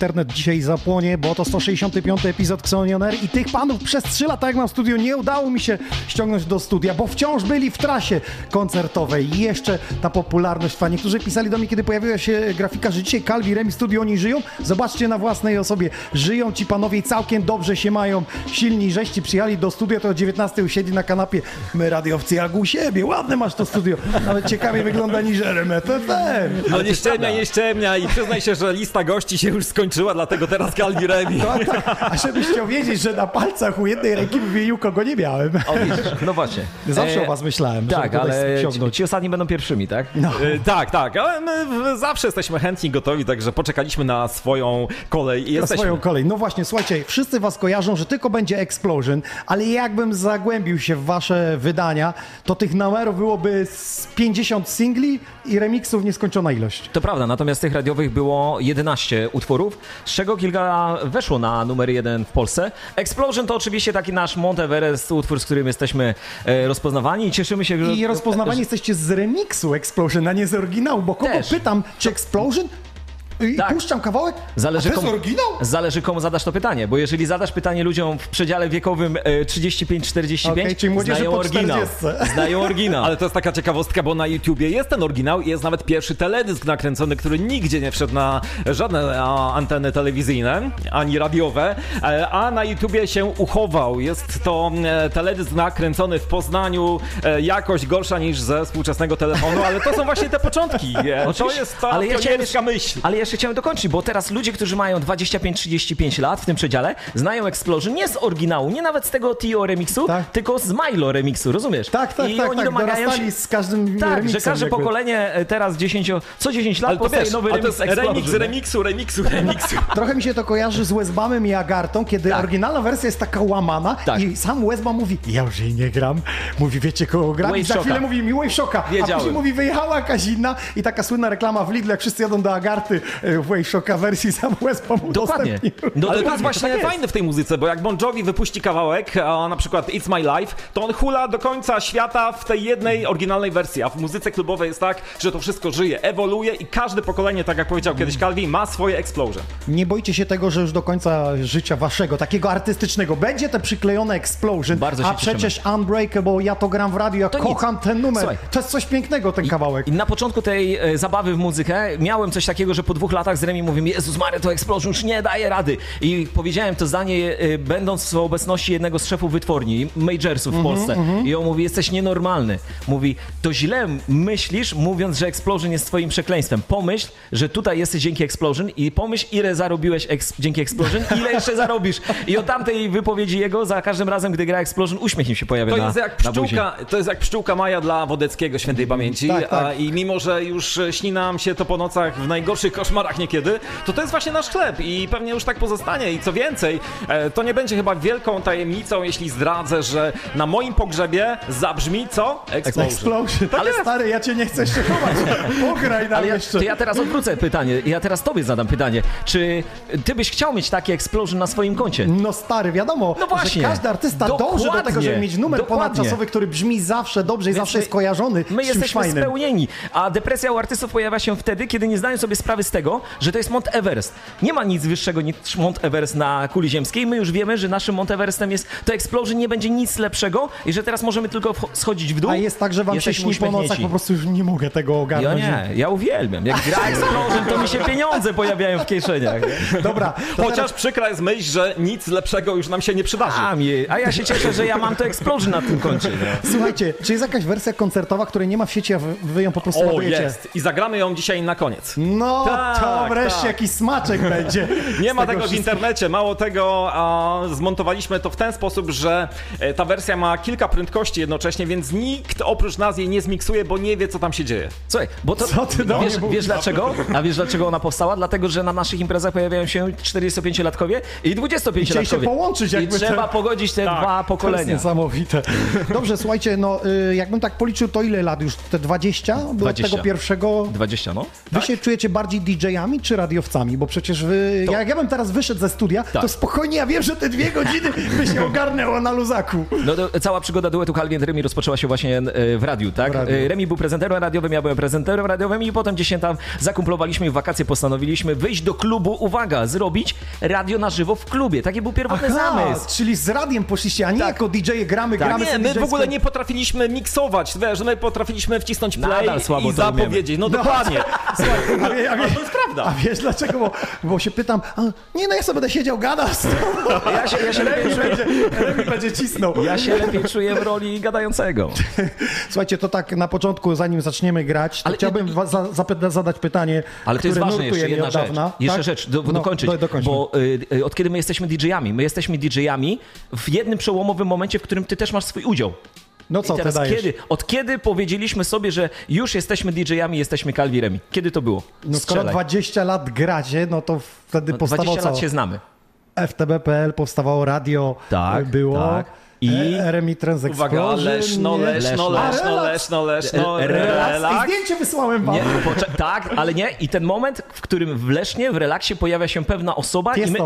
internet dzisiaj zapłonie, bo to 165 epizod Xonioner i tych panów przez 3 lata, jak mam w studiu, nie udało mi się ściągnąć do studia, bo wciąż byli w trasie koncertowej. I jeszcze ta popularność trwa. Niektórzy pisali do mnie, kiedy pojawiła się grafika, że dzisiaj Calvi Remi Studio oni żyją. Zobaczcie na własnej osobie. Żyją ci panowie całkiem dobrze się mają. Silni żeście przyjechali do studia, to o 19 usiedli na kanapie. My radiowcy jak u siebie. Ładne masz to studio. Nawet ciekawie wygląda niż RMF FM. Ale nie ściemnia, nie ściemnia i przyznaj się, że lista gości się już skończyła, dlatego teraz Calvi Remi. No tak, a żebyś chciał wiedzieć, że na palcach u jednej ręki wymienił kogo nie miałem. O, no właśnie. Zawsze E, o was myślałem, Tak, ale ci, ci ostatni będą pierwszymi, tak? No. E, Tak, tak, ale my w- zawsze jesteśmy chętni, gotowi, także poczekaliśmy na swoją kolej i Na jesteśmy. swoją kolej. No właśnie, słuchajcie, wszyscy was kojarzą, że tylko będzie Explosion, ale jakbym zagłębił się w wasze wydania, to tych numerów byłoby z 50 singli i remixów nieskończona ilość. To prawda, natomiast tych radiowych było 11 utworów, z czego kilka weszło na numer jeden w Polsce. Explosion to oczywiście taki nasz Mount Everest, utwór, z którym jesteśmy e, rozpoznawani i cieszymy się, że... I rozpoznawani jesteście z remixu Explosion, a nie z oryginału, bo kogo Też. pytam, czy Explosion? I Tak. puszczam kawałek, Zależy a to jest komu, oryginał? zależy komu zadasz to pytanie, bo jeżeli zadasz pytanie ludziom w przedziale wiekowym e, 35-45, Okej, czyli młodzieży znają oryginał. 40. Znają oryginał. Ale to jest taka ciekawostka, bo na YouTubie jest ten oryginał i jest nawet pierwszy teledysk nakręcony, który nigdzie nie wszedł na żadne anteny telewizyjne ani radiowe, e, a na YouTubie się uchował. Jest to e, teledysk nakręcony w Poznaniu, e, jakość gorsza niż ze współczesnego telefonu, ale to są właśnie te początki. E, To jest ta Ale ja myśl. Ale jeszcze chciałem dokończyć, bo teraz ludzie, którzy mają 25-35 lat w tym przedziale, znają Explosion nie z oryginału, nie nawet z tego Tio remixu, Tak. tylko z Milo remixu, rozumiesz? Tak, tak, I tak, oni tak, domagają się... z każdym Tak, remixem. że każde jakby. pokolenie e, teraz 10, co 10 lat Ale to powstaje wiesz, nowy remix jest Explosion. remix remixu, remixu, remixu. Trochę mi się to kojarzy z Westbamem i Agartą, kiedy Tak. oryginalna wersja jest taka łamana Tak. i sam Westbam mówi, ja już jej nie gram. Mówi, wiecie kogo gram? I Wave za Shocka. chwilę mówi mi Wave Shocka. A Wiedziałem. później mówi, wyjechała jakaś inna i taka słynna reklama w Lidl, jak wszyscy jadą do Agarty e, w Wave Shocka wersji sam Westbam Dokładnie. No, Ale to dokładnie, jest właśnie tak jest. fajne w tej muzyce, bo jak Bon Jovi wypuści kawałek, a na przykład It's My Life, to on hula do końca świata w tej jednej oryginalnej wersji, a w muzyce klubowej jest tak, że to wszystko żyje, ewoluuje i każde pokolenie, tak jak powiedział kiedyś Calvin, ma swoje explosion. Nie boicie się tego, że już do końca życia waszego, takiego artystycznego, będzie te przyklejone Explosion, Bardzo się a cieszymy. przecież Unbreakable, ja to gram w radiu, ja To nic. kocham ten numer. Słuchaj. To jest coś pięknego, ten kawałek. I na początku tej e, zabawy w muzykę miałem coś takiego, że po dwóch latach z Remi mówię, Jezus Mary, to Explosion już nie daje rady. I powiedziałem to zdanie, e, będąc w obecności jednego z szefów wytwórni, Majorsów Mhm, w Polsce. I on mówi, jesteś nienormalny. Mówi, to źle myślisz, mówiąc, że Explosion jest twoim przekleństwem. Pomyśl, że tutaj jesteś dzięki Explosion i pomyśl, ile zarobiłeś ex- dzięki Explosion, ile jeszcze zarobisz. I od tamtej wypowiedzi jego, za każdym razem, gdy gra Explosion, uśmiech im się pojawia To na, jest jak pszczółka, to jest jak pszczółka Maja dla Wodeckiego świętej pamięci. Tak, tak. A, I mimo, że już e, śni nam się to po nocach w najgorszych koszmarach niekiedy, to to jest właśnie nasz chleb i pewnie już tak pozostanie. I co więcej, e, to nie będzie chyba wielką tajemnicą, jeśli zdradzę, że na moim pogrzebie zabrzmi co? Explosion. Explosion. Ale stary, ja cię nie chcę jeszcze chować. Pograj nam Ale ja, jeszcze. to ja teraz odwrócę pytanie. Ja teraz tobie zadam pytanie. Czy ty byś chciał mieć taki Explosion na swoim koncie? No stary, wiadomo, No właśnie. że każdy artysta dąży do tego, żeby mieć numer Dokładnie. ponadczasowy, który brzmi zawsze dobrze i Więc zawsze my- jest kojarzony My jesteśmy fajnym. spełnieni, a depresja u artystów pojawia się wtedy, kiedy nie zdają sobie sprawy z tego, tego, że to jest Mont Everest. Nie ma nic wyższego niż Mont Everest na kuli ziemskiej. My już wiemy, że naszym Mont Everestem jest to Explosion, nie będzie nic lepszego i że teraz możemy tylko schodzić w dół. A jest tak, że wam się śni po nocach, po prostu już nie mogę tego Ja ogarnąć. nie, ja uwielbiam. Jak gra Explosion, to mi się pieniądze pojawiają w kieszeniach. Dobra, Chociaż teraz, przykra jest myśl, że nic lepszego już nam się nie przydarzy. A, a ja się cieszę, że ja mam to Explosion na tym koncie. No. słuchajcie, czy jest jakaś wersja koncertowa, której nie ma w sieci, a wy, ją po prostu O, ładujecie? jest. I zagramy ją dzisiaj na koniec. No, Tak, to wreszcie tak. jakiś smaczek będzie. Nie ma tego w wszystkiego. internecie. Mało tego, a, zmontowaliśmy to w ten sposób, że e, ta wersja ma kilka prędkości jednocześnie, więc nikt oprócz nas jej nie zmiksuje, bo nie wie, co tam się dzieje. Słuchaj, bo to. Co ty do wiesz, wiesz dlaczego? A wiesz dlaczego ona powstała? Dlatego, że na naszych imprezach pojawiają się 45-latkowie i 25-latkowie. chcieli się połączyć I jakby trzeba te- pogodzić te Tak, dwa To jest pokolenia. niesamowite. Dobrze, słuchajcie, no y, jakbym tak policzył, to ile lat już? Te 20? Było od 20. tego pierwszego... 20, no. Wy się czujecie bardziej DJ-ami czy radiowcami? Bo przecież wy, jak ja bym teraz wyszedł ze studia, to Tak. spokojnie, ja wiem, że te dwie godziny by się ogarnęło na luzaku. No to cała przygoda duetu Calvin Remi rozpoczęła się właśnie e, w radiu, tak? W radiu. E, Remi był prezenterem radiowym, ja byłem prezenterem radiowym i potem gdzieś się tam zakumplowaliśmy i w wakacje postanowiliśmy wyjść do klubu, uwaga, zrobić radio na żywo w klubie. Taki był pierwotny zamysł. czyli z radiem poszliście, a nie Tak. jako DJ gramy, Tak. gramy Nie, my w ogóle nie potrafiliśmy miksować, wiesz, my potrafiliśmy wcisnąć play Nadal słabo i to zapowiedzieć. No dokładnie. Słuchaj, a, a, to jest prawda. a wiesz dlaczego? Bo, bo się pytam, a, nie no ja sobie będę siedział, gadał z tobą. Ja się, ja się lepiej czuję, będzie, Remi będzie cisnął. ja się lepiej czuję w roli gadającego. Słuchajcie, to tak na początku, zanim zaczniemy grać, to Ale- chciałbym wa- za, zapyta- zadać pytanie, Ale to jest ważne jeszcze jedna dawna. rzecz. Jeszcze Tak? rzecz, do, No, dokończyć. bo y, y, od kiedy my jesteśmy DJ-ami? My jesteśmy DJ-ami w jednym przełomowym momencie, w którym ty też masz swój udział. No co I teraz ty dajesz? kiedy? Od kiedy powiedzieliśmy sobie, że już jesteśmy DJ-ami, jesteśmy Calviremi? Kiedy to było? No skoro Strzelaj. 20 lat gracie, no to wtedy No, powstawało 20 lat co? się znamy. FTB.pl, powstawało radio, Tak, było. tak. I- I RMI Trans Uwaga, leszno, leszno, Leszno. leszno, leszno, E, relaks. I zdjęcie wysłałem wam. Nie, tak, ale nie. I ten moment, w którym w Lesznie, w relaksie pojawia się pewna osoba i my,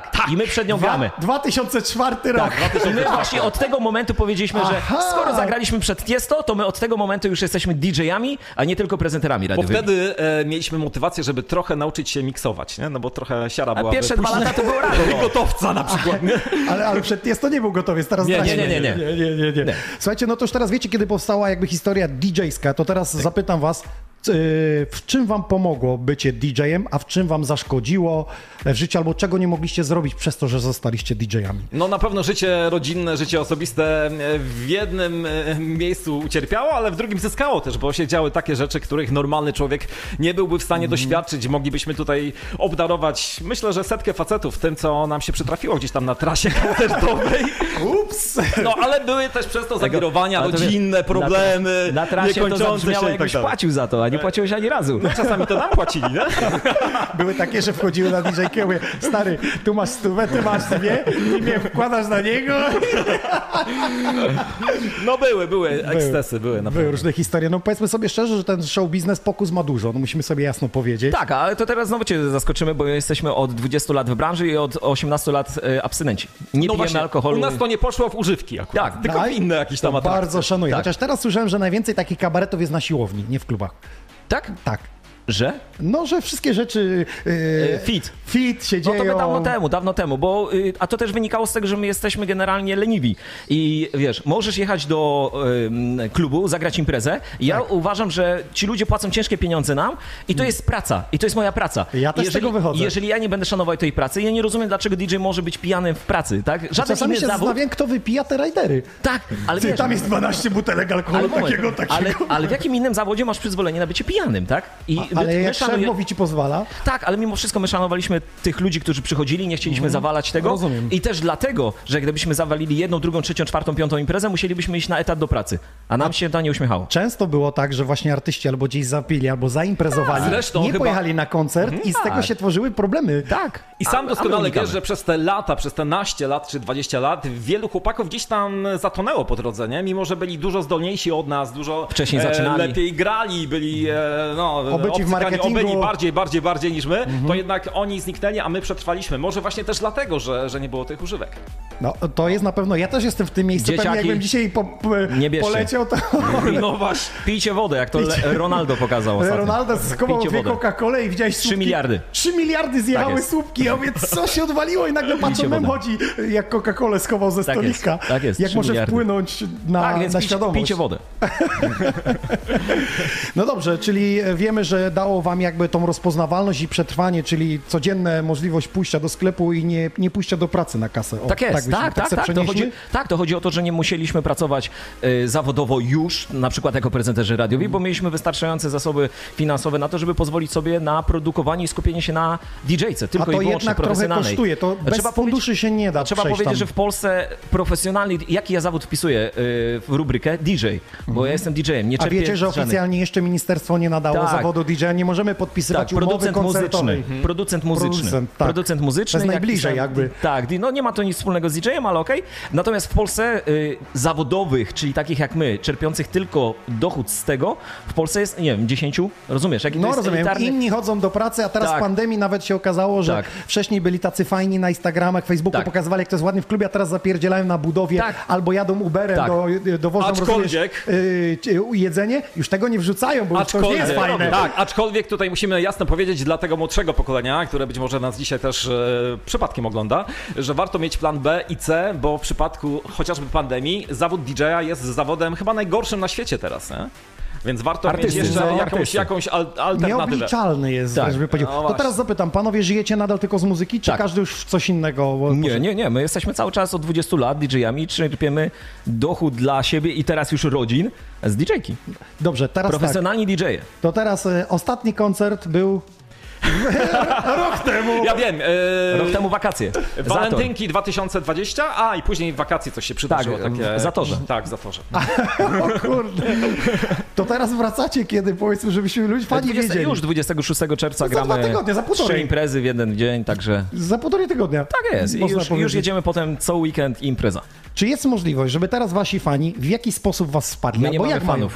Tiesto. tak, i my przed nią Dwa- gramy. 2004 rok. Tak, i my właśnie od tego momentu powiedzieliśmy, Aha. że skoro zagraliśmy przed Tiesto, to my od tego momentu już jesteśmy DJ-ami, a nie tylko prezenterami Bo radiowymi. wtedy e, mieliśmy motywację, żeby trochę nauczyć się miksować, nie? No bo trochę siara była. pierwsze dwa lata to było radio. Gotowca na przykład, nie? Ale, ale przed jest to nie był gotowiec, teraz Nie, zdradził. nie, nie, nie. nie, nie, nie, nie. Słuchajcie, no to już teraz wiecie, kiedy powstała jakby historia DJ-ska, to teraz zapytam was, w czym wam pomogło bycie DJ-em, a w czym wam zaszkodziło w życiu, albo czego nie mogliście zrobić przez to, że zostaliście DJ-ami? No na pewno życie rodzinne, życie osobiste e, w jednym e, miejscu ucierpiało, ale w drugim zyskało też, bo się działy takie rzeczy, których normalny człowiek nie byłby w stanie doświadczyć. Moglibyśmy tutaj obdarować, myślę, że setkę facetów tym, co nam się przytrafiło gdzieś tam na trasie kołderzowej. Ups! No ale były też przez to zawirowania to rodzinne, problemy, Na, na trasie to niekończące zabrzmiało, się i tak dalej. płacił za to, a nie płaciłeś ani razu. Czasami to nam płacili, nie? Były takie, że wchodziły na DJ-kę, mówię, stary, tu masz stówę, ty masz dwie i mnie wkładasz na niego. No były, były ekscesy, były na Były różne historie. No powiedzmy sobie szczerze, że ten show biznes pokus ma dużo, no musimy sobie jasno powiedzieć. Tak, ale to teraz znowu cię zaskoczymy, bo jesteśmy od 20 lat w branży i od 18 lat e, abstynenci. Nie No pijemy alkoholu. u nas to nie poszło w używki akurat, Tak, tylko w inne jakieś tam atrakcje. Bardzo szanuję. Tak. Chociaż teraz słyszałem, że najwięcej takich kabaretów jest na siłowni, nie w klubach. Tak? Tak. Że? No, że wszystkie rzeczy. Yy, fit. Fit się No dzieją. to my dawno temu, dawno temu, bo y, a to też wynikało z tego, że my jesteśmy generalnie leniwi. I wiesz, możesz jechać do ym, klubu, zagrać imprezę. Ja Tak. uważam, że ci ludzie płacą ciężkie pieniądze nam i to jest praca. I to jest moja praca. Ja też z jeżeli, tego wychodzę. Jeżeli ja nie będę szanował tej pracy, ja nie rozumiem, dlaczego DJ może być pijany w pracy, tak? Żaden Czasami się zawód. zastanawiam, kto wypija te rajdery. Tak, ale Ty, wiesz, tam jest 12 butelek alkoholu, moment, takiego, takiego. ale, ale w jakim innym zawodzie masz przyzwolenie na bycie pijanym, tak? I A, ale jak szanuje- mówi ci pozwala, Tak, ale mimo wszystko my szanowaliśmy tych ludzi, którzy przychodzili, nie chcieliśmy zawalać tego. Rozumiem. I też dlatego, że gdybyśmy zawalili jedną, drugą, trzecią, czwartą, piątą imprezę, musielibyśmy iść na etat do pracy. A nam się to nie uśmiechało. często było tak, że właśnie artyści albo gdzieś zapili, albo zaimprezowali, Zresztą nie chyba- pojechali na koncert i z tego tak. się tworzyły problemy. Tak. I sam A- doskonale wiesz, że przez te lata, przez te naście lat czy 20 lat, wielu chłopaków gdzieś tam zatonęło po drodze, nie? Mimo, że byli dużo zdolniejsi od nas, dużo Wcześniej zaczynali. lepiej grali, byli e, no, Obyci w marketingu. obyli bardziej, bardziej, bardziej niż my, Mhm. to jednak oni zniknęli, a my przetrwaliśmy. Może właśnie też dlatego, że, że nie było tych używek. No, to jest na pewno, ja też jestem w tym miejscu, pewnie Dzieciaki, jakbym dzisiaj po, po, poleciał, to No właśnie. Pijcie wodę, jak to Le- Ronaldo pokazał ostatnio. Ronaldo Pijcie dwie wodę. Coca-Colę i widziałeś Trzy słupki. miliardy. 3 miliardy zjechały jest. słupki, ja mówię, co się odwaliło i nagle patrzę, Pijcie mem chodzi, jak Coca-Colę schował ze Tak jest, stolika. tak jest, jak może miliardy. wpłynąć na, Tak, więc na pijcie, świadomość. pijcie wodę. No dobrze, czyli wiemy, że dało wam jakby tą rozpoznawalność i przetrwanie, czyli codzienne możliwość pójścia do sklepu i nie, nie pójścia do pracy na kasę. O, Tak jest, tak, tak, se tak. To chodzi, tak, to chodzi o to, że nie musieliśmy pracować y, zawodowo już, na przykład jako prezenterzy radiowi, bo mieliśmy wystarczające zasoby finansowe na to, żeby pozwolić sobie na produkowanie i skupienie się na DJ-ce, tylko A to i wyłącznie jednak trochę kosztuje, to bez Trzeba funduszy się nie da Trzeba powiedzieć, tam. że w Polsce profesjonalny, jaki ja zawód wpisuję y, w rubrykę? DJ, bo ja jestem DJ-em, nie Mhm. A wiecie, że oficjalnie jeszcze ministerstwo nie nadało Tak. zawodu DJ-a, nie możemy podpisywać Tak, umowy producent koncertowej. muzyczny. Producent muzyczny. Producent, tak. Producent muzyczny. To jest jak najbliżej pisałem- jakby. Tak, no nie ma to nic wspólnego z DJ-em, ale okej. Natomiast w Polsce y, zawodowych, czyli takich jak my, czerpiących tylko dochód z tego, w Polsce jest, nie wiem, 10, rozumiesz? Jaki to No jest rozumiem, elitarny... inni chodzą do pracy, a teraz Tak. w pandemii nawet się okazało, że Tak. wcześniej byli tacy fajni na Instagramach, Facebooku, Tak. pokazywali jak to jest ładnie w klubie, a teraz zapierdzielają na budowie Tak. albo jadą Uberem, Tak. do, dowożą Aczkolwiek- rozumiesz, y, jedzenie, już tego nie wrzucają, bo już to nie jest Aczkolwiek, fajne. tak, aczkolwiek tutaj musimy jasno powiedzieć dla tego młodszego pokolenia, które być może nas dzisiaj też e, przypadkiem ogląda, że warto mieć plan B i C, bo w przypadku chociażby pandemii zawód DJ-a jest zawodem chyba najgorszym na świecie teraz, nie? Więc warto Artysty, mieć jeszcze no, jakąś, artysty. jakąś al alternatywę. Nieobliczalny jest, Tak. żeby powiedział. No to teraz zapytam, panowie żyjecie nadal tylko z muzyki, czy Tak. każdy już coś innego? Nie, nie, nie. My jesteśmy cały czas od 20 lat DJ-ami, czerpiemy dochód dla siebie i teraz już rodzin z DJ-ki. Dobrze, teraz tak. Profesjonalni DJ-e. To teraz y, ostatni koncert był rok temu. Ja wiem, e, Rok temu wakacje. Walentynki 2020, a i później wakacje coś się przydarzyło. Tak, takie... Zatorze. Tak, Zatorze. O kurde. To teraz wracacie kiedy, powiedzmy, żebyśmy ludzie fani 20, wiedzieli. już 26 czerwca za dwa gramy tygodnie, za półtorej. trzy imprezy w jeden dzień, także Za półtorej tygodnia. tak jest. I Można już, powiedzieć. już jedziemy potem co weekend i impreza. Czy jest możliwość, żeby teraz wasi fani w jaki sposób was wsparli? My nie Albo mamy jak mają?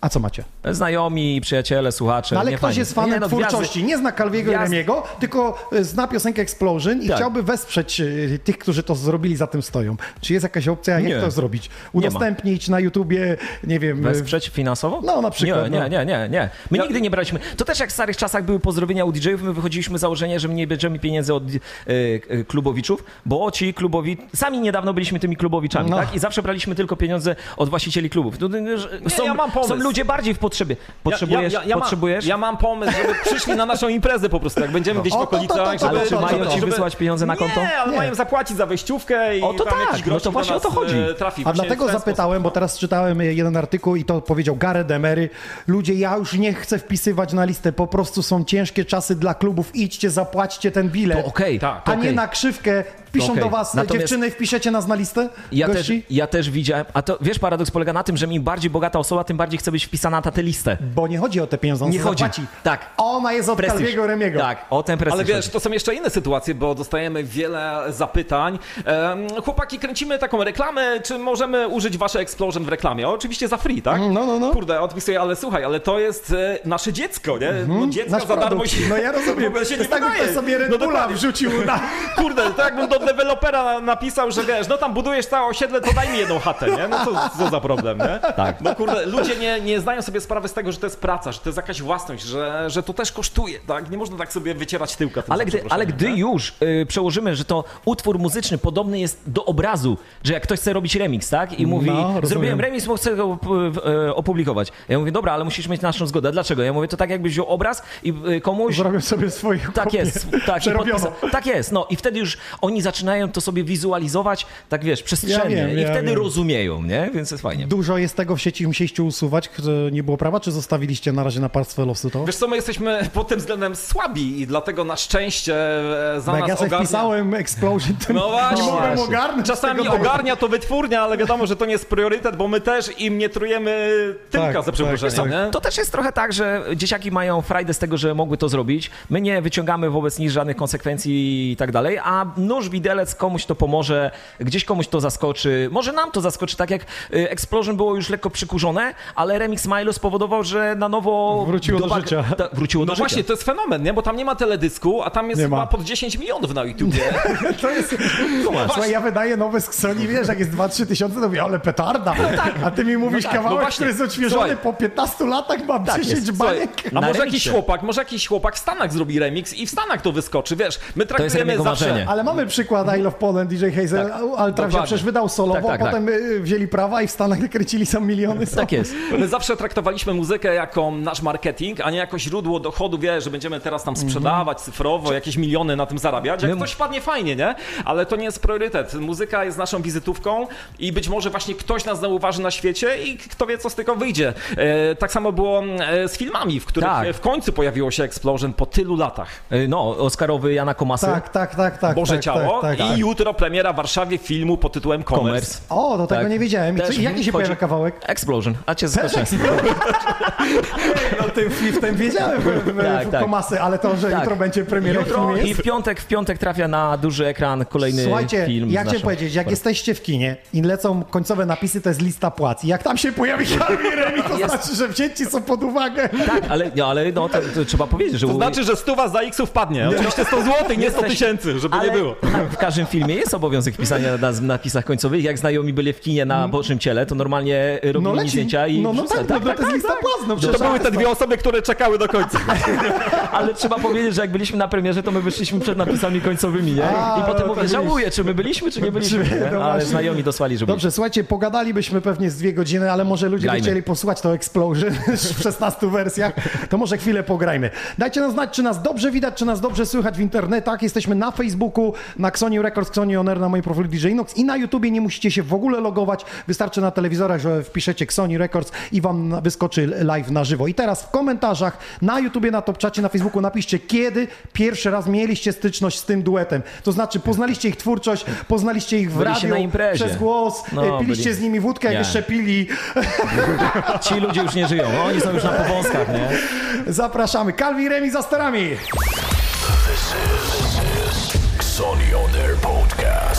A co macie? Znajomi, przyjaciele, słuchacze. No ale nie ktoś fani. jest fanem Nie, no, twórczości, nie zna Calviego i Remiego, tylko e, zna piosenkę Explosion i Tak. chciałby wesprzeć e, tych, którzy to zrobili, za tym stoją. Czy jest jakaś opcja, jak Nie. to zrobić? Udostępnić na YouTubie, nie wiem... e, Wesprzeć finansowo? No, na przykład, Nie, no. nie, nie, nie, nie. My Ja- nigdy nie braliśmy. To też jak w starych czasach były pozdrowienia u DJ-ów, my wychodziliśmy z założenia, że my nie bierzemy pieniędzy od e, klubowiczów, bo ci klubowi... Sami niedawno byliśmy tymi klubowiczami, No. tak? I zawsze braliśmy tylko pieniądze od właścicieli klubów. To, że są, ja mam pomysł. Ludzie bardziej w potrzebie. Potrzebujesz? ja, ja, ja, potrzebujesz? Mam, ja mam pomysł, żeby przyszli na naszą imprezę po prostu, jak będziemy gdzieś O, w okolicach. Ale czy to, mają to, ci żeby- wysłać pieniądze na konto? Nie, ale Nie. mają zapłacić za wejściówkę i O, to tam tak, jakiś no to właśnie o to chodzi. e, Trafi. A dlatego zapytałem, bo teraz czytałem jeden artykuł i to powiedział Gareth Emery. Ludzie, ja już nie chcę wpisywać na listę, po prostu są ciężkie czasy dla klubów, idźcie, zapłaćcie ten bilet. To okej, Tak. to A nie okej. na krzywkę piszą okej. do was Natomiast- dziewczyny, wpiszecie nas na listę Ja też, ja też widziałem, a to wiesz, paradoks polega na tym, że im bardziej bogata osoba, tym bardziej chce być wpisana na tę listę. Bo nie chodzi o te pieniądze, on Nie nie chodzi. zapłaci. Tak. Ona jest od Prestiż. Calviego Remiego. Tak, o ten prestiż. Ale wiesz, chodzi. to są jeszcze inne sytuacje, bo dostajemy wiele zapytań. Chłopaki, kręcimy taką reklamę, czy możemy użyć wasze Explosion w reklamie? Oczywiście za free, tak? No, no, no. Kurde, odpisuję, ale słuchaj, ale to jest e, nasze dziecko, nie? No dziecko Nasz za darmo produkt. się No ja w rozumiem. ogóle się to nie tak, wydaje. sobie Red No wrzucił na... Kurde, to jakbym do dewelopera napisał, że wiesz, no tam budujesz całe osiedle, to daj mi jedną chatę, nie? No co, co za problem, nie? Tak. No kurde, ludzie nie, nie zdają sobie sprawy z tego, że to jest praca, że to jest jakaś własność, że, że to też kosztuje, tak? Nie można tak sobie wycierać tyłka. tym Ale gdy, ale gdy nie? już y, przełożymy, że to utwór muzyczny podobny jest do obrazu, że jak ktoś chce robić remix, tak? I mówi, rozumiem. zrobiłem remix, bo chcę go p- y, opublikować. Ja mówię, dobra, ale musisz mieć naszą zgodę. Dlaczego? Ja mówię, to tak jakbyś wziął obraz i y, komuś... Zrobię sobie swoje Tak jest, tak, i podpisa- tak jest, no i wtedy już oni zaczynają to sobie wizualizować, tak wiesz, przestrzennie Ja wiem, i ja wtedy wiem. rozumieją, nie? Więc jest fajnie. Dużo jest tego w sieci, musieliście usuwać, nie było prawa, czy zostawiliście na razie na pastwę losu to? Wiesz co, my jesteśmy pod tym względem słabi i dlatego na szczęście e, za Bo jak nas ja sobie ogarnia... wpisałem Explosion, to No właśnie. nie mogłem ogarnąć Czasami ogarnia to wytwórnia, ale wiadomo, że to nie jest priorytet, bo my też im nie trujemy tyłka Tak, za przeproszeniem, tak, nie? To też jest trochę tak, że dzieciaki mają frajdę z tego, że mogły to zrobić. My nie wyciągamy wobec nich żadnych konsekwencji i tak dalej, a nóż widelec, komuś to pomoże, gdzieś komuś to zaskoczy. Może nam to zaskoczy, tak jak y, Explosion było już lekko przykurzone, ale remix Milo spowodował, że na nowo... Wróciło do bak- życia. Ta, wróciło do No życia. właśnie, to jest fenomen, nie? Bo tam nie ma teledysku, a tam jest Nie chyba ma. pod 10 milionów na YouTubie. To jest... Słuchaj, ja wydaję nowe z Sony, wiesz, jak jest 2-3 tysiące, to mówię, ale petarda. A ty mi mówisz tak, no kawałek, właśnie. który jest odświeżony Słuchaj. po 15 latach, mam Tak 10 jest. Słuchaj, bajek. a może jakiś chłopak, może jakiś chłopak w Stanach zrobi remix i w Stanach to wyskoczy, wiesz, my traktujemy zawsze... marzenie. Ale mamy przykład I Love Poland, DJ Hazel, Ultra dokładnie. wziął, przecież wydał solowo, Tak, tak, a potem y, wzięli prawa i w Stanach nakręcili sam miliony. Tak jest. My zawsze traktowaliśmy muzykę jako nasz marketing, a nie jako źródło dochodu, wiesz, że będziemy teraz tam sprzedawać cyfrowo, jakieś miliony na tym zarabiać. Jak ktoś wpadnie, fajnie, nie? Ale to nie jest priorytet. Muzyka jest naszą wizytówką i być może właśnie ktoś nas zauważy na świecie i kto wie, co z tego wyjdzie. E, tak samo było e, z filmami, w których Tak. e, w końcu pojawiło się Explosion po tylu latach. Y, No, Oscarowy Jana Komasy. Tak, tak, tak, tak. Boże tak, Ciało tak, tak, i jutro premiera w Warszawie filmu pod tytułem Commerce. O, to tego Tak. nie wiedziałem. I Co, Też jaki się chodzi- pojawia kawałek? Explosion. A cię zaskoczę. No tym, w tym wiedziałem, Tak, w tak. komasy, ale to, że Tak. jutro będzie premiera Jutro i w piątek, w piątek trafia na duży ekran kolejny Słuchajcie, film. z ja chciałem naszą- powiedzieć, jak jesteście w kinie i lecą końcowe napisy, to jest lista płac. I jak tam się pojawi Calvin Remi, to Jest. znaczy, że wzięci są pod uwagę. Tak, ale, no, ale no, to, to trzeba powiedzieć, że To znaczy, że stuwa za X wpadnie. Oczywiście 100 zł, nie 100 Jesteś- tysięcy, żeby ale nie było. W każdym filmie jest obowiązek pisania na napisach końcowych. Jak znajomi byli w kinie na bocznym ciele, to normalnie robili No leci. zdjęcia i no, no wrzucali. tak, no, to jest lista płac. No, To były te dwie osoby, które czekały do końca. Ale trzeba powiedzieć, że jak byliśmy na premierze, to my wyszliśmy przed napisami końcowymi, nie? A, I potem no mówię, żałuję, czy my byliśmy, czy nie byliśmy. No Ale znajomi dosłali, że Dobrze, słuchajcie, pogadalibyśmy pewnie z dwie godziny, ale może ludzie by chcieli posłuchać to Explosion w 16 wersjach, to może chwilę pograjmy. Dajcie nam znać, czy nas dobrze widać, czy nas dobrze słychać w internetach. Jesteśmy na Facebooku, na Xoni Records, Xoni On Air, na moim profilu DJ Inox i na YouTubie nie musicie się w ogóle logować. Wystarczy na telewizorach, że wpiszecie Xoni Records i wam wyskoczy live na żywo. I teraz w komentarzach na YouTubie, na Topczacie, na Facebooku napiszcie, kiedy pierwszy raz mieliście styczność z tym duetem. To znaczy poznaliście ich twórczość, poznaliście ich w Byliście radiu, na imprezie. przez głos, No, e, piliście byli- z nimi wódkę, jak Nie. jeszcze pili. Ci ludzie już nie żyją, oni są już na powązkach, nie? Zapraszamy. Calvin Remi za sterami. Sony On Air Podcast.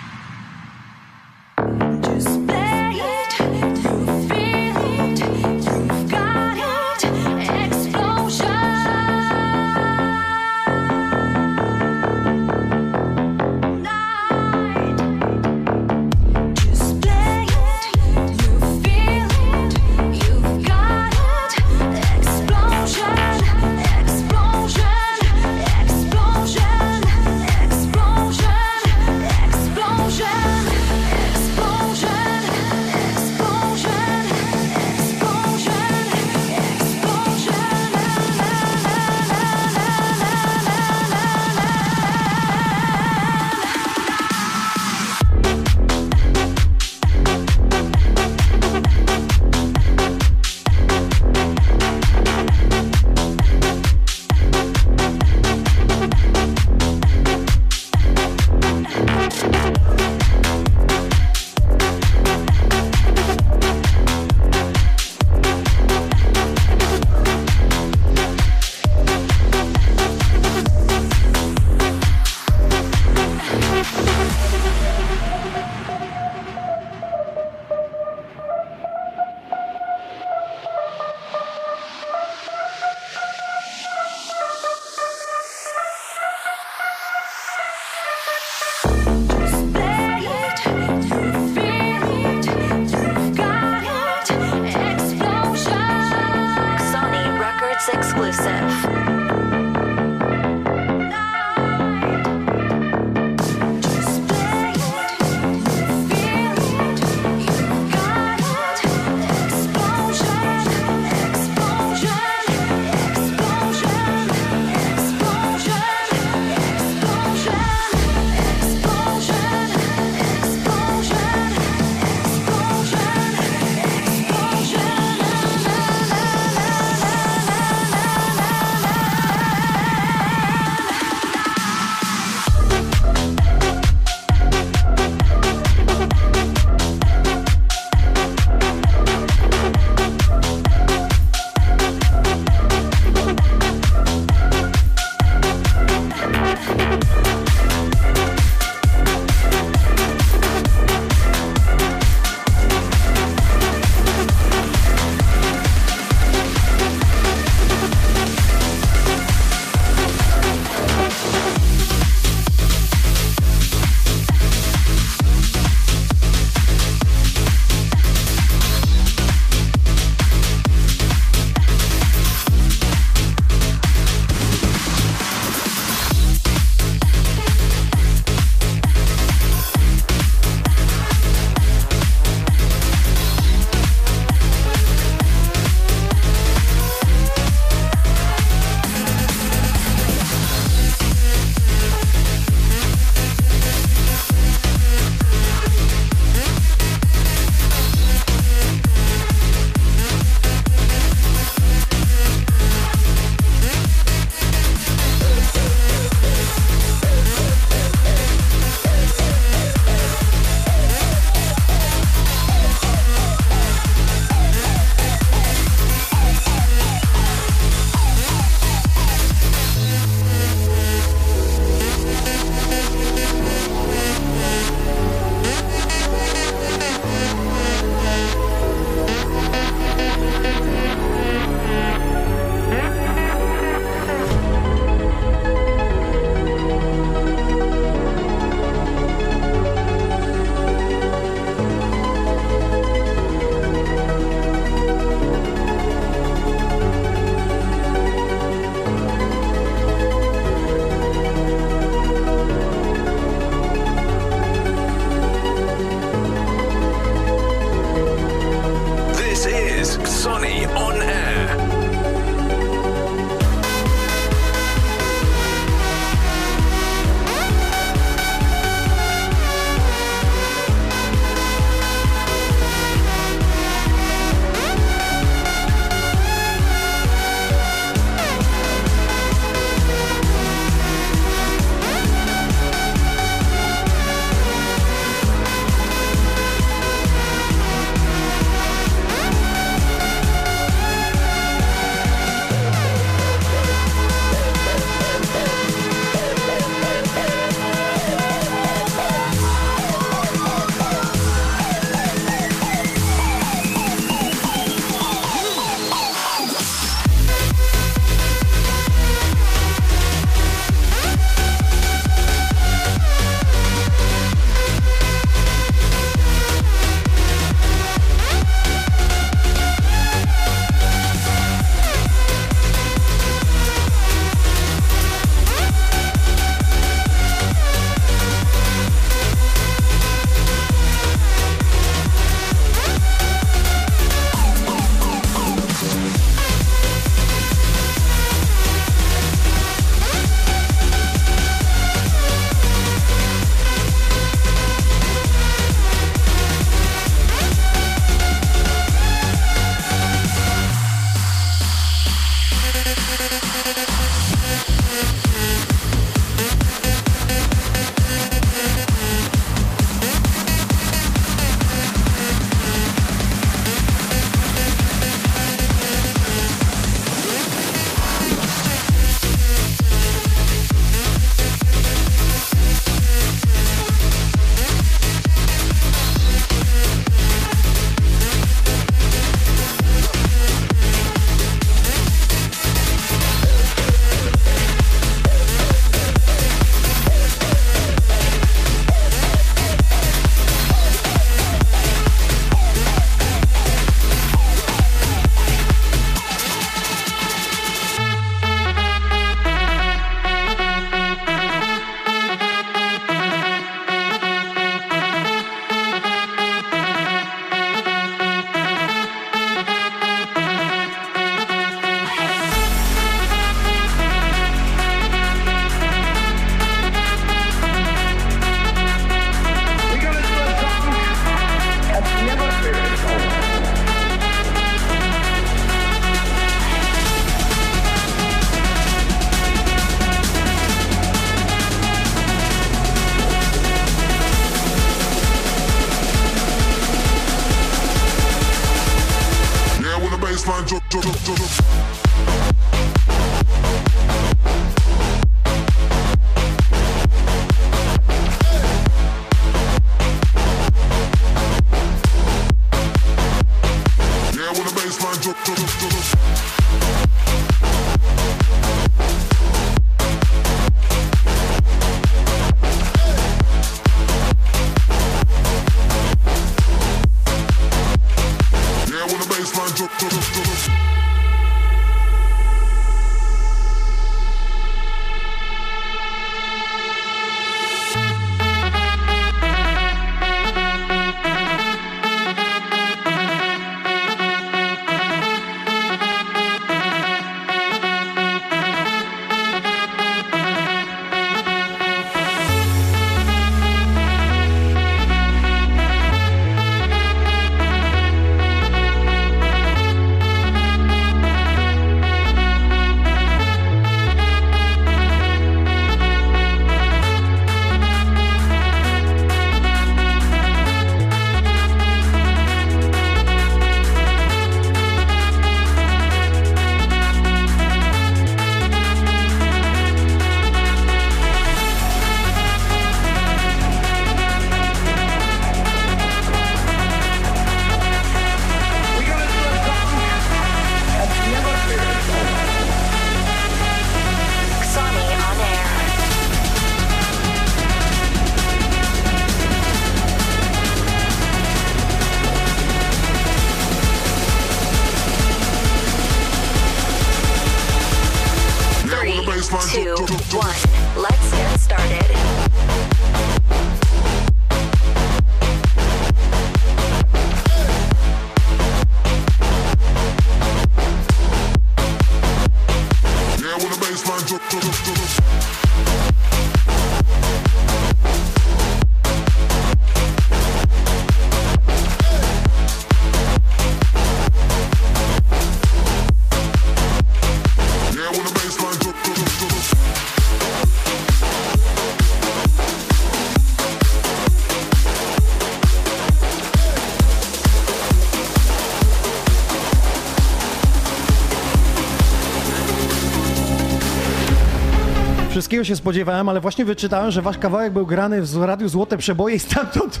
Wszystkiego się spodziewałem, ale właśnie wyczytałem, że wasz kawałek był grany w Radiu Złote Przeboje i stamtąd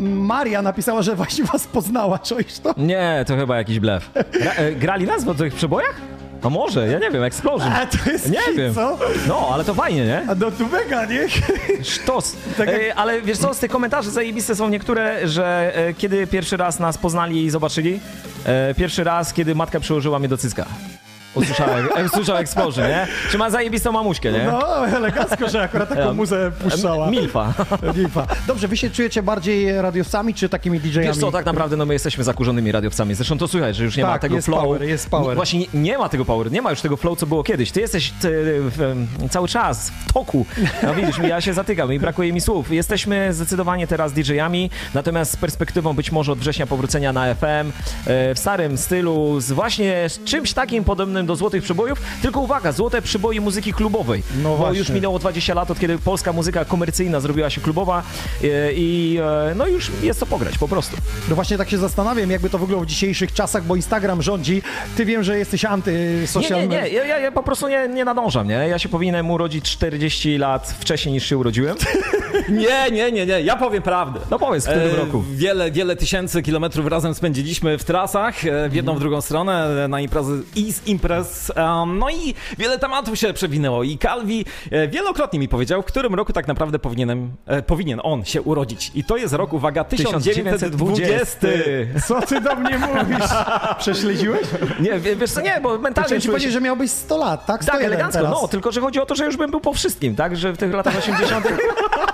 Maria napisała, że właśnie was poznała. Czujesz to? Nie, to chyba jakiś blef. Gra, e, grali nas w tych przebojach? No może, ja nie wiem, Explosion. A to jest Nie hit, wiem. co? No, ale to fajnie, nie? A no tu mega, nie? Sztos. Tak jak- E, ale wiesz co, z tych komentarzy zajebiste są niektóre, że e, kiedy pierwszy raz nas poznali i zobaczyli, e, pierwszy raz, kiedy matka przyłożyła mnie do cycka. Usłyszałem, usłyszał Explosion, nie? Czy ma zajebistą mamuśkę, nie? No, elegancko, że akurat taką muzę puszczała. Milfa. Milfa. Dobrze, wy się czujecie bardziej radiowcami, czy takimi DJ-ami? Wiesz co, tak naprawdę no my jesteśmy zakurzonymi radiowcami. Zresztą to słychać, że już nie ma Tak, tego jest flow. power, jest power. Nie, właśnie nie, nie ma tego power, nie ma już tego flow, co było kiedyś. Ty jesteś ty, w, cały czas w toku. No widzisz, ja się zatykam i brakuje mi słów. Jesteśmy zdecydowanie teraz DJ-ami, natomiast z perspektywą być może od września powrócenia na FM, e, w starym stylu, z właśnie z czymś takim podobnym do Złotych Przybojów, tylko uwaga, Złote Przyboje muzyki klubowej. No Bo właśnie. już minęło 20 lat od kiedy polska muzyka komercyjna zrobiła się klubowa e, i e, no już jest co pograć po prostu. No właśnie tak się zastanawiam, jakby to wyglądało w dzisiejszych czasach, bo Instagram rządzi. Ty wiem, że jesteś Nie, anty-social nie, nie, media. ja, ja, ja po prostu nie, nie nadążam, nie? Ja się powinienem urodzić 40 lat wcześniej niż się urodziłem. Nie, nie, nie, nie, ja powiem prawdę. No powiedz, w którym E, roku? Wiele, wiele tysięcy kilometrów razem spędziliśmy w trasach, e, w jedną, w drugą stronę, na imprezy i z imprez. Um, no i wiele tematów się przewinęło. I Calvi e, wielokrotnie mi powiedział, w którym roku tak naprawdę powinienem, e, powinien on się urodzić. I to jest rok, uwaga, 1920. Co ty do mnie mówisz? Prześledziłeś? Nie, wie- wiesz co, nie, bo mentalnie Chciałem ci czuję powiedzieć, że miałbyś 100 lat, tak? Tak, 101 elegancko, teraz. no, tylko że chodzi o to, że już bym był po wszystkim, tak? Że w tych latach 80.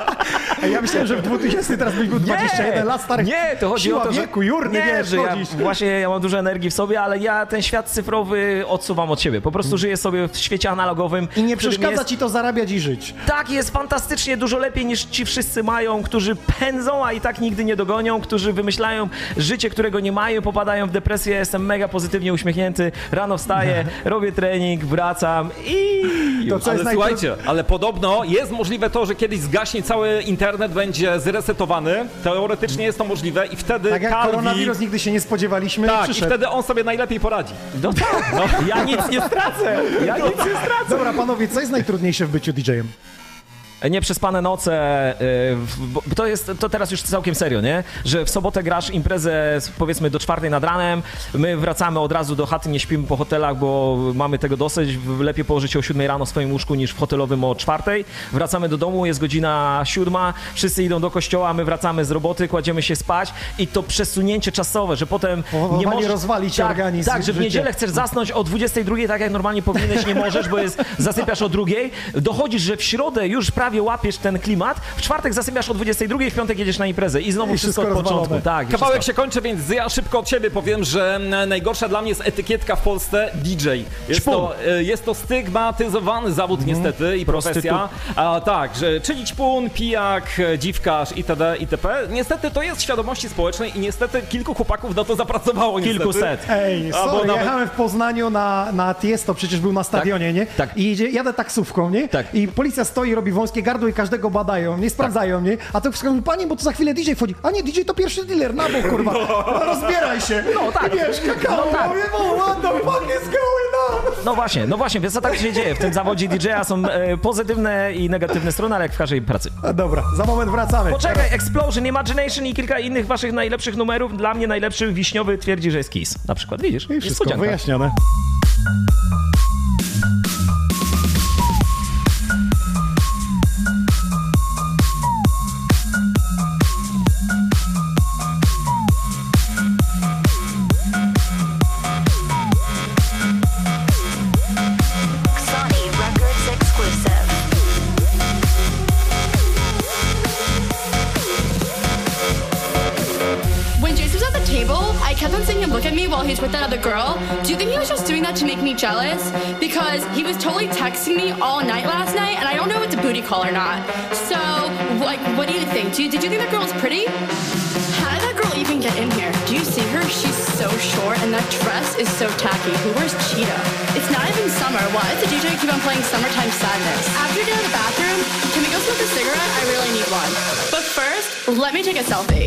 A Ja myślałem, że w 2000 teraz byś był 21 lat stary. Nie, to chodzi Siła o to, że... wieku, jurny, nie, wiesz, że ja, właśnie ja mam dużo energii w sobie, ale ja ten świat cyfrowy odsuwam od siebie. Po prostu żyję sobie w świecie analogowym. I nie przeszkadza jest... ci to zarabiać i żyć. Tak, jest fantastycznie dużo lepiej niż ci wszyscy mają, którzy pędzą, a i tak nigdy nie dogonią, którzy wymyślają życie, którego nie mają, popadają w depresję. Jestem mega pozytywnie uśmiechnięty. Rano wstaję, robię trening, wracam i. To co Ale jest słuchajcie, ale podobno jest możliwe to, że kiedyś zgaśnie cały internet, będzie zresetowany. Teoretycznie jest to możliwe i wtedy Tak jak Calvi... koronawirus nigdy się nie spodziewaliśmy, Tak, i przyszedł. wtedy on sobie najlepiej poradzi. No tak, no, ja nic nie stracę. Ja nic nie stracę. Dobra, panowie, co jest najtrudniejsze w byciu DJ-em? Nieprzespane noce, y, bo to jest, to teraz już całkiem serio, nie? Że w sobotę grasz imprezę powiedzmy do czwartej nad ranem, my wracamy od razu do chaty, nie śpimy po hotelach, bo mamy tego dosyć, lepiej położyć się o siódmej rano w swoim łóżku niż w hotelowym o czwartej. Wracamy do domu, jest godzina siódma, wszyscy idą do kościoła, my wracamy z roboty, kładziemy się spać i to przesunięcie czasowe, że potem nie możesz... rozwalić tak, organizm, Tak, że w niedzielę chcesz zasnąć o 22, tak jak normalnie powinieneś, nie możesz, bo jest, zasypiasz o drugiej. Dochodzisz, że w środę już prawie łapiesz ten klimat, w czwartek zasypiasz o 22, w piątek jedziesz na imprezę i znowu I wszystko, wszystko od początku. Tak, Kawałek wszystko. się kończy, więc ja szybko od siebie powiem, że mm, najgorsza dla mnie jest etykietka w Polsce DJ. Jest to, e, jest to stygmatyzowany zawód niestety i profesja. A, tak, że czyli ćpun, pijak, e, dziwkarz itd. itp. Niestety to jest w świadomości społecznej i niestety kilku chłopaków na to zapracowało niestety. Kilkuset. Ej, Albo sorry, nawet- jechałem w Poznaniu na, na Tiesto, przecież był na stadionie, nie? tak. I idzie, jadę taksówką, nie? Tak. I policja stoi, robi wąskie gardło i każdego badają, nie? Sprawdzają, nie? A to wszystko, panie, bo to za chwilę DJ wchodzi. A nie, DJ to pierwszy dealer, na bok, kurwa. No, rozbieraj się. No tak. I wiesz, kakao, No tak. mówię, what the fuck is going on? No właśnie, no właśnie, więc co tak się dzieje? W tym zawodzie DJ-a są e, pozytywne i negatywne strony, ale jak w każdej pracy. A dobra, za moment wracamy. Poczekaj, Explosion, Imagination i kilka innych waszych najlepszych numerów. Dla mnie najlepszy wiśniowy twierdzi, że jest Kiss. Na przykład, widzisz? I wszystko wyjaśnione. Jealous? Because he was totally texting me all night last night, and I don't know if it's a booty call or not. So, like, what do you think? Do you, did you think that girl was pretty? How did that girl even get in here? Do you see her? She's so short, and that dress is so tacky. Who wears cheetah? It's not even summer. Why does the DJ keep on playing Summertime Sadness? After you get out of the bathroom, can we go smoke a cigarette? I really need one. But first, let me take a selfie.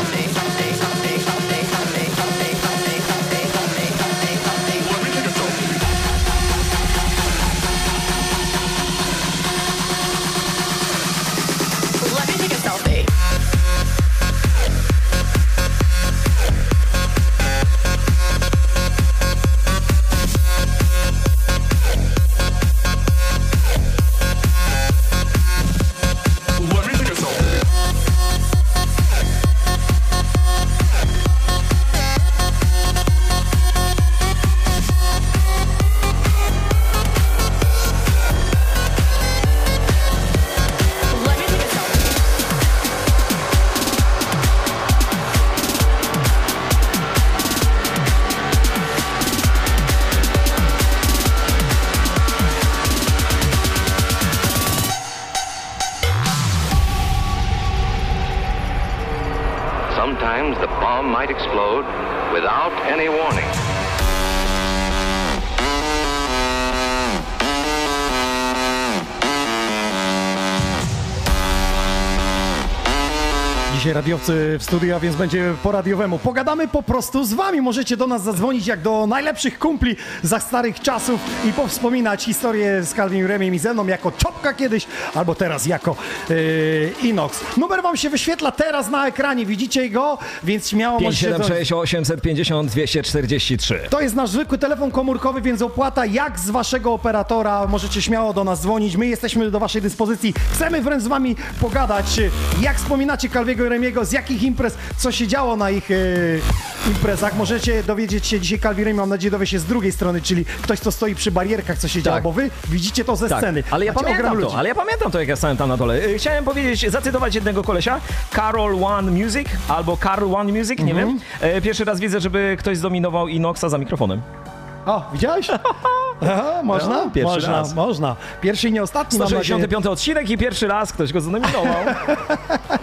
radiowcy w studiu, a więc będzie po radiowemu. Pogadamy po prostu z wami. Możecie do nas zadzwonić jak do najlepszych kumpli za starych czasów i powspominać historię z Calvin Remiem i ze mną jako Czopka kiedyś, albo teraz jako yy, Inox. Numer wam się wyświetla teraz na ekranie, widzicie go, więc śmiało możecie... dzwonić. 576 850 243. To jest nasz zwykły telefon komórkowy, więc opłata jak z waszego operatora. Możecie śmiało do nas dzwonić. My jesteśmy do waszej dyspozycji. Chcemy wręcz z wami pogadać. Jak wspominacie Calviego i Remiego, z jakich imprez, co się działo na ich e, imprezach. Możecie dowiedzieć się dzisiaj Remi, mam nadzieję, dowie się z drugiej strony, czyli ktoś, kto stoi przy barierkach, co się działo, Tak. bo wy widzicie to ze Tak, sceny. ale ja Macie pamiętam to, ludzi. ale ja pamiętam to, jak ja stałem tam na dole. Y, Chciałem powiedzieć, zacytować jednego kolesia, Carol One Music, albo Carol One Music, nie Mhm. wiem. E, Pierwszy raz widzę, żeby ktoś zdominował Inoxa za mikrofonem. O, widziałeś? Aha, można? No, pierwszy można, raz. można. Pierwszy i nie ostatni, mam nadzieję. 165 odcinek i pierwszy raz ktoś go zdominował.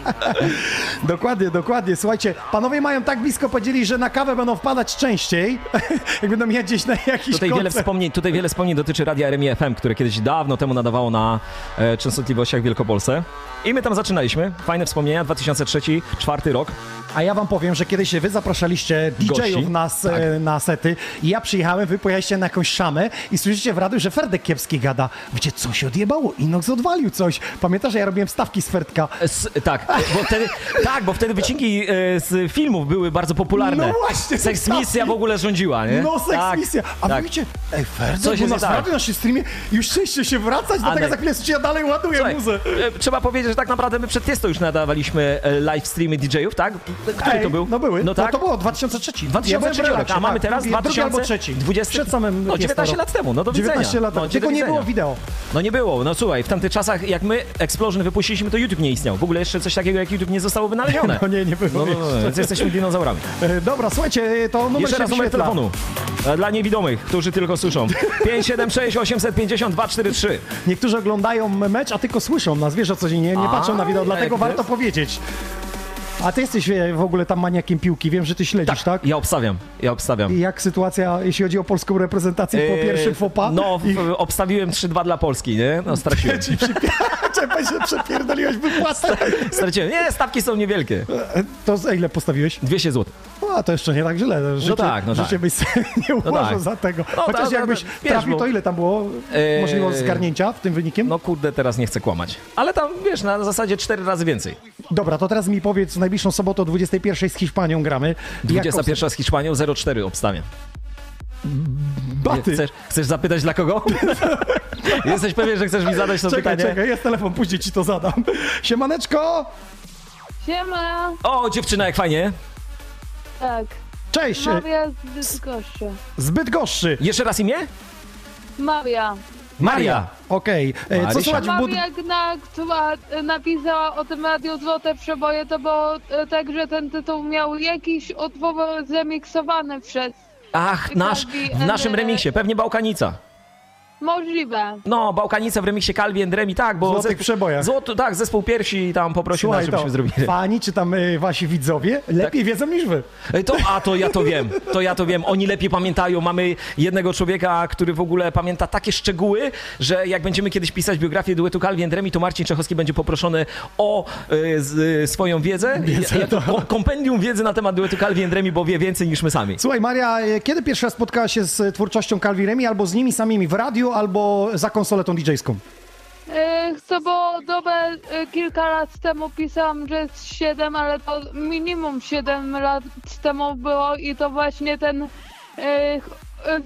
Dokładnie, dokładnie. Słuchajcie, panowie mają tak blisko podzielić, że na kawę będą wpadać częściej, jak będą jechać gdzieś na jakiś Tutaj wiele, wspomnień, tutaj wiele wspomnień dotyczy Radia RMI FM, które kiedyś dawno temu nadawało na e, częstotliwościach w Wielkopolsce. I my tam zaczynaliśmy. Fajne wspomnienia, 2003-2004 rok. A ja wam powiem, że kiedyś wy zapraszaliście DJ-ów na, Tak. na sety i ja przyjechałem, wy pojechaliście na jakąś szamę i słyszycie w radiu, że Ferdek Kiepski gada. Wiecie, co się odjebało? Inox odwalił coś. Pamiętasz, że ja robiłem wstawki z Ferdka? S, tak, bo wtedy, tak, bo wtedy wycinki e, z filmów były bardzo popularne. No właśnie, Seks tak. misja w ogóle rządziła, nie? No, seks tak, misja. A tak. mówicie, ej, Ferdek, Coś bo nas tak. na naszym streamie już chcieliście się wracać, dlatego Anek. za chwilę ja dalej ładuję Słuchaj, muzę. e, trzeba powiedzieć, że tak naprawdę my przed Tiesto już nadawaliśmy e, live streamy DJ-ów, tak? Który Ej, to był? No były. No tak. to było 2003. Ja byłem w 2003 rok, redakcji, a mamy tak. teraz Drugi- drugi 2000, albo trzeci. 20, Przed samym No 19 Tiesto. lat temu, no do widzenia. 19 lat no, temu. do Tylko nie widzenia. było wideo. No nie było, no słuchaj, w tamtych czasach jak my Explosion wypuściliśmy, to YouTube nie istniał. W ogóle jeszcze coś takiego jak YouTube nie zostało wynalezione. No nie, nie było No, no, no, więc jesteśmy dinozaurami. E, Dobra, słuchajcie, to numer Jeszcze raz numer telefonu. E, Dla niewidomych, którzy tylko słyszą. 576 850 243. Niektórzy oglądają mecz, a tylko słyszą nas, wiesz o co dzień, nie, nie patrzą na wideo, dlatego warto powiedzieć. A ty jesteś e, w ogóle tam maniakiem piłki, wiem, że ty śledzisz, tak? Ja obstawiam, ja obstawiam. I jak sytuacja, jeśli chodzi o polską reprezentację po Eee, pierwszym fopa? No, I... obstawiłem 3-2 dla Polski, nie? No, straciłem. Czepaj się, przepierdoliłeś wypłatę. Straciłem. Nie, stawki są niewielkie. To za ile postawiłeś? 200 zł. A, to jeszcze nie tak źle. Życie, tak, no tak. życie byś sobie nie ułożył tak. za tego. No Chociaż tak, jakbyś no, wiesz, trafił, to ile tam było Eee, możliwość zgarnięcia w tym wynikiem? No kurde, teraz nie chcę kłamać. Ale tam, wiesz, na zasadzie cztery razy więcej. Dobra, to teraz mi powiedz, w najbliższą sobotę o 21 z Hiszpanią gramy. Jak 21 z Hiszpanią, 0,4 obstawiam. Baty. Chcesz, chcesz zapytać dla kogo? Jesteś pewien, że chcesz mi zadać to Czekaj, pytanie? czekaj, jest telefon, później ci to zadam. Siemaneczko! Siema! O, dziewczyna, jak fajnie. Tak, Cześć! e, Maria z Bydgoszczy. Zbyt goszczy. Jeszcze raz imię? Maria. Maria. Okej. E, Co słychać w bud... Maria, na, która napisała o tym radiu Złote Przeboje, to było e, tak, że ten tytuł miał jakiś utwór zemiksowany przez... Ach, nasz, w naszym remiksie, pewnie Bałkanica. Możliwe. No, Bałkanica w remiksie Calvi and Remi, tak, bo... Złotych przebojach. Złoto, tak, zespół piersi tam poprosił nas, Słuchaj, żebyśmy to zrobili. fani czy tam e, wasi widzowie lepiej wiedzą niż wy. Ej, To, a to ja to wiem, to ja to wiem. Oni lepiej pamiętają. Mamy jednego człowieka, który w ogóle pamięta takie szczegóły, że jak będziemy kiedyś pisać biografię duetu Calvi and Remi, to Marcin Czechowski będzie poproszony o y, z, y, swoją wiedzę, Wiedzę, to- ko- kompendium wiedzy na temat duetu Calvi and Remi, bo wie więcej niż my sami. Słuchaj, Maria, e, kiedy pierwszy raz spotkałaś się z twórczością Calvi Remi, albo z nimi samymi w radiu, albo za konsoletą DJ-ską? E, Co było dobre, e, kilka lat temu pisałam, że jest 7, ale to minimum 7 lat temu było i to właśnie ten e,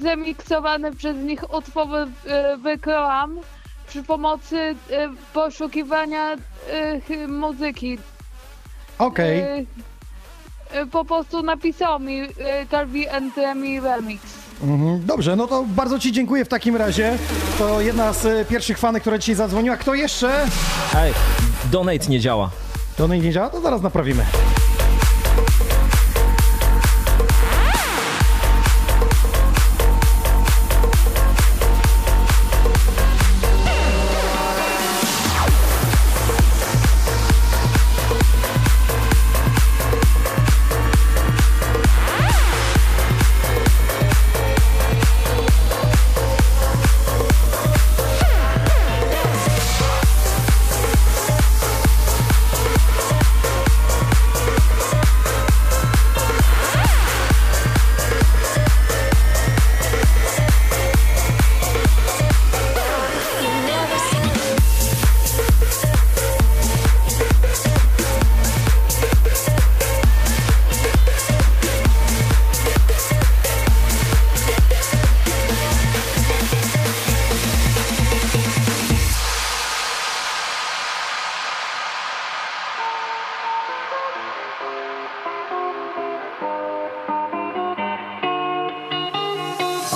zemiksowany przez nich utwór wykryłam przy pomocy poszukiwania muzyki. Okej. E, Po prostu napisał mi Calvi and Remi Remix. Mhm, Dobrze, no to bardzo ci dziękuję w takim razie. To jedna z e, pierwszych fanek, która dzisiaj zadzwoniła. Kto jeszcze? Ej, donate nie działa. To nie działa? To zaraz naprawimy.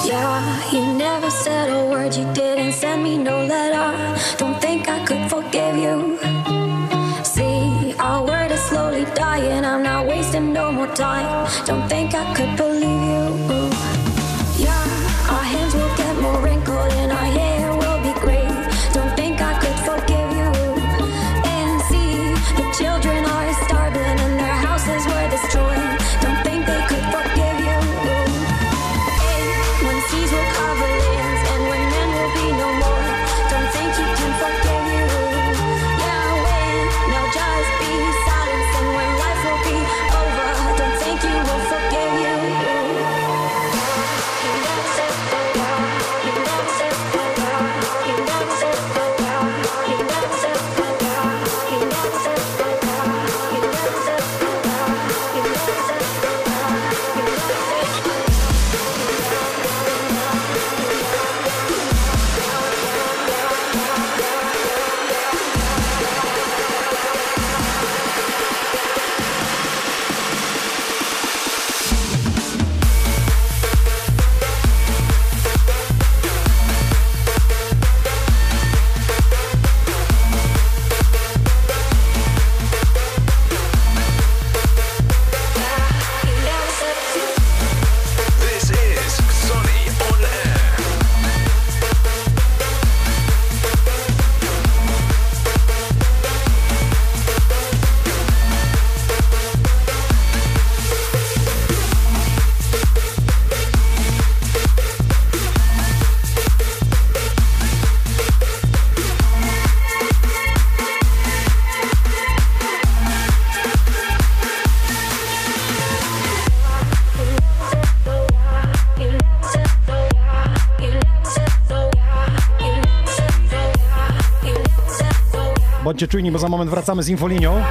Yeah, you never said a word, you didn't send me no letter. Don't think I could forgive you. See, our word is slowly dying, I'm not wasting no more time. Don't think I could believe Bądźcie czujni, bo za moment wracamy z infolinią.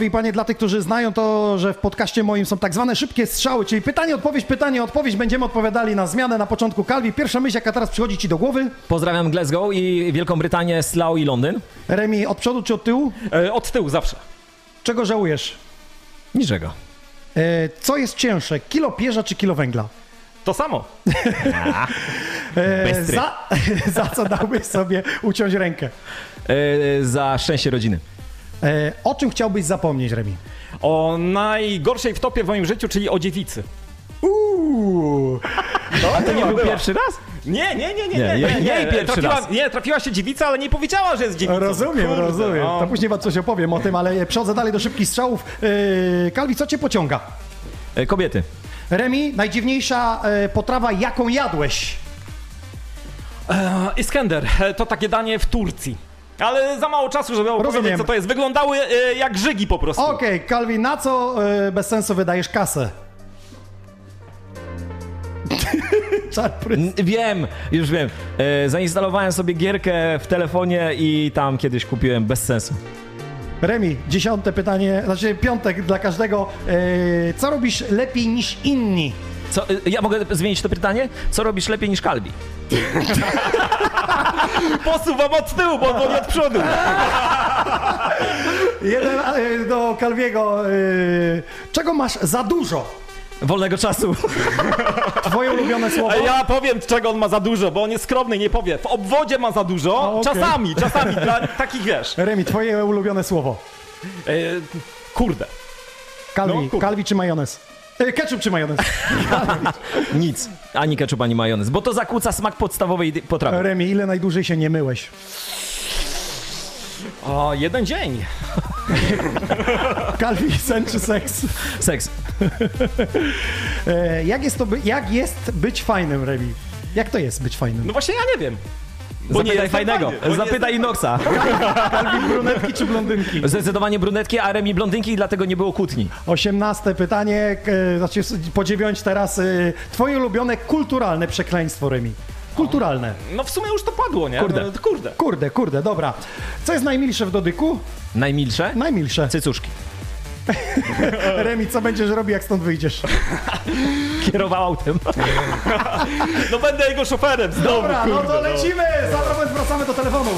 Panowie i panie, dla tych, którzy znają to, że w podcaście moim są tak zwane szybkie strzały, czyli pytanie, odpowiedź, pytanie, odpowiedź. Będziemy odpowiadali na zmianę na początku Kalwi. Pierwsza myśl, jaka teraz przychodzi ci do głowy? Pozdrawiam Glasgow i Wielką Brytanię, Slough i Londyn. Remi, od przodu czy od tyłu? E, od tyłu zawsze. Czego żałujesz? Niczego. E, co jest cięższe, kilo pierza czy kilo węgla? To samo. E, za, za co dałbyś sobie uciąć rękę? E, za szczęście rodziny. E, o czym chciałbyś zapomnieć, Remi? O najgorszej w topie w moim życiu, czyli o dziewicy. Uuu, A to nie był pierwszy raz? Nie, nie, nie, nie, Nie, nie, nie, nie pierwszy trafiła, raz. Nie, trafiła się dziewica, ale nie powiedziała, że jest dziewicą. rozumiem, Kurde, rozumiem. no. To później wam coś opowiem o tym, ale przechodzę dalej do szybkich strzałów. E, Kalwi, co cię pociąga? E, kobiety. Remi, najdziwniejsza e, potrawa, jaką jadłeś? E, Iskender, to takie danie w Turcji. Ale za mało czasu, żeby opowiedzieć, co to jest. Wyglądały e, jak żygi po prostu. Okej, Kalwi, na co e, bez sensu wydajesz kasę? Wiem, już wiem. E, zainstalowałem sobie gierkę w telefonie i tam kiedyś kupiłem bez sensu. Remi, dziesiąte pytanie, znaczy piątek dla każdego. E, co robisz lepiej niż inni? Co, e, ja mogę zmienić to pytanie? Co robisz lepiej niż Kalbi? Posuwam od tyłu, bo nie od przodu. Jeden e, do Kalwiego. E, czego masz za dużo? Wolnego czasu. Twoje ulubione słowo? A ja powiem, czego on ma za dużo, bo on jest skromny, nie powie. W obwodzie ma za dużo, A, okej. czasami, czasami, dla takich wiesz. Remi, twoje ulubione słowo. E, kurde. Kalwi, No, kurde. kalwi czy majonez? Ketchup czy majonez? Nic. Ani ketchup, ani majonez, bo to zakłóca smak podstawowej potrawy. Remi, ile najdłużej się nie myłeś? O, jeden dzień. Kalwi, sen czy seks? Seks. E, jak, jest to by, jak jest być fajnym, Remi? Jak to jest być fajnym? No właśnie ja nie wiem. Bo Zapytaj fajnego. fajny, Zapytaj Inoxa. Kalwi, brunetki czy blondynki? Zdecydowanie brunetki, a Remi blondynki i dlatego nie było kłótni. Osiemnaste pytanie, e, znaczy po dziewiąć teraz. E, twoje ulubione kulturalne przekleństwo, Remi? Kulturalne. No w sumie już to padło, nie? Kurde. No, kurde. Kurde, kurde, dobra. Co jest najmilsze w dotyku? Najmilsze? Najmilsze. Cycuszki. Remi, co będziesz robił, jak stąd wyjdziesz? Kierował autem. No będę jego szoferem znowu, Dobra, no kurde, to lecimy! Za moment wracamy do telefonu.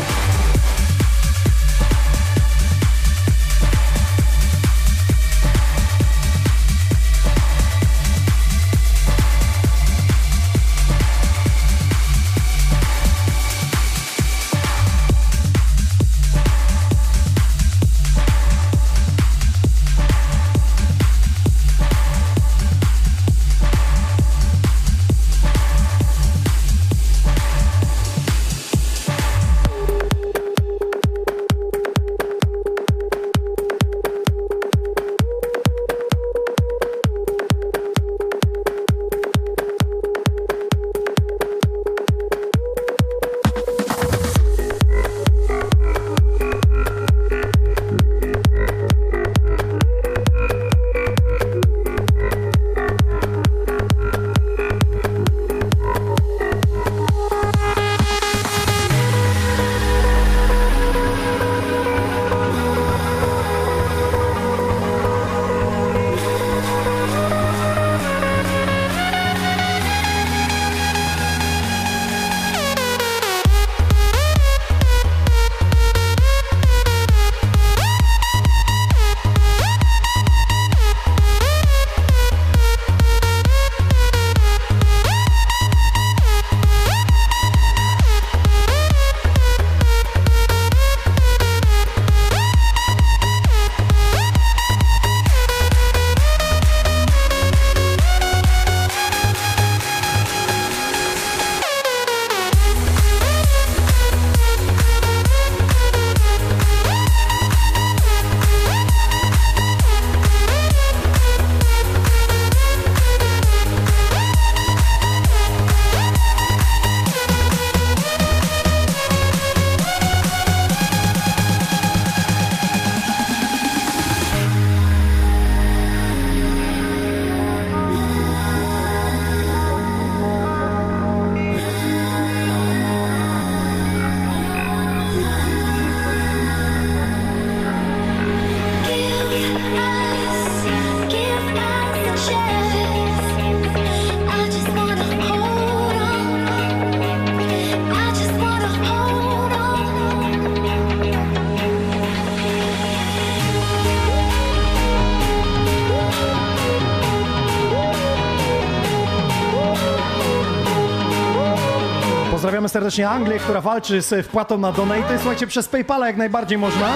Serdecznie Anglię, która walczy z wpłatą na donate. Słuchajcie, przez PayPala jak najbardziej można.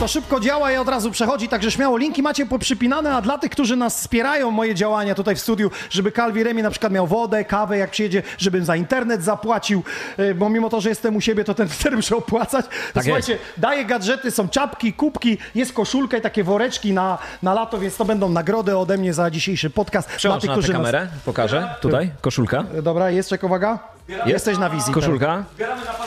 To szybko działa i od razu przechodzi, także śmiało linki macie poprzypinane, a dla tych, którzy nas wspierają, moje działania tutaj w studiu, żeby Calvi Remi na przykład miał wodę, kawę, jak przyjedzie, żebym za internet zapłacił, e, bo mimo to, że jestem u siebie, to ten wtedy muszę opłacać. Tak słuchajcie, daję gadżety, są czapki, kubki, jest koszulka i takie woreczki na, na lato, więc to będą nagrody ode mnie za dzisiejszy podcast. Przełącz na tę którzy nas- kamerę, pokażę. Tutaj, koszulka. Dobra, jest, czek, uwaga. Jesteś na wizji. Koszulka.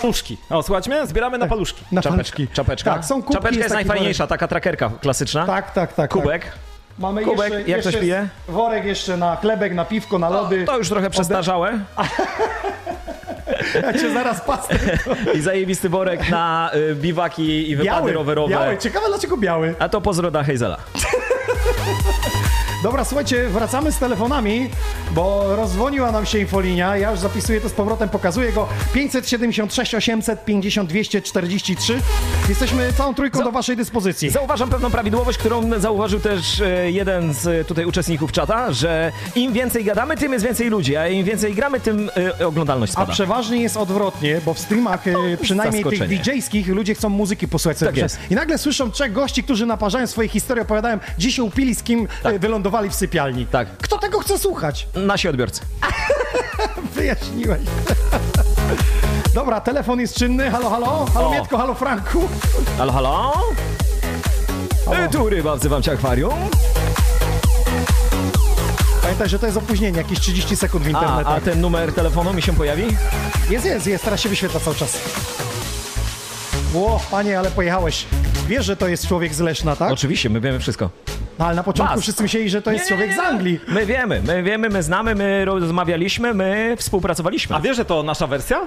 Paluszki. O, słuchajcie mnie? Zbieramy na paluszki. Na Czapeczka. Czapeczka. Tak, są kubki, Czapeczka jest, taki najfajniejsza, taka trackerka klasyczna. Tak, tak, tak. Kubek. Tak. Mamy Kubek, jeszcze, jak ktoś pije? Worek jeszcze na chlebek, na piwko, na lody. To już trochę przestarzałe. Ja cię zaraz pastę. I zajebisty worek na y, biwaki i wypady Biały, rowerowe. biały. Ciekawe dlaczego biały. A to pozdroda Hazela. Dobra, słuchajcie, wracamy z telefonami, bo rozdzwoniła nam się infolinia. Ja już zapisuję to z powrotem, pokazuję go. 576 850 243. Jesteśmy całą trójką do waszej dyspozycji. Zauważam pewną prawidłowość, którą zauważył też e, jeden z e, tutaj uczestników czata, że im więcej gadamy, tym jest więcej ludzi, a im więcej gramy, tym e, oglądalność A spada. przeważnie jest odwrotnie, bo w streamach, przynajmniej tych. DJ-skich, ludzie chcą muzyki posłuchać sobie Tak. I nagle słyszą trzech gości, którzy naparzają swoje historie, opowiadają, gdzie się upili, z kim wylądowali w sypialni. Tak. Kto tego chce słuchać? Nasi odbiorcy. Wyjaśniłeś. Dobra, telefon jest czynny. Halo, halo? Halo O. Mietko, halo Franku? Halo, halo? E, Tu ryba, wzywam cię akwarium. Pamiętaj, że to jest opóźnienie, jakieś 30 sekund w A, internetach. a ten numer telefonu mi się pojawi? Jest, jest, jest, teraz się wyświetla cały czas. Ło, panie, ale pojechałeś. Wiesz, że to jest człowiek z Leszna, tak? Oczywiście, my wiemy wszystko. No, ale na początku Was. wszyscy myśleli, że to jest człowiek z Anglii. My wiemy, my wiemy, my znamy, my rozmawialiśmy, my współpracowaliśmy. A wiesz, że to nasza wersja?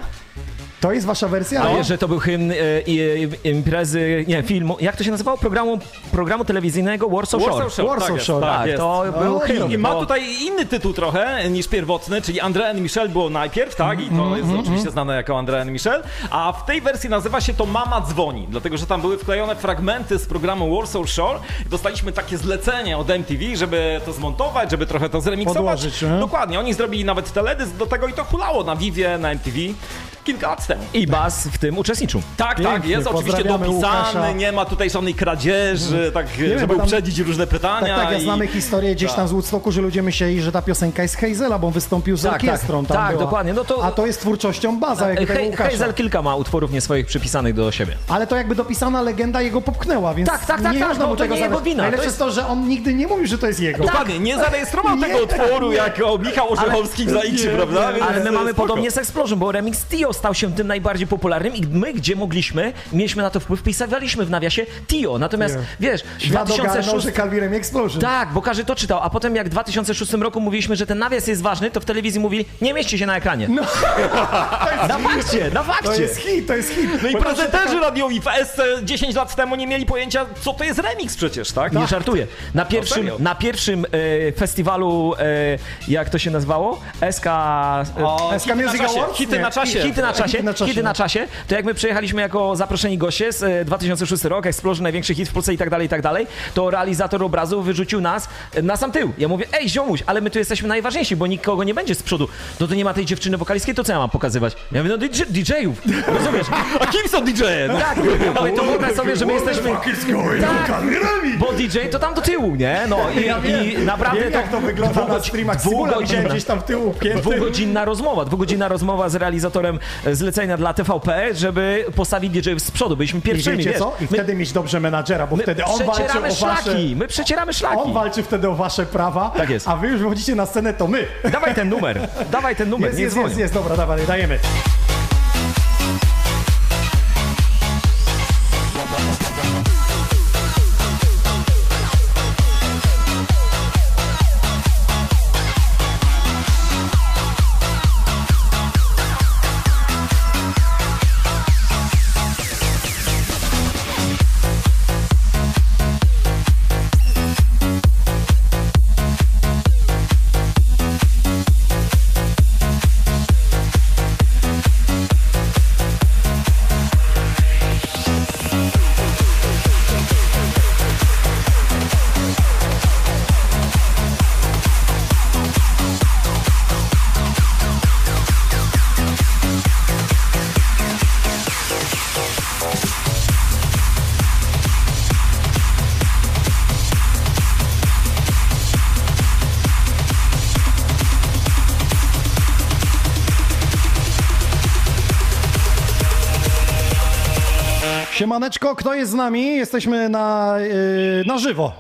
To jest wasza wersja? A No. że to był hymn e, i- i- imprezy, nie, filmu, jak to się nazywało? Programu, programu telewizyjnego Warsaw Shore. Warsaw Shore, Warsaw tak Shore. tak Tak, jest. to był No, hymn. I ma bo- tutaj inny tytuł trochę niż pierwotny, czyli André and Michel było najpierw, tak? I to jest oczywiście znane jako André and Michel. A w tej wersji nazywa się to Mama dzwoni, dlatego że tam były wklejone fragmenty z programu Warsaw Shore. Dostaliśmy takie zlecenie od MTV, żeby to zmontować, żeby trochę to zremiksować. Podłożyć, nie? Dokładnie, oni zrobili nawet teledysk do tego i to hulało na Vivie, na MTV kilka lat temu. I Bas w tym uczestniczył. Tak, tak, Pięknie, jest oczywiście dopisany, Łukasza. nie ma tutaj żadnej kradzieży, tak, wiem, żeby tam- uprzedzić różne pytania. Tak, tak, ja i- znamy historię gdzieś tam z Woodstocku, że ludzie myśleli, że ta piosenka jest Hazela, bo on wystąpił z Tak, orkiestrą tak, tam tak, była. dokładnie, no to- A to jest twórczością baza, tego He-. Hazel kilka ma utworów nie swoich przypisanych do siebie. Ale to jakby dopisana legenda jego popchnęła, więc Tak, tak, tak, nie tak, można no mu to tego nie jego wina, Najlepsze to jest to, że on nigdy nie mówił, że to jest jego. Dokładnie, nie zarejestrował tego utworu jako Michał Orzechowski w nie, prawda? Ale my mamy podobnie z Explosion, bo remix Tio stał się tym najbardziej popularnym i my, gdzie mogliśmy, mieliśmy na to wpływ, pisaliśmy w nawiasie Tio. Natomiast wiesz, Świat ogarnął, 2006 że Calvirem Explosion. Tak, bo każdy to czytał, a potem jak w 2006 roku mówiliśmy, że ten nawias jest ważny, to w telewizji mówili, nie mieści się na ekranie. No. Na fakcie, na To fakcie. jest hit, to jest hit. No i to prezenterzy radiowi w SC 10 lat temu nie mieli pojęcia, co to jest remix przecież, tak? Nie żartuję. Na pierwszym, serio? na pierwszym e, festiwalu, e, jak to się nazywało? SK... E, O, SK Music Awards? Hity na czasie. Hity na czasie, Hity na czasie, hity na no. czasie, to jak my przyjechaliśmy jako zaproszeni goście z e, 2006 rok, Explosion, największy hit w Polsce i tak dalej, i tak dalej, to realizator obrazu wyrzucił nas e, na sam tył. Ja mówię, ej ziomuś, ale my tu jesteśmy najważniejsi, bo nikogo nie będzie z przodu. No to nie ma tej dziewczyny wokalistki, to co ja mam pokazywać? Ja mówię, no DJ, DJ-ów, rozumiesz? A kim są DJ-e? No. Tak, ale to wyobraź sobie, że my jesteśmy... Tak, bo DJ to tam do tyłu, nie? No i, i naprawdę Wiem, jak to wygląda na streamach. Dwugodzinna- gdzieś tam w tyłu pięty. Dwugodzinna rozmowa, dwugodzinna rozmowa z realizatorem e, zlecenia dla TVP, żeby postawić DJ z przodu. Byliśmy I pierwszymi, wiecie wiesz. co? I My- wtedy mieć dobrze menadżera, bo My wtedy on walczy o wasze... szlaki, my przecieramy szlaki. On walczy wtedy o wasze prawa, Tak jest. a wy już wychodzicie na scenę, to my. Dawaj ten numer, dawaj ten numer, Jest, nie jest, jest, jest, dobra, dawaj, dajemy. Siemaneczko, kto jest z nami? Jesteśmy na, yy, na żywo.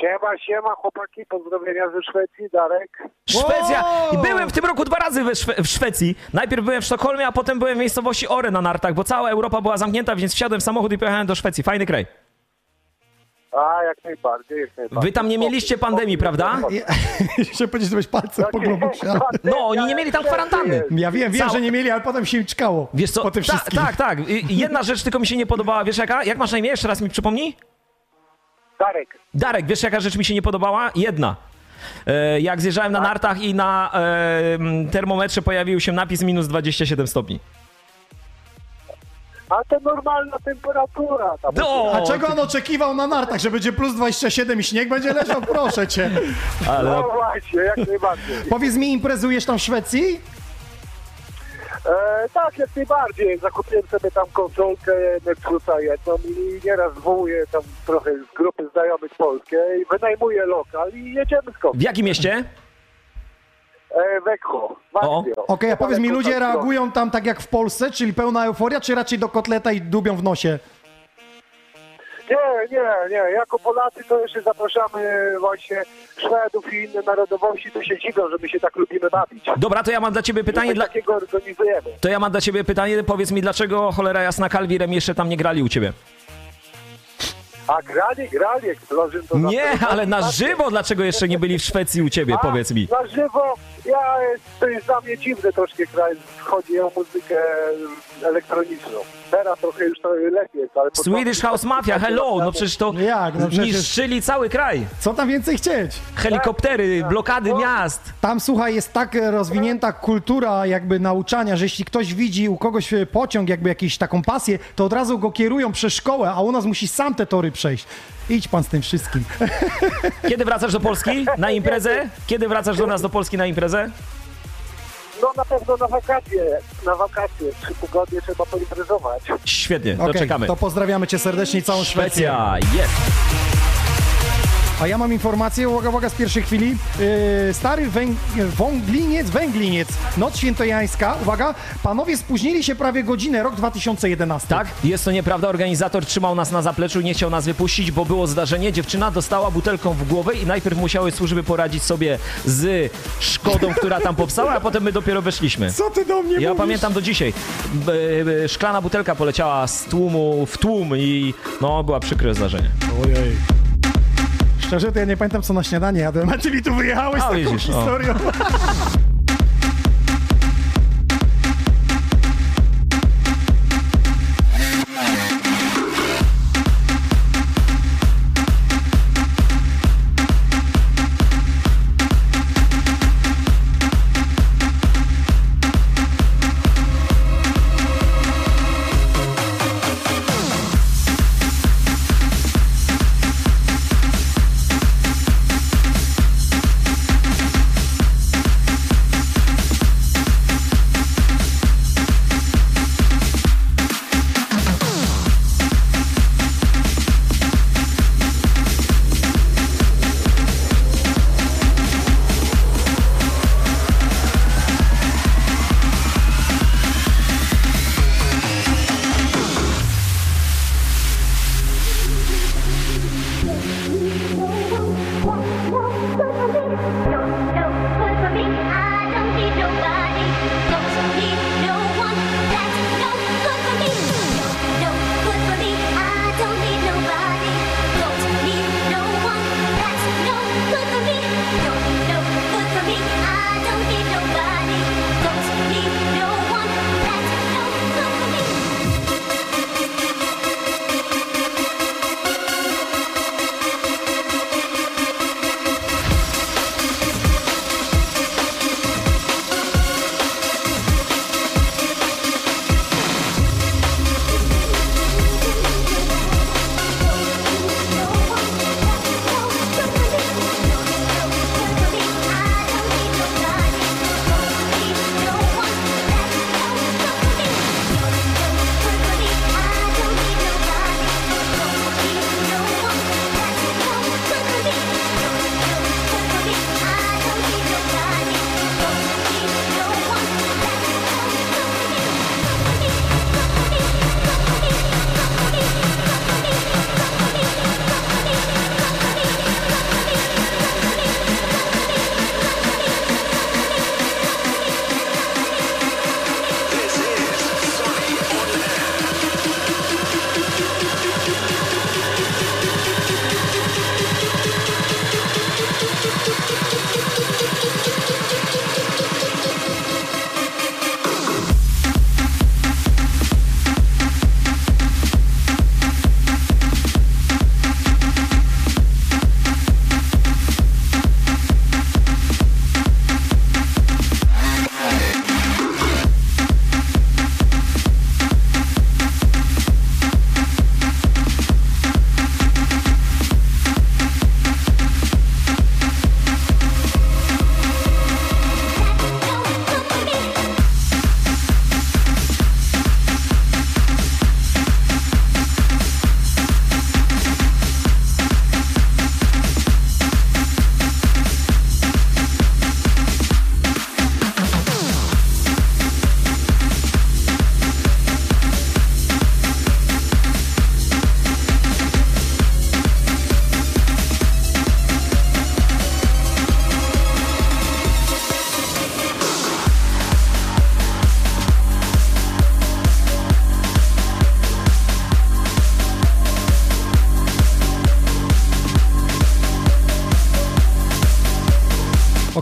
Siema, siema chłopaki, pozdrowienia ze Szwecji, Darek. Szwecja! I byłem w tym roku dwa razy we Szwe- w Szwecji. Najpierw byłem w Sztokholmie, a potem byłem w miejscowości Ore na nartach, bo cała Europa była zamknięta, więc wsiadłem w samochód i pojechałem do Szwecji. Fajny kraj. A, jak najbardziej, jak najbardziej. Wy tam nie mieliście pandemii, prawda? Jeszcze powiedzieć, żebyś palcem po głowie wsiadł. No, oni nie mieli tam kwarantanny. Ja wiem, wiem, Cał- że nie mieli, ale potem się im czkało. Wiesz co, Po tym ta, wszystkim. tak, tak. Jedna rzecz tylko mi się nie podobała, wiesz jaka? Jak masz na imię? Jeszcze raz mi przypomnij. Darek, Darek, wiesz jaka rzecz mi się nie podobała? Jedna. E, Jak zjeżdżałem na nartach i na e, m, termometrze pojawił się napis minus 27 stopni. A to normalna temperatura. Tam No, A czego on oczekiwał na nartach, że będzie plus 27 i śnieg będzie leżał? Proszę cię. ale No właśnie, jak najbardziej. Powiedz mi, imprezujesz tam w Szwecji? E, tak, jak najbardziej. Zakupiłem sobie tam konsolkę Netflixa jedną i nieraz zwołuję tam trochę z grupy znajomych Polskie i wynajmuję lokal i jedziemy skąd. w jakim mieście? E, Wekho, O, Okej, a powiedz mi, ludzie reagują tam tak jak w Polsce, czyli pełna euforia, czy raczej do kotleta i dubią w nosie? Nie, nie, nie. Jako Polacy to jeszcze zapraszamy właśnie Szwedów i inne narodowości, to się dziwią, że my się tak lubimy bawić. Dobra, to ja mam dla ciebie pytanie. Dla... takiego organizujemy. To ja mam dla ciebie pytanie. Powiedz mi, dlaczego cholera jasna Kalwirem jeszcze tam nie grali u ciebie? A grali, grali, Explosion to Nie, ale na żywo dlaczego jeszcze nie byli w Szwecji u ciebie? A, Powiedz mi. Na żywo, ja, to jest dla mnie dziwny troszkę kraj, chodzi o muzykę elektroniczną. Teraz trochę już to lepiej jest, ale... Swedish House Mafia, hello! No przecież to Jak? No przecież- niszczyli cały kraj. Co tam więcej chcieć? Helikoptery, blokady No. miast. Tam, słuchaj, jest tak rozwinięta kultura jakby nauczania, że jeśli ktoś widzi u kogoś e, pociąg, jakby jakąś taką pasję, to od razu go kierują przez szkołę, a u nas musi sam te tory przejść. Idź pan z tym wszystkim. Kiedy wracasz do Polski na imprezę? Kiedy wracasz do nas do Polski na imprezę? No na pewno na wakacje, na wakacje, trzy tygodnie trzeba poimprezować. Świetnie, to Okej, czekamy. to pozdrawiamy cię serdecznie i całą Szwecję. Szwecja, jest. A ja mam informację, uwaga, uwaga, z pierwszej chwili. Yy, stary węg- wągliniec, węgliniec, noc świętojańska. Uwaga, panowie spóźnili się prawie godzinę, rok 2011. Tak, jest to nieprawda. Organizator trzymał nas na zapleczu nie chciał nas wypuścić, bo było zdarzenie. Dziewczyna dostała butelką w głowę i najpierw musiały służby poradzić sobie z szkodą, która tam powstała, a potem my dopiero weszliśmy. Co ty do mnie Ja mówisz? pamiętam do dzisiaj. B- b- szklana butelka poleciała z tłumu w tłum i no, była przykre zdarzenie. Ojej. Szczerze, to ja nie pamiętam, co na śniadanie jadłem, a ty mi tu wyjechałeś A, z taką widzisz, historią.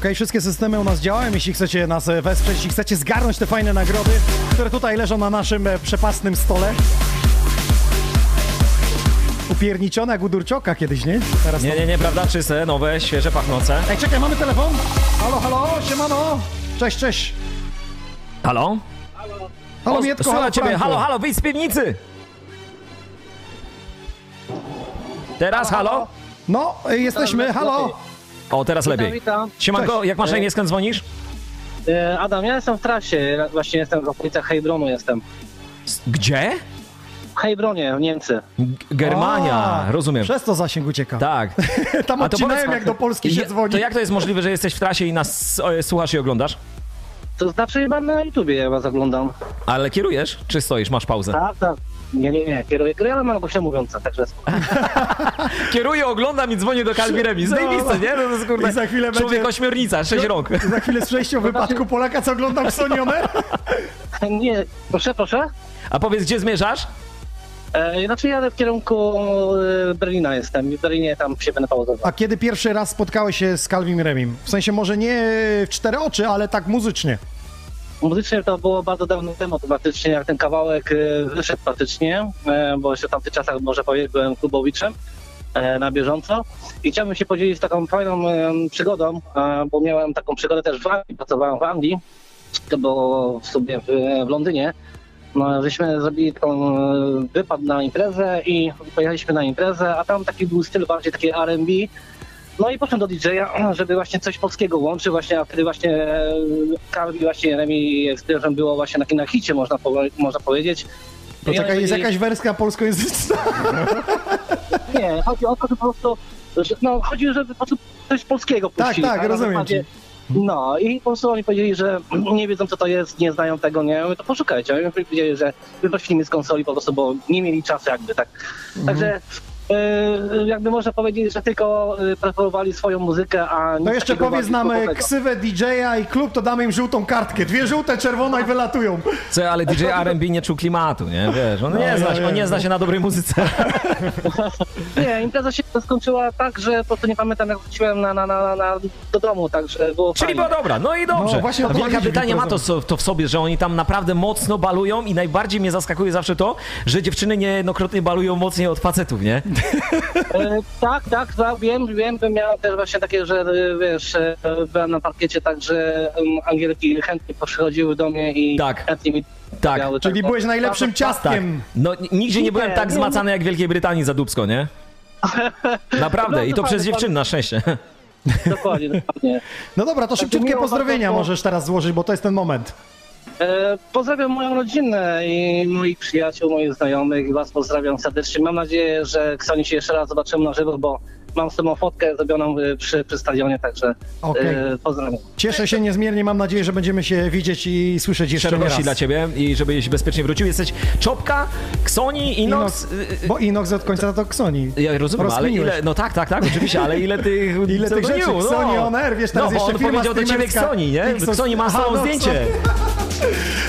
Okej, wszystkie systemy u nas działają. Jeśli chcecie nas e, wesprzeć, jeśli chcecie zgarnąć te fajne nagrody, które tutaj leżą na naszym e, przepastnym stole. Upierniczone jak u Durczoka kiedyś, nie? Teraz Nie, to- nie, nie, prawda? Czyste, nowe, świeże, pachnące. Ej, czekaj, mamy telefon? Halo, halo, siemano. Cześć, cześć. Halo? Halo, O, Mietko, halo, ciebie, halo, halo, wyjdź z piwnicy! Teraz, halo? No, e, jesteśmy, halo. O, teraz Witam, lepiej. witam. Siemanko, Cześć. jak masz na E, imię, skąd dzwonisz? E, Adam, ja jestem w trasie, właśnie jestem w okolicach Heilbronu jestem. Gdzie? W Heilbronie, w Niemcy. Germania, A, rozumiem. Przez to zasięg ucieka. Tak. Tam A to powiedz- jak do Polski się Je- dzwoni. To jak to jest możliwe, że jesteś w trasie i nas e, słuchasz i oglądasz? To znaczy chyba na YouTubie ja was oglądam. Ale kierujesz, czy stoisz, masz pauzę? Tak, tak. Nie, nie, nie, kieruję, kieruję, ale mam głośno mówiące, także Kieruję, oglądam i dzwonię do Kalbi Remis. No. Zajebiste, nie? No to jest kurde, I za chwilę człowiek będzie- ośmiornica, 6 rąk. Za chwilę z przejścią wypadku Polaka, co oglądam w Sony On Air. Nie, proszę, proszę. A powiedz, gdzie zmierzasz? E, znaczy jadę w kierunku e, Berlina jestem i w Berlinie tam się będę pauzował. A kiedy pierwszy raz spotkałeś się z Calvin Remim? W sensie może nie w cztery oczy, ale tak muzycznie. Muzycznie to było bardzo dawno temu, to praktycznie jak ten kawałek e, wyszedł praktycznie, e, bo jeszcze w tamtych czasach może powiedzieć byłem klubowiczem e, na bieżąco i chciałbym się podzielić taką fajną przygodą, bo miałem taką przygodę też w Anglii, pracowałem w Anglii, to było w sobie w, Londynie. No, żeśmy zrobili taką wypad na imprezę i pojechaliśmy na imprezę, a tam taki był styl bardziej taki R&B, no i poszedłem do DJ-a, żeby właśnie coś polskiego łączyć, właśnie, a wtedy właśnie e, Calvi, właśnie Remi Explosion było właśnie na, na hicie, można, powie- można powiedzieć. I Poczekaj, oni jest powiedzieli- jakaś wersja polskojęzyczna. Nie, chodzi o to, że po prostu, że, no chodzi, żeby po prostu coś polskiego Tak, puścili. tak, na rozumiem No i po prostu oni powiedzieli, że nie wiedzą co to jest, nie znają tego, nie, Ja mówię, to poszukajcie. Oni powiedzieli, że wyprosili mnie z konsoli po prostu, bo nie mieli czasu jakby tak. Mhm. Także jakby można powiedzieć, że tylko e, preferowali swoją muzykę, a nic No jeszcze powiedz nam e, ksywę DJ-a i klub, to damy im żółtą kartkę. Dwie żółte, czerwona i wylatują. Co, ale DJ R&B nie czuł klimatu, nie? Wiesz, on No, nie, ja zna, się, on nie zna się na dobrej muzyce. Nie, impreza się skończyła tak, że po prostu nie pamiętam jak wróciłem na, na, na, na, do domu, także było Czyli fajnie. była dobra, no i dobrze. No, właśnie Wielka Brytania ma to, to w sobie, że oni tam naprawdę mocno balują i najbardziej mnie zaskakuje zawsze to, że dziewczyny niejednokrotnie balują mocniej od facetów, nie? E, tak, tak, tak, wiem, wiem, bym miał też właśnie takie, że e, wiesz, e, byłem na parkiecie tak, że um, Angielki chętnie przychodziły do mnie i Tak. chętnie mi Tak. Czyli tak, byłeś to- najlepszym to- ciastkiem. No nigdzie nie byłem Nie, tak nie, zmacany jak w Wielkiej Brytanii za Dubsko, nie? Naprawdę, No, i to przez fajnie, dziewczyny na szczęście. Dokładnie, dokładnie. No dobra, to szybciutkie pozdrowienia bardzo. możesz teraz złożyć, bo to jest ten moment. E, pozdrawiam moją rodzinę i moich przyjaciół, moich znajomych i was pozdrawiam serdecznie. Mam nadzieję, że Ksoni się jeszcze raz zobaczymy na żywo, bo mam z tobą fotkę zrobioną e, przy, przy stadionie, także e, pozdrawiam. Cieszę się niezmiernie, mam nadzieję, że będziemy się widzieć i słyszeć jeszcze Szczerości raz. dla ciebie i żebyś bezpiecznie wrócił. Jesteś Czopka, Ksoni, Inox. Inox, bo Inox od końca to Ksoni. Ja rozumiem, ale ile, no tak, tak, tak, oczywiście, ale ile tych Ile tych rzeczy, pseudonimów, Ksoni on air, wiesz, teraz no, jeszcze on firma powiedział do ciebie. Ksoni, nie? Xos- Ksoni ma tobą no, zdjęcie.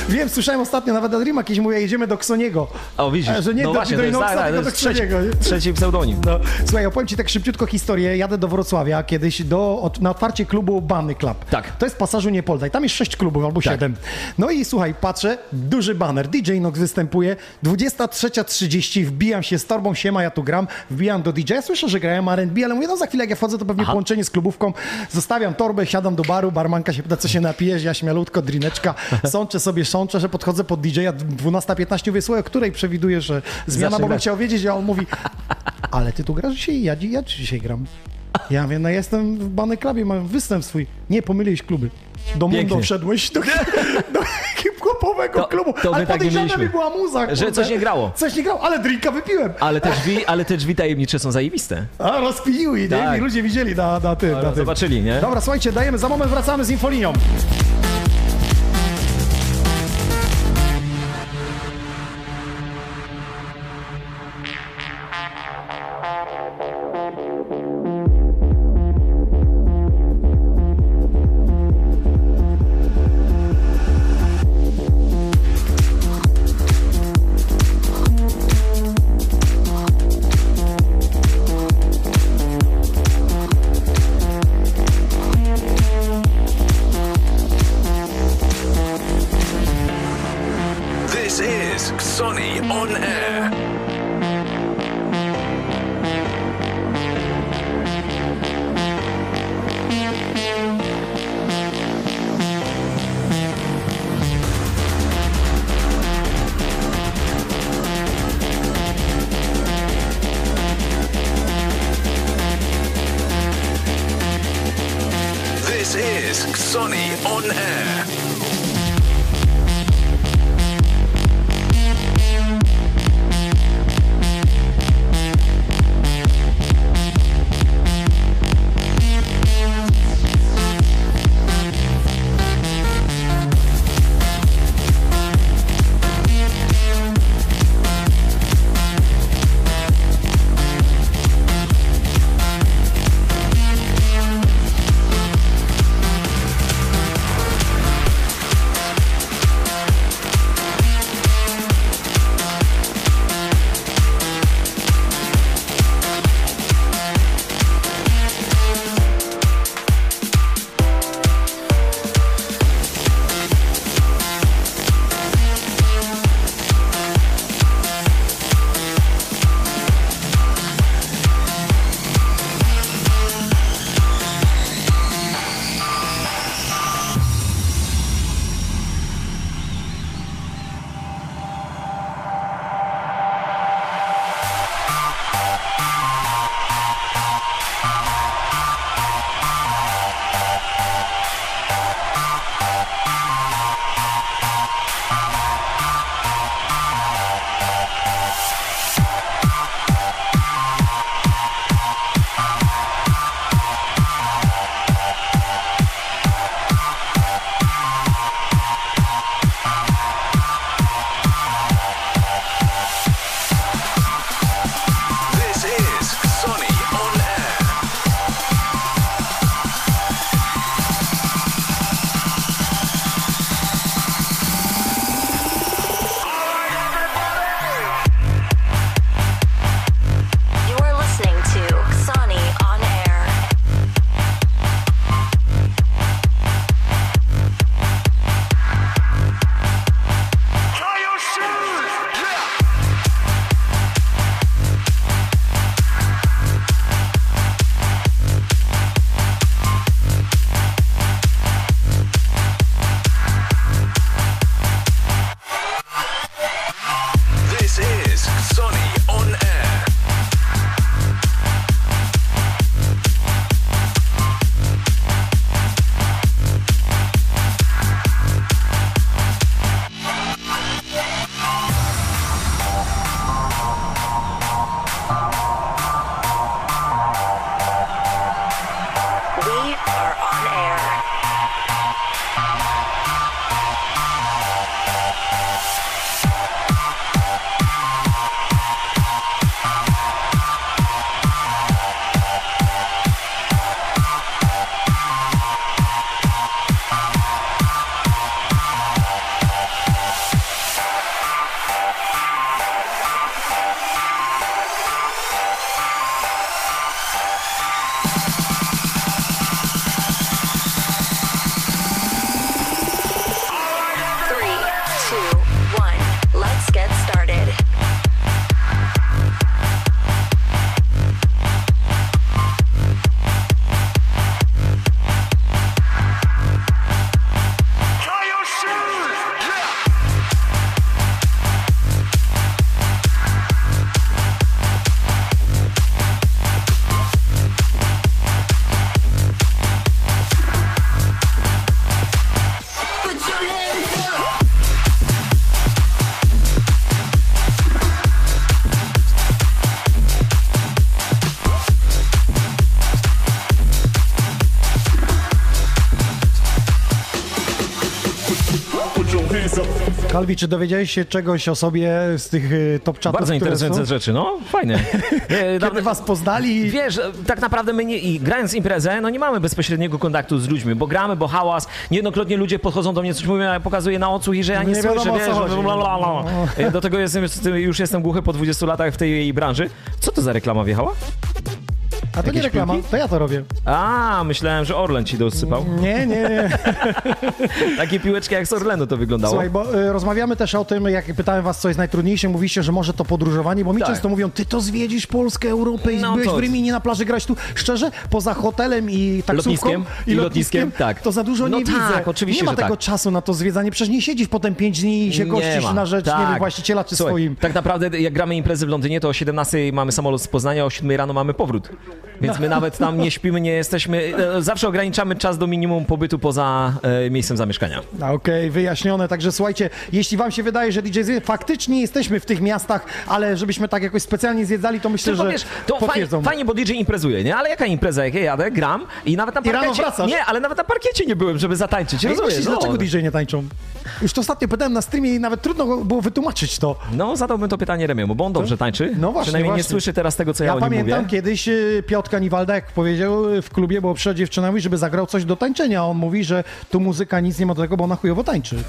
Wiem, słyszałem ostatnio, nawet Adrima jakieś mówię, jedziemy do Ksoniego. O, widzisz, Że nie no do, właśnie, do to jest, Inoxa, tak, tylko do trzeci, Ksoniego. nie? trzeci pseudonim. No, słuchaj, opowiem ci tak szybciutko historię. Jadę do Wrocławia kiedyś do, od, na otwarcie klubu Banny Club. Tak. To jest w pasażu Niepolda i tam jest sześć klubów albo Tak. siedem. No i słuchaj, patrzę, duży baner, DJ Nox występuje, 23.30, wbijam się z torbą, siema, ja tu gram, wbijam do DJ, słyszę, że grają R&B, ale mówię, no za chwilę jak ja wchodzę, to pewnie Aha. połączenie z klubówką, zostawiam torbę, siadam do baru, barmanka się pyta, co się napijesz, ja śmialutko, drineczka, sączę sobie, sączę, że podchodzę pod DJ-a 12.15, mówię, słuchaj, o której przewiduję, że zmiana, bo bym chciał wiedzieć, a on mówi, ale ty tu grasz dzisiaj? Ja, ja dzisiaj gram. Ja mówię, no jestem w Bany Clubie, mam występ swój. Nie, pomyliłeś kluby. Do Mundo wszedłeś, do, do hip-hopowego To- klubu. to ale tak mieliśmy. mi była muza, Że kurde. coś nie grało. Coś nie grało, ale drinka wypiłem. Ale te drzwi, ale te drzwi tajemnicze są zajebiste. A, rozpiliły i Tak. nie? I ludzie widzieli na, na tym. Na tym. Zobaczyli, nie? Dobra, słuchajcie, dajemy, za moment wracamy z infolinią. Kalwi, czy dowiedziałeś się czegoś o sobie z tych y, top chatów? Bardzo interesujące rzeczy, no fajne. Nie, Kiedy was poznali? Wiesz, tak naprawdę my nie, i grając imprezę, no nie mamy bezpośredniego kontaktu z ludźmi, bo gramy, bo hałas, niejednokrotnie ludzie podchodzą do mnie, coś mówią, ja pokazuję na odsłuch i że ja nie, Nie wiadomo, słyszę, wiesz. No. Do tego jestem, już jestem głuchy po 20 latach w tej branży. Co to za reklama wjechała? A to nie reklama, piłki? to ja to robię. A, myślałem, że Orlen ci dosypał. Nie, nie, nie. Takie piłeczki jak z Orlenu to wyglądało. Słuchaj, bo y, rozmawiamy też o tym, jak pytałem was, co jest najtrudniejsze, mówiście, że może to podróżowanie, bo mi Tak. często mówią, ty to zwiedzisz Polskę, Europę i No byłeś to- w Rimini na plaży, grać tu. Szczerze, poza hotelem i taksówką Lotniskiem i i lotniskiem, lotniskiem, tak. to za dużo No nie tak, widzę. oczywiście, nie ma tego tak. czasu na to zwiedzanie, przecież nie siedzisz potem 5 dni i się Nie gościsz na rzecz, nie Tak. wiem, właściciela czy Słuchaj, swoim. Tak naprawdę jak gramy imprezy w Londynie, to o 17 mamy samolot z Poznania, o 7 rano mamy powrót. Więc my nawet tam nie śpimy, nie jesteśmy. e, Zawsze ograniczamy czas do minimum pobytu poza e, miejscem zamieszkania. Okej, wyjaśnione. Także słuchajcie, jeśli wam się wydaje, że DJ zje, faktycznie jesteśmy w tych miastach, ale żebyśmy tak jakoś specjalnie zwiedzali, to myślę, Tylko że wiesz, to fajnie, potwierdzą. fajnie, bo DJ imprezuje, nie? Ale jaka impreza? Jak ja jadę, gram i nawet na I rano parkiecie... wracasz. Nie, ale nawet na parkiecie nie byłem, żeby zatańczyć, rozumiesz? myślisz, No. dlaczego DJ nie tańczą? Już to ostatnio pytałem na streamie i nawet trudno było wytłumaczyć to. No, zadałbym to pytanie Remiemu, bo on dobrze tańczy. No właśnie, Przynajmniej nie właśnie. słyszy teraz tego, co ja, Ja o nim pamiętam mówię. kiedyś y, Piotka Niwalda, jak powiedział y, w klubie, bo przyszedł dziewczyna mówi, żeby zagrał coś do tańczenia. a On mówi, że tu muzyka nic nie ma do tego, bo ona chujowo tańczy.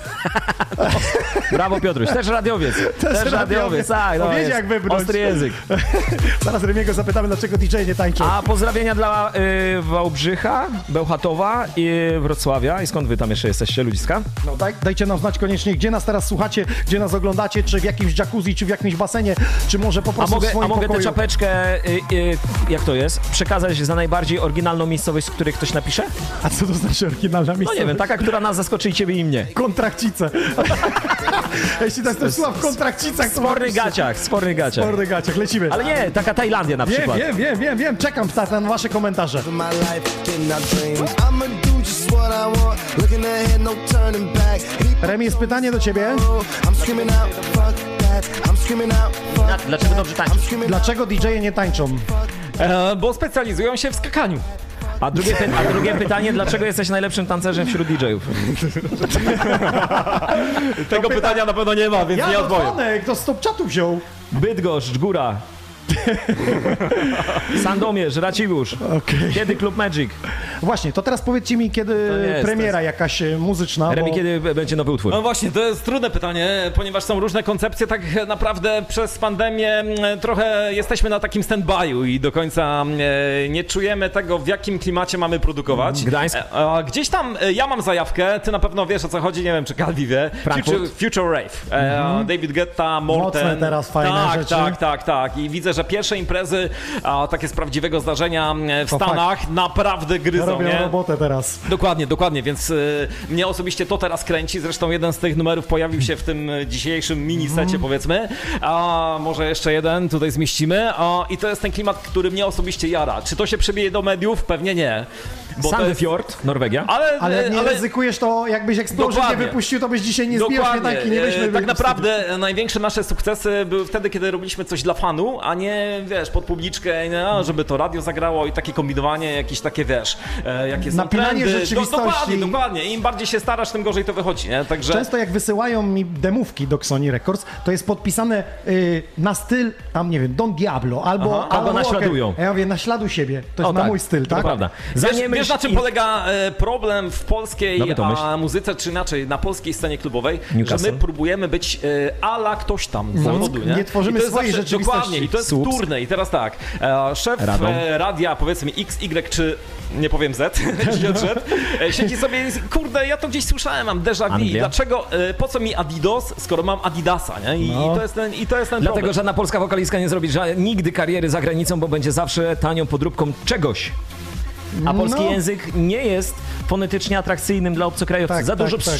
Brawo Piotruś, też radiowiec. Też, radiowiec, radiowiec. tak. No No, wiedzie, jak wybrnąć. Ostry język. Zaraz Remiego zapytamy, dlaczego DJ nie tańczy. A pozdrowienia dla y, Wałbrzycha, Bełchatowa i Wrocławia. I skąd wy tam jeszcze jesteście, ludziska? No daj, dajcie nam znać koniecznie, gdzie nas teraz słuchacie, gdzie nas oglądacie, czy w jakimś jacuzzi, czy w jakimś basenie, czy może po A prostu mogę, w swoim a mogę tę pokoju. czapeczkę, y, y, jak to jest, przekazać za najbardziej oryginalną miejscowość, z której ktoś napisze? A co to znaczy oryginalna No miejscowość? nie wiem, taka, która nas zaskoczy i ciebie i mnie. Kontrakcice. Jeśli tak to słucha w kontrakcicach, to napiszcie. gaciach, w spornych gaciach. W spornych gaciach, lecimy. Ale nie, taka Tajlandia na Wiem, przykład. wiem, wiem, wiem, wiem, czekam na, na wasze komentarze. Do no Remi, jest pytanie do ciebie. Dlaczego dobrze screaming Dlaczego DJ-e nie tańczą? E, bo specjalizują się w skakaniu. A drugie, py- a drugie pytanie, dlaczego jesteś najlepszym tancerzem wśród DJ-ów? Tego pytania na pewno nie ma, więc Ja nie to odpowiem. dzwonek, to stop czatu wziął. Bydgoszcz, Góra. Sandomierz, Racibusz. Okej. Kiedy Klub Magic? Właśnie, to teraz powiedzcie mi, kiedy jest premiera jakaś e, muzyczna, Remi, bo... kiedy będzie nowy utwór? No właśnie, to jest trudne pytanie, ponieważ są różne koncepcje. Tak naprawdę przez pandemię trochę jesteśmy na takim stand-by'u i do końca e, nie czujemy tego, w jakim klimacie mamy produkować. Gdańsk? E, Gdzieś tam ja mam zajawkę, ty na pewno wiesz o co chodzi, nie wiem czy Calvi wie. Frankfurt? Future, Future Rave. E, David Guetta, Morten. Mocne teraz, fajne tak, rzeczy. Tak, tak, tak. I widzę, że pierwsze imprezy, a, takie z prawdziwego zdarzenia e, w To Stanach naprawdę gryzą, Robią nie? robotę teraz. Dokładnie, dokładnie, więc y, mnie osobiście to teraz kręci. Zresztą jeden z tych numerów pojawił się w tym y, dzisiejszym minisecie, Mhm. powiedzmy. A może jeszcze jeden tutaj zmieścimy. A, I to jest ten klimat, który mnie osobiście jara. Czy to się przebije do mediów? Pewnie nie. Bo to jest... Sandefjord, Norwegia. Ale, Ale nie ale ryzykujesz to, jakbyś Explosion nie wypuścił, to byś dzisiaj nie zbijał Dokładnie. śmietanki, nie byśmy E, Tak naprawdę e, największe nasze sukcesy były wtedy, kiedy robiliśmy coś dla fanu, a nie, wiesz, pod publiczkę, no, żeby to radio zagrało i takie kombinowanie, jakieś takie, wiesz, e, jakie są Napinanie trendy. rzeczywistości. dokładnie, dokładnie. Im bardziej się starasz, tym gorzej to wychodzi, nie? Także... Często jak wysyłają mi demówki do Sony Records, to jest podpisane y, na styl, tam nie wiem, Don Diablo albo Aha, albo naśladują. A ja mówię, naśladuj siebie. To jest O, na tak, mój styl, to tak? prawda. Wiesz, Zanim wiesz na czym polega e, problem w polskiej a, muzyce, czy inaczej, na polskiej scenie klubowej, Newcastle. że my próbujemy być e, ala ktoś tam z zawodu, nie? nie tworzymy I to jest swojej zawsze- rzeczywistości. Dokładnie, i to jest Słups. wtórne. I teraz tak, e, szef Radom. radia, powiedzmy X, Y czy nie powiem Z, Z, siedzi sobie kurde, ja to gdzieś słyszałem, mam déjà vu. Anglia. Dlaczego, po co mi Adidas, skoro mam Adidasa, nie? I, No. i to jest ten, i to jest ten Dlatego problem. żadna polska wokalistka nie zrobi nigdy kariery za granicą, bo będzie zawsze tanią podróbką czegoś. A polski No. język nie jest fonetycznie atrakcyjnym dla obcokrajowców. Tak, za tak, dużo tak.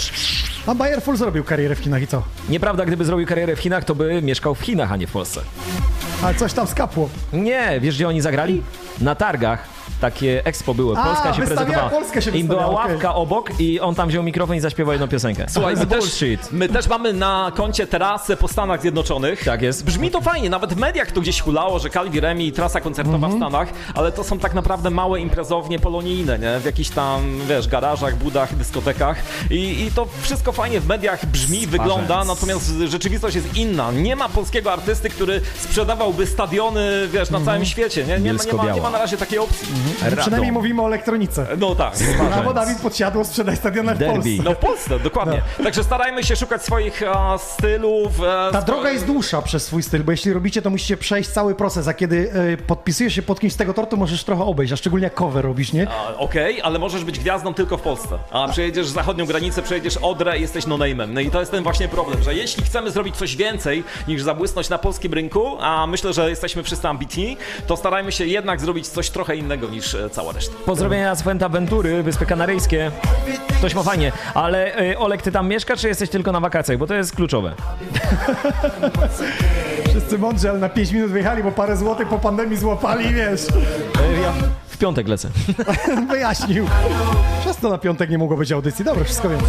A Bayer Full zrobił karierę w Chinach i co? Nieprawda, gdyby zrobił karierę w Chinach, to by mieszkał w Chinach, a nie w Polsce. Ale coś tam skapło. Nie, wiesz gdzie oni zagrali? Na targach. Takie expo były, A, Polska się wystawiała- prezentowała. Polska się I była ławka obok i on tam wziął mikrofon i zaśpiewał jedną piosenkę. Słuchaj, my też, bullshit. my też mamy na koncie trasę po Stanach Zjednoczonych. Tak jest. Brzmi to fajnie, nawet w mediach to gdzieś hulało, że Calvi Remi, trasa koncertowa Mhm. w Stanach, ale to są tak naprawdę małe imprezownie polonijne, nie? W jakichś tam, wiesz, garażach, budach, dyskotekach i, i to wszystko fajnie w mediach brzmi, wygląda, natomiast rzeczywistość jest inna. Nie ma polskiego artysty, który sprzedawałby stadiony, wiesz, na całym świecie, nie? Nie ma, nie, ma, nie ma na razie takiej opcji. Przynajmniej mówimy o elektronice. No tak. Albo Dawid podsiadło, sprzedaj stadiona w. Polsce. No w Polsce, dokładnie. Także starajmy się szukać swoich e, stylów. E, Ta droga jest dłuższa przez swój styl, bo jeśli robicie, to musicie przejść cały proces, a kiedy e, podpisujesz się pod kimś z tego tortu, możesz trochę obejść, a szczególnie jak cover robisz, nie? Okej, ale możesz być gwiazdą tylko w Polsce. A przejedziesz zachodnią granicę, przejedziesz Odrę i jesteś no-name'em. No i to jest ten właśnie problem, że jeśli chcemy zrobić coś więcej niż zabłysnąć na polskim rynku, a myślę, że jesteśmy wszyscy ambitni, to starajmy się jednak zrobić coś trochę innego niż e, cała reszta. Pozdrowienia z Fuerteventury, Wyspy Kanaryjskie. Ktoś ma fajnie, ale y, Olek, ty tam mieszkasz, czy jesteś tylko na wakacjach? Bo to jest kluczowe. Wszyscy mądrzy, ale na 5 minut wyjechali, bo parę złotych po pandemii złapali, wiesz. E, Ja w piątek lecę. Wyjaśnił. Przez to na piątek nie mogło być audycji. Dobra, wszystko wiem.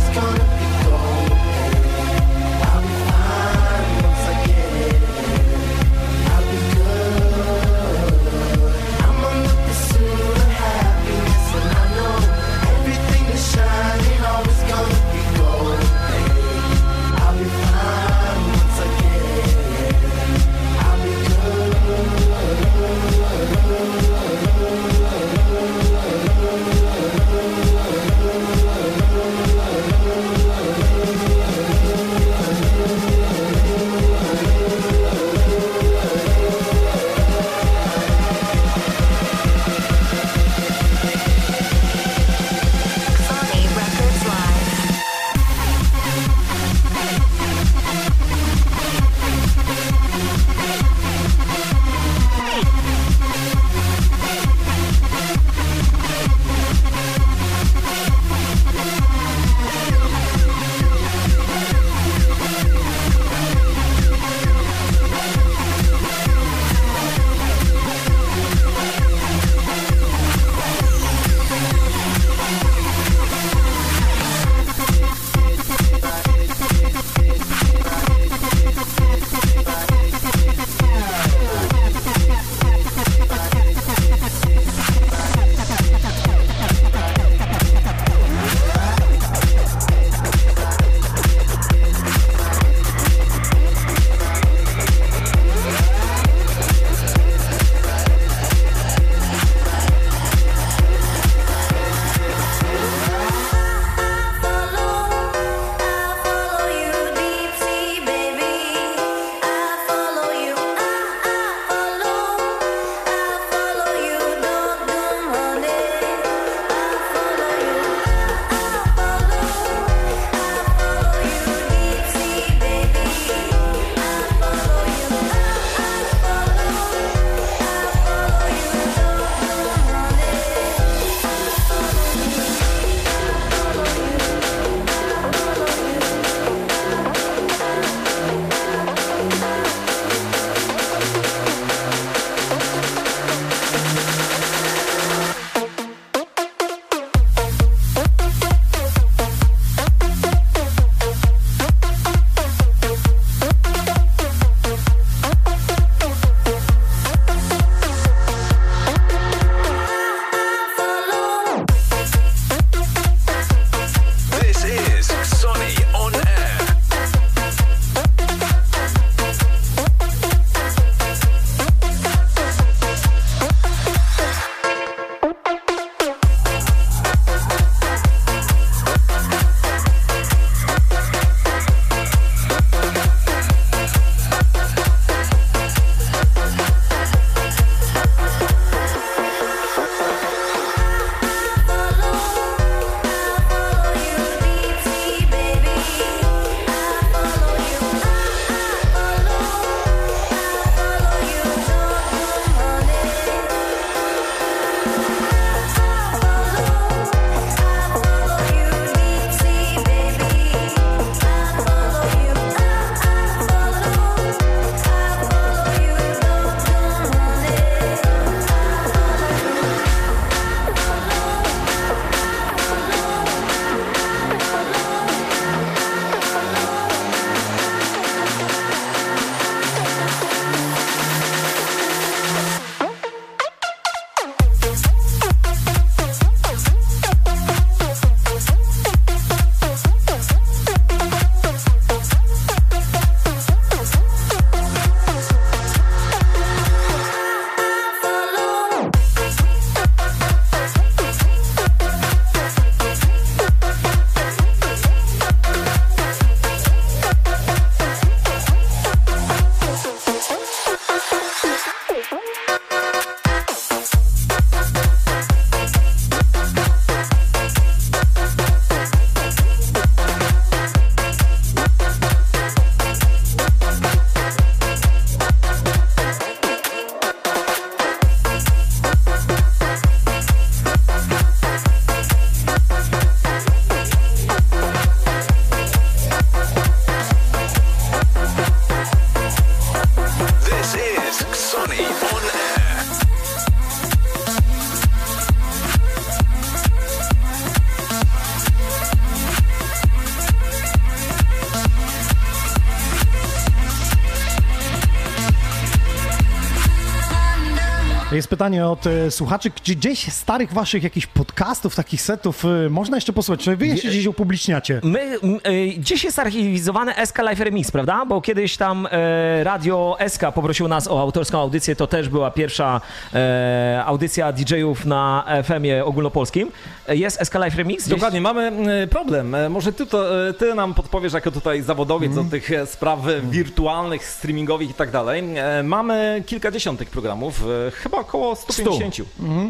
Pytanie od e, słuchaczy, czy gdzieś starych waszych jakichś podcastów, takich setów e, można jeszcze posłuchać? Czy wy jeszcze gdzieś upubliczniacie? My, m, y, gdzieś jest archiwizowane SK Live Remix, prawda? Bo kiedyś tam e, radio SK poprosił nas o autorską audycję, to też była pierwsza e, audycja DJ-ów na FM-ie ogólnopolskim. E, Jest SK Live Remix? Gdzieś... Dokładnie, mamy e, problem. E, Może ty, to, e, ty nam podpowiesz, jako tutaj zawodowiec od tych e, spraw e, wirtualnych, streamingowych i tak dalej. E, Mamy kilkadziesiąt tych programów, e, chyba około 150.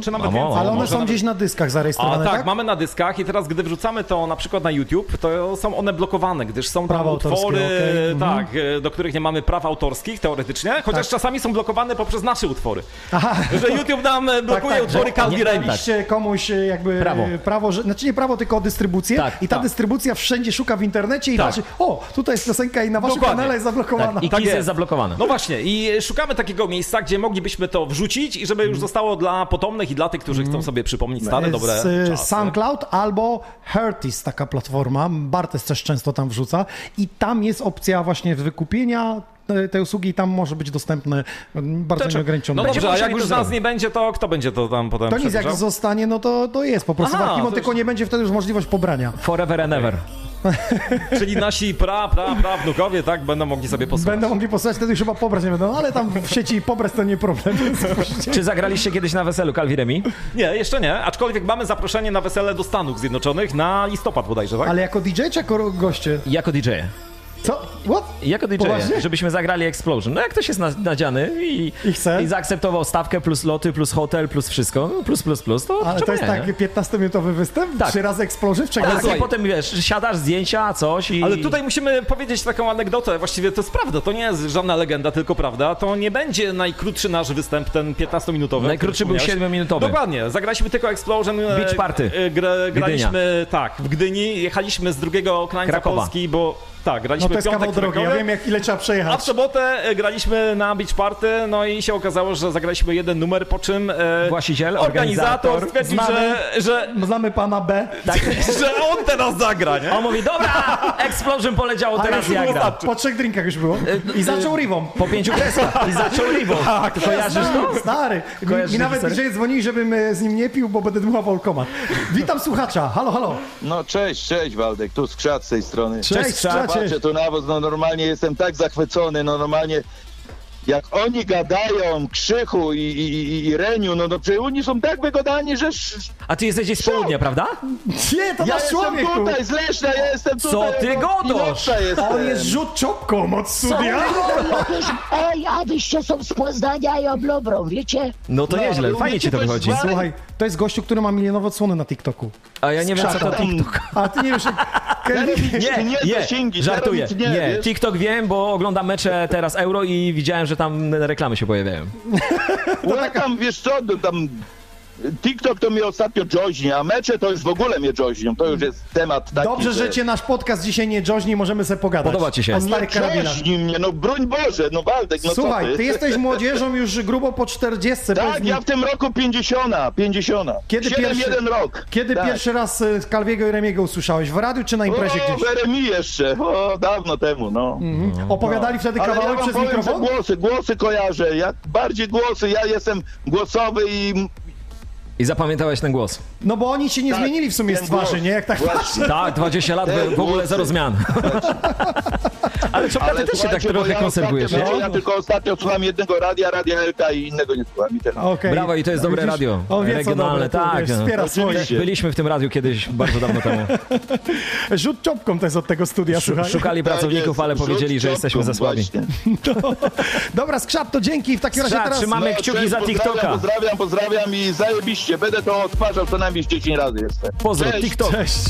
Czy nawet więcej. Ale one są nawet- gdzieś na dyskach A zarejestrowane, tak, tak? mamy na dyskach i teraz, gdy wrzucamy to na przykład na YouTube, to są one blokowane, gdyż są tam Prawa autorskie, utwory, okej, mhm. tak, e, do których nie mamy praw autorskich teoretycznie, chociaż Tak. czasami są blokowane poprzez nasze utwory. Aha. Że YouTube nam e, blokuje tak, utwory że Calvi daliście komuś e, jakby Prawo. prawo że, znaczy nie prawo, tylko dystrybucję Tak, i ta tak. dystrybucja wszędzie szuka w internecie i Tak. patrzy, o, tutaj jest piosenka i na waszym Dokładnie. kanale jest zablokowana. Tak, I Tak jest. jest zablokowane. No właśnie, i szukamy takiego miejsca, gdzie moglibyśmy to wrzucić i żeby już zostało dla potomnych i dla tych, którzy chcą sobie przypomnieć stare, dobre Z, czasy. SoundCloud albo Hertis, taka platforma. Bartes też często tam wrzuca i tam jest opcja właśnie wykupienia e, tej usługi i tam może być dostępne m, bardzo Znaczy, nieograniczone. No dobrze, a jak już to nas nie będzie, to kto będzie to tam potem to nic, jak zostanie, no to, to jest po prostu Aha, w archiwum, tylko już- nie będzie wtedy już możliwość pobrania. Forever and ever. Czyli nasi pra, pra, pra wnukowie, tak, będą mogli sobie posłuchać. Będą mogli posłuchać, wtedy już chyba pobrać nie będą, ale tam w sieci pobrać to nie problem. Czy zagraliście kiedyś na weselu Calvi Remi? Nie, jeszcze nie, aczkolwiek mamy zaproszenie na wesele do Stanów Zjednoczonych na listopad bodajże, tak? Ale jako DJ czy jako goście? Jako DJ. Co? What? Jako DJ, Poważnie? żebyśmy zagrali Explosion. No jak ktoś jest na- nadziany i, I chce? i zaakceptował stawkę plus loty, plus hotel, plus wszystko, no plus, plus, plus, to Ale to jest nie, tak, nie? 15-minutowy występ, Tak. trzy razy Explosion w Tak, i potem wiesz, siadasz, zdjęcia, coś i... Ale tutaj musimy powiedzieć taką anegdotę, właściwie to jest prawda, to nie jest żadna legenda, tylko prawda. To nie będzie najkrótszy nasz występ, ten 15-minutowy. Najkrótszy był wspomniałeś. 7-minutowy. Dokładnie, zagraliśmy tylko Explosion. e, Beach Party. e, Gra, graliśmy, tak, w Gdyni, jechaliśmy z drugiego krańca Krakowa. Polski, bo tak, graliśmy No to jest piątek kawał drogi, ja wiem jak ile trzeba A w przejechać. sobotę e, graliśmy na Beach Party, no i się okazało, że zagraliśmy jeden numer, po czym e, Właściciel, organizator organizator, stwierdził, znany. że, że, Znamy pana B. Tak. że on teraz zagra, nie? On mówi, dobra, Explosion poleciało, teraz już ja gram. Po trzech drinkach już było. I zaczął rivą. Po pięciu kreskach i zaczął ribą. Tak, Kojarzysz to? Stary. Kojarzysz mi nawet historię? DJ dzwoni, żebym e, z nim nie pił, bo będę dmuchał Volkomat. Witam słuchacza. Halo, halo. No cześć, cześć Waldek, tu skrzat z tej strony. Cześć, Skrzacie. Patrzę tu na was, no normalnie jestem tak zachwycony, no normalnie jak oni gadają, Krzychu i, i, i, i Reniu, no, no przecież oni są tak wygodani, że... A ty jesteś gdzieś z południa, prawda? Nie, to Ja nasz jestem człowiek tutaj, z Leszna, ja jestem Co tutaj. ty no, godasz? On jest rzut czopką od studia. Ej, a wyście są z Poznania i Oblobrą, wiecie? No to No, nieźle, fajnie ci to wychodzi. coś Słuchaj, to jest gościu, który ma milionowe odsłony na TikToku. A ja nie wiem, co to Skrzata. TikTok. A ty nie wiesz, jak... Nie, nie, Nie, zasięgi, żartuję. teraz nic Nie, nie, wiesz? TikTok wiem, bo oglądam mecze teraz Euro i widziałem, że tam reklamy się pojawiają. No tam, wiesz co, tam... TikTok to mnie ostatnio joźnie, a mecze to już w ogóle mnie joźnią. To już jest temat taki, Dobrze, że cię nasz podcast dzisiaj nie joźni, możemy sobie pogadać. Podoba ci się? O Nie starych karabinach. joźni mnie, no broń Boże, no Waldek, no co Słuchaj, ty? ty jesteś młodzieżą już grubo po 40. Powiedz Tak, mi, ja w tym roku 50, 50. Kiedy 7, pierwszy- jeden rok. Kiedy tak. pierwszy raz e, Kalwiego i Remiego usłyszałeś? W radiu czy na imprezie o, gdzieś? w RMI jeszcze, o, dawno temu, no. Mhm. Opowiadali wtedy Ale ja kawałek przez powiem, że mikrofon? głosy, głosy kojarzę, jak bardziej głosy, ja jestem głosowy i... I zapamiętałeś ten głos. No bo oni się nie Tak, zmienili w sumie z twarzy, głos. nie? Jak tak Właśnie. patrzę. Tak, 20 lat, w ogóle zero zmian. Ale co, ty też się tak trochę ja konserwujesz, nie? Ja tylko ostatnio słucham jednego radia, radia LK i innego nie słucham. I teraz. Okej. Brawo, i to jest dobre Widzisz? radio. On wie, co Regionalne, dobre, tak. wiesz, no. Wspiera swoje. Byliśmy w tym radiu kiedyś, bardzo dawno temu. Rzut czopką to jest od tego studia, słuchaj. Szukali pracowników, ale Tak powiedzieli, że jesteśmy za słabi. właśnie. Dobra, skrzat, to dzięki. W takim razie teraz... trzymamy No, kciuki za TikToka. Pozdrawiam, pozdrawiam i zajebiście. Będę to odtwarzał co najmniej z 10 razy jeszcze. Pozdro. TikTok. Cześć.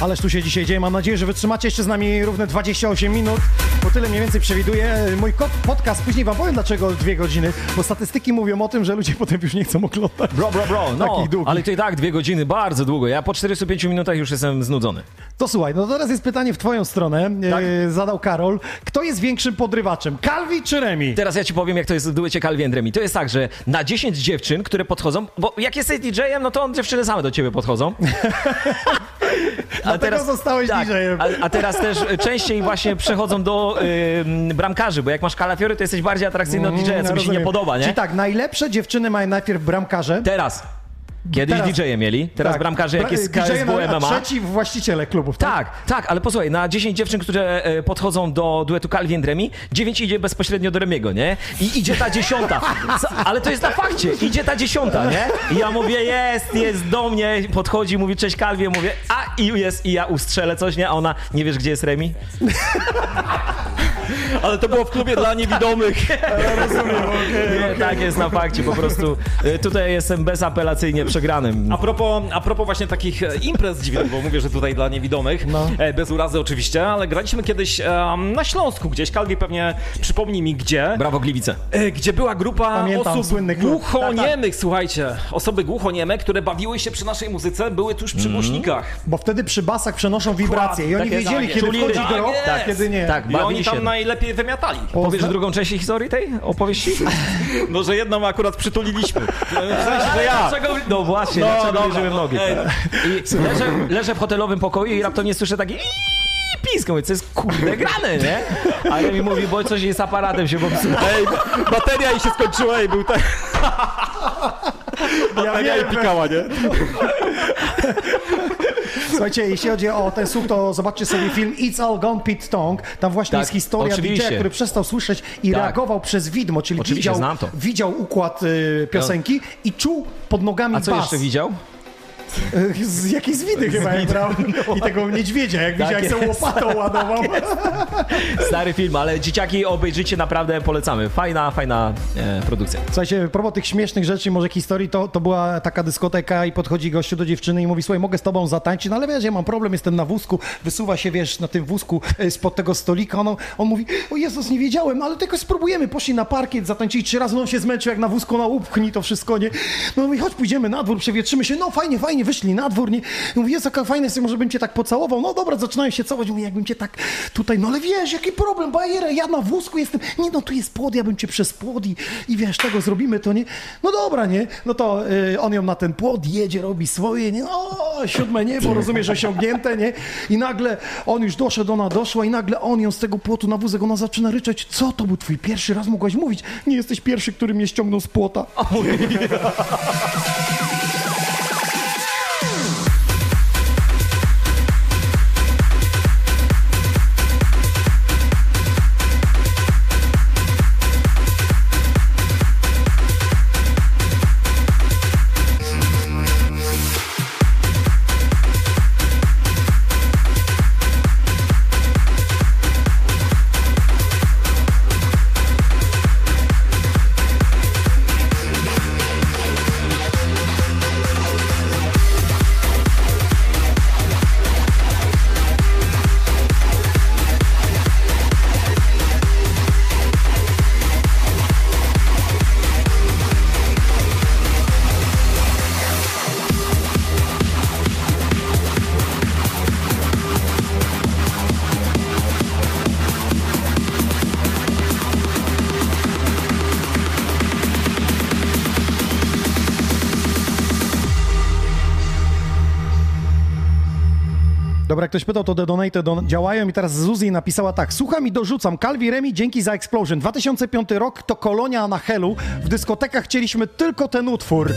Ależ tu się dzisiaj dzieje. Mam nadzieję, że wytrzymacie jeszcze z nami równe 28 minut, bo tyle mniej więcej przewiduje mój podcast. Później wam powiem dlaczego dwie godziny, bo statystyki mówią o tym, że ludzie potem już nie chcą oglądać. Bro, bro, bro, no, ale to i tak dwie godziny, bardzo długo. Ja po 45 minutach już jestem znudzony. To słuchaj, no teraz jest pytanie w twoją stronę. Tak. E, zadał Karol. Kto jest większym podrywaczem? Calvi czy Remi? Teraz ja ci powiem, jak to jest w duecie Calvi and Remi. To jest tak, że na 10 dziewczyn, które podchodzą, bo jak jesteś DJ-em, no to dziewczyny same do ciebie podchodzą. Dlatego zostałeś tak. A, a teraz też częściej właśnie przechodzą do y, bramkarzy, bo jak masz kalafiory, to jesteś bardziej atrakcyjny od DJ-a, co mi się nie Mm, podoba, nie? Czyli tak, najlepsze dziewczyny mają najpierw bramkarze. Teraz. Kiedyś Teraz. DJ-e mieli, teraz Tak. bramkarze jak jest KSW MMA. trzeci właściciele klubów, tak? Tak, tak, ale posłuchaj, na 10 dziewczyn, które e, podchodzą do duetu Calvi and Remi, 9 idzie bezpośrednio do Remiego, nie? I idzie ta dziesiąta. Co- Ale to jest na fakcie, idzie ta dziesiąta, nie? I ja mówię, jest, jest do mnie, podchodzi, mówi cześć Calvi, ja mówię, a i jest, i ja ustrzelę coś, nie? A ona, nie wiesz gdzie jest Remi? Ale to było w klubie dla niewidomych. Nie, tak jest na fakcie, po prostu e, tutaj jestem bezapelacyjnie przegranym. A propos, a propos właśnie takich e, imprez dziwnych, bo mówię, że tutaj dla niewidomych, e, bez urazy oczywiście, ale graliśmy kiedyś e, na Śląsku gdzieś, Kalwi pewnie przypomni mi gdzie. Brawo Gliwice. E, Gdzie była grupa Pamiętam, osób słynny klub. głuchoniemych, słuchajcie. Osoby głuchonieme, które bawiły się przy naszej muzyce, były tuż przy głośnikach. Bo wtedy przy basach przenoszą wibracje i oni Tak wiedzieli, tak kiedy wchodzi Tak gro, jest. a kiedy nie. Tak, I oni tam się. najlepiej wymiatali. Powiesz drugą część historii tej opowieści? No, że jedną akurat przytuliliśmy. W sensie, że ja. Dlaczego, no właśnie, No, dlaczego dobra, wierzyłem w no. nogi? Ej. I leżę, leżę w hotelowym pokoju i raptem nie słyszę taki pisk, mówię, co jest kurde grane, nie? Ale mi mówi, bo coś jest z aparatem się popsuło. Ej, bateria jej się skończyła i był tak... Bateria wiem, i pikała, nie? Słuchajcie, jeśli chodzi o ten słuch, to zobaczcie sobie film It's All Gone Pete Tong. Tam właśnie Tak, jest historia oczywiście. DJ, który przestał słyszeć i Tak. reagował przez widmo, czyli Oczywiście, widział, widział układ y, piosenki i czuł pod nogami A co bas. jeszcze widział? Z jakiejś z widy chyba jak brał. I tego niedźwiedzia, jak Tak widział, jak jest, łopatą ładował. Stary film, ale dzieciaki obejrzyjcie, naprawdę polecamy. Fajna, fajna e, produkcja. Słuchajcie, propos tych śmiesznych rzeczy, może historii, to, to była taka dyskoteka i podchodzi gościu do dziewczyny i mówi, słuchaj, mogę z tobą zatańczyć, no ale wiesz, ja mam problem, jestem na wózku, wysuwa się, wiesz, na tym wózku e, spod tego stolika, on, on mówi, o Jezus, nie wiedziałem, ale tylko spróbujemy, poszli na parkiet, zatańczyli trzy razy, no on się zmęczył, jak na wózku, na upchnij to wszystko, nie? No mówi, chodź, pójdziemy na dwór, przewietrzymy się, no fajnie, fajnie, wyszli na dwór, nie? Mówi, jest jaka fajna, jest, może bym cię tak pocałował, no dobra, zaczynają się całować, mówi, jakbym cię tak tutaj, no ale wiesz, jaki problem, bajerę, ja na wózku jestem, nie no, tu jest płot, ja bym cię przez płot i, i wiesz, tego zrobimy, to nie, no dobra, nie, no to y, on ją na ten płot jedzie, robi swoje, nie, no, siódme niebo, rozumiesz, osiągnięte, nie, i nagle on już doszedł, ona doszła i nagle on ją z tego płotu na wózek, ona zaczyna ryczeć, co to był twój pierwszy raz, mogłaś mówić, nie jesteś pierwszy, który mnie ściągnął z płota. Dobra, ktoś pytał, to te donate do, działają i teraz Zuzi napisała tak. Słucham i dorzucam. Calvi Remi, dzięki za Explosion. 2005 rok to kolonia na Helu. W dyskotekach chcieliśmy tylko ten utwór.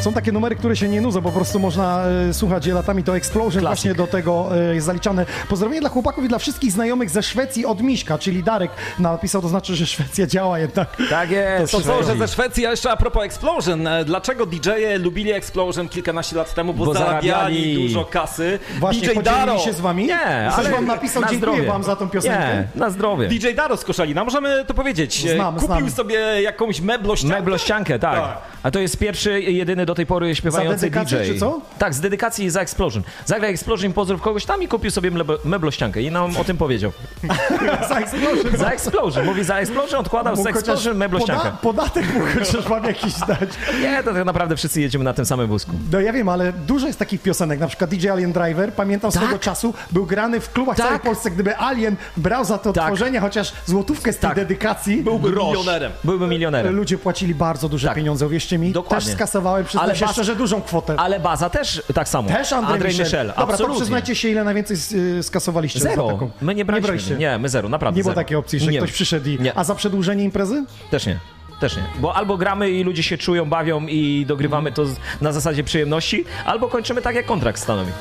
Są takie numery, które się nie nudzą, po prostu można e, słuchać je latami. To Explosion właśnie do tego e, jest zaliczane. Pozdrowienie dla chłopaków i dla wszystkich znajomych ze Szwecji od Miśka, czyli Darek napisał, to znaczy, że Szwecja działa jednak. Tak jest. To co, że ze Szwecji, a jeszcze a propos Explosion. e, Dlaczego DJ-e lubili Explosion kilkanaście lat temu? Bo, Bo zarabiali, zarabiali. dużo kasy. Właśnie DJ Daro. się z wami? Nie, ale wam napisał, na dziękuję zdrowie. wam za tą piosenkę. Nie, na zdrowie. DJ Daro z Koszalina, możemy to powiedzieć. Znam, Kupił znam. sobie jakąś meblościankę. Meblościankę, tak. Tak. A to jest pierwszy jedyny do tej pory śpiewający Za dedykację, DJ. czy co? Tak, z dedykacji za Explosion. Zagraj Explosion, pozdrów kogoś tam i kupił sobie meblo- meblościankę i nam o tym powiedział. za Explosion. Za Explosion. Mówi za Explosion, odkładał z Explosion meblościankę. poda- podatek mógł chociaż wam jakiś dać. Nie, to tak naprawdę wszyscy jedziemy na tym samym wózku. No ja wiem, ale dużo jest takich piosenek, na przykład DJ Alien Driver, pamiętam swego czasu, był grany w klubach w całej Polsce, gdyby Alien brał za to tworzenie chociaż złotówkę z tej dedykacji, Byłby Grosz. milionerem. Byłby milionerem. ludzie płacili bardzo duże pieniądze, uwierzcie mi. Dokładnie. Też skasowałem, Ale się bas- szczerze, dużą kwotę. Ale baza też tak samo. Też Andrzej, Michel. Michel. Dobra, to absolutnie. przyznajcie się, ile najwięcej y, skasowaliście Zero. My nie braliśmy. braliście. Nie, my zero, naprawdę Nie było zero. takiej opcji, że Nie. ktoś przyszedł i... Nie. A za przedłużenie imprezy? Też nie. Też nie. Bo albo gramy i ludzie się czują, bawią i dogrywamy to na zasadzie przyjemności, albo kończymy tak, jak kontrakt stanowi.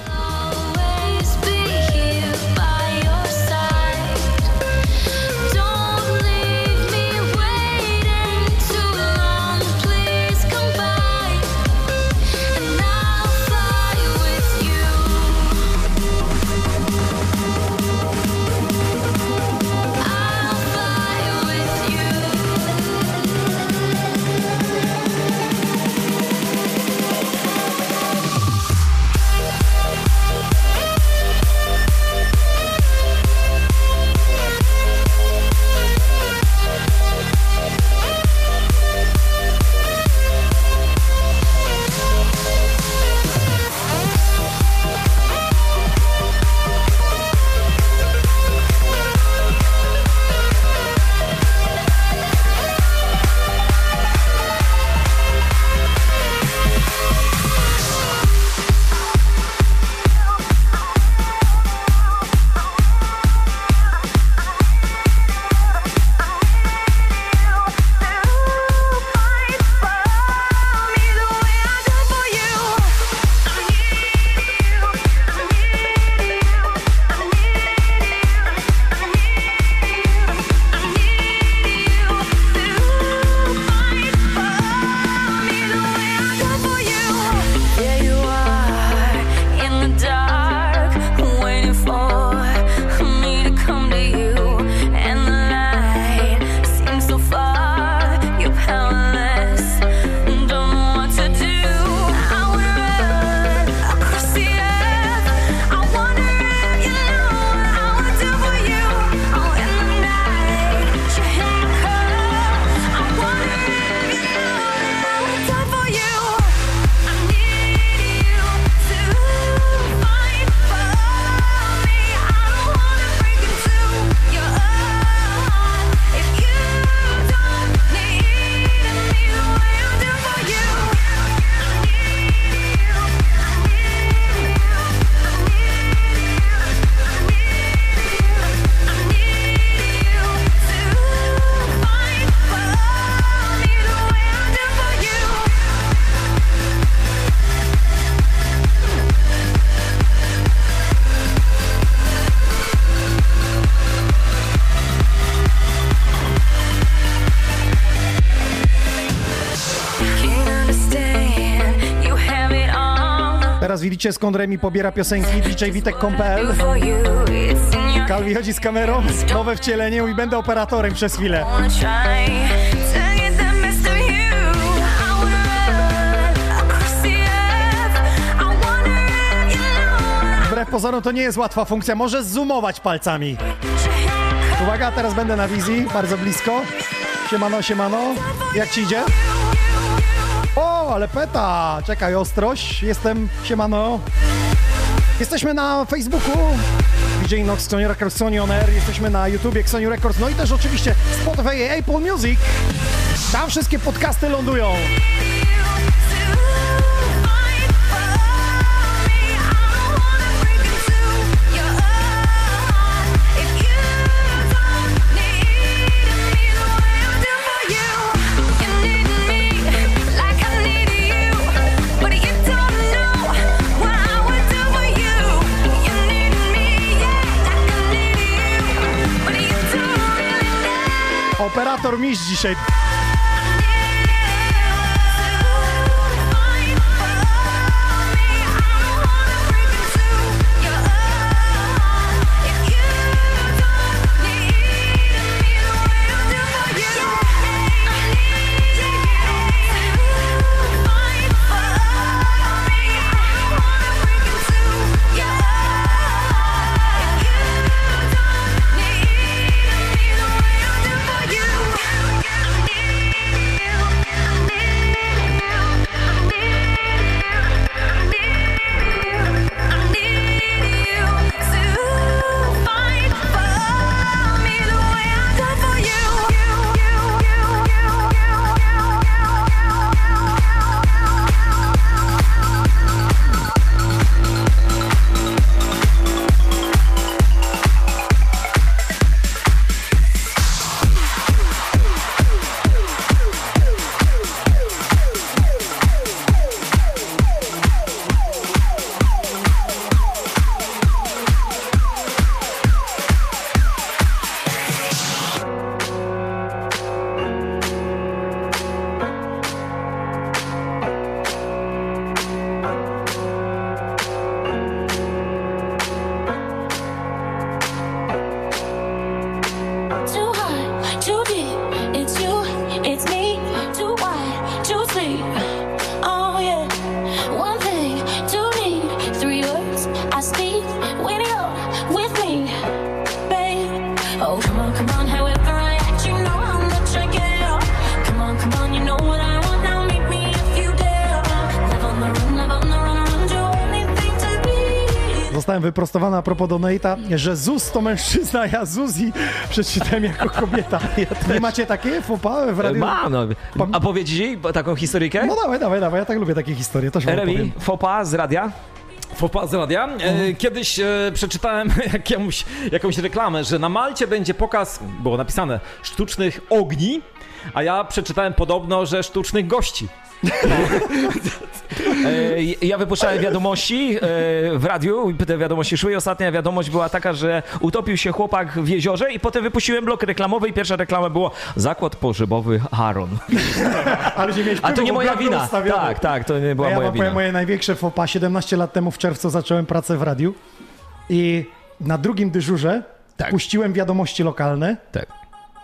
Widzicie skąd Remi pobiera piosenki djwitek.pl Kalwi chodzi z kamerą, nowe wcielenie i będę operatorem przez chwilę. Wbrew pozorom to nie jest łatwa funkcja, możesz zoomować palcami. Uwaga, teraz będę na wizji, bardzo blisko. Siemano, siemano. Jak ci idzie? Ale peta! Czekaj, ostrość. Jestem, siemano. Jesteśmy na Facebooku. DJ Nox, Sony Records, Sony On Air. Jesteśmy na YouTubie, Sony Records. No i też oczywiście Spotify Apple Music. Tam wszystkie podcasty lądują. Operator mistrz dzisiaj. Zostałem wyprostowany a propos Donate'a, że Zus to mężczyzna, ja Zuzi przeczytałem jako kobieta. Nie macie takie fopa w radiu? Ma, no. A powiedzieć jej taką historyjkę? No dawaj, dawaj, dawaj, ja tak lubię takie historie, Remi, opowiem. fopa z radia? Fopa z radia. E, kiedyś e, przeczytałem jakąś, jakąś reklamę, że na Malcie będzie pokaz, było napisane, sztucznych ogni, a ja przeczytałem podobno, że sztucznych gości. E, Ja wypuszczałem wiadomości e, w radiu i te wiadomości szły. i Ostatnia wiadomość była taka, że utopił się chłopak w jeziorze i potem wypuściłem blok reklamowy i pierwsza reklama była zakład pogrzebowy Haron. Ale nie miałeś A to nie moja wina. ustawiony. Tak, tak, to nie była A ja moja wina. moje największe fopa. 17 lat temu w czerwcu zacząłem pracę w radiu i na drugim dyżurze puściłem wiadomości lokalne, Tak.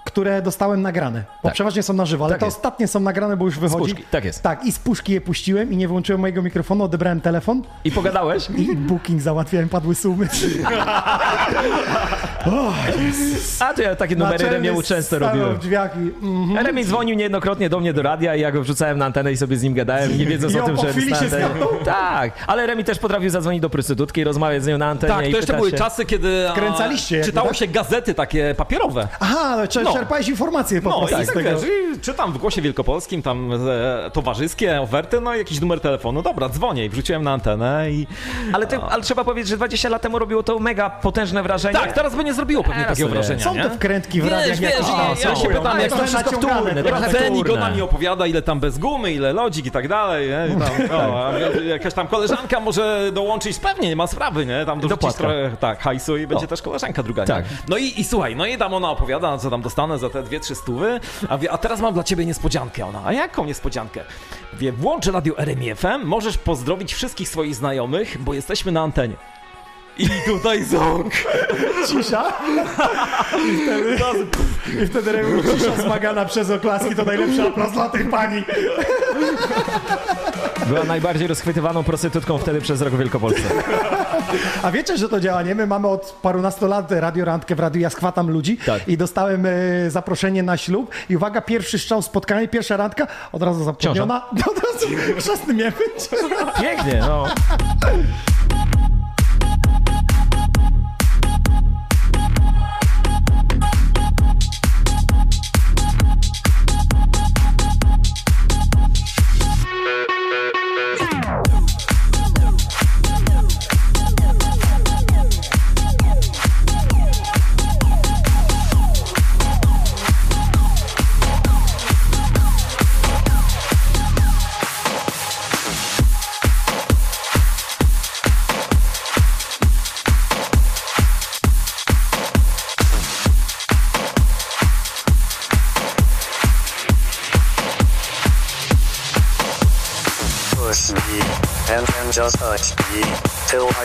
Które dostałem nagrane. Bo przeważnie są na żywo, ale Tak te jest. ostatnie są nagrane, bo już wychodzi. puszki, tak jest. Tak, i z puszki je puściłem i nie wyłączyłem mojego mikrofonu, odebrałem telefon. I pogadałeś? I booking załatwiałem, padły sumy. o, A to ja takie numery Remiemu często robiłem. w drzwiach i... Mhm. Remi dzwonił niejednokrotnie do mnie do radia i ja go wrzucałem na antenę i sobie z nim gadałem, nie wiedząc I o tym, po że chwili jest na się antenie. Tak, ale Remi też potrafił zadzwonić do prostytutki i rozmawiać z nią na antenie Tak, i to jeszcze były się... czasy, kiedy jakby, czytało tak? się gazety takie papierowe. Aha, No. czerpałeś informacje po No prostu i z tak wiesz, i czytam w Głosie Wielkopolskim tam e, towarzyskie oferty, no i jakiś numer telefonu. Dobra, dzwonię i wrzuciłem na antenę i... Ale, ty, ale trzeba powiedzieć, że 20 lat temu robiło to mega potężne wrażenie. Tak, teraz by nie zrobiło pewnie Teraz takiego wrażenia, Są nie? te wkrętki w Wiesz, radiach wiesz, jakieś ja- tam ja są. się pytam, jak to wszystko wtórne, Cenik wtórne. ona mi opowiada, ile tam bez gumy, ile lodzik i tak dalej, nie? I tam, o, a jakaś tam koleżanka może dołączyć, pewnie nie ma sprawy, nie? Tam dorzucić trochę, tak, hajsu i będzie też koleżanka druga, nie? Tak. No i, i słuchaj, no i tam ona opowiada, co tam dostanę za te dwie, trzy stówy, a wie, a teraz mam dla ciebie niespodziankę. Ona, a jaką niespodziankę? Wie, włącz radio RMI FM, możesz pozdrowić wszystkich swoich znajomych, bo jesteśmy na antenie. I tutaj ząg. Cisza. I wtedy, i wtedy Remi, cisza zmagana przez oklaski, to najlepszy aplauz dla tych pani. Była najbardziej rozchwytywaną prostytutką wtedy przez rok w Wielkopolsce. A wiecie, że to działa, nie? My mamy od parunastu lat radiorandkę w radiu, ja schwatam ludzi Tak. i dostałem e, zaproszenie na ślub i uwaga, pierwszy strzał spotkanie, pierwsza randka, od razu zapomniana. No od razu chrzestny miałem być. Pięknie, no.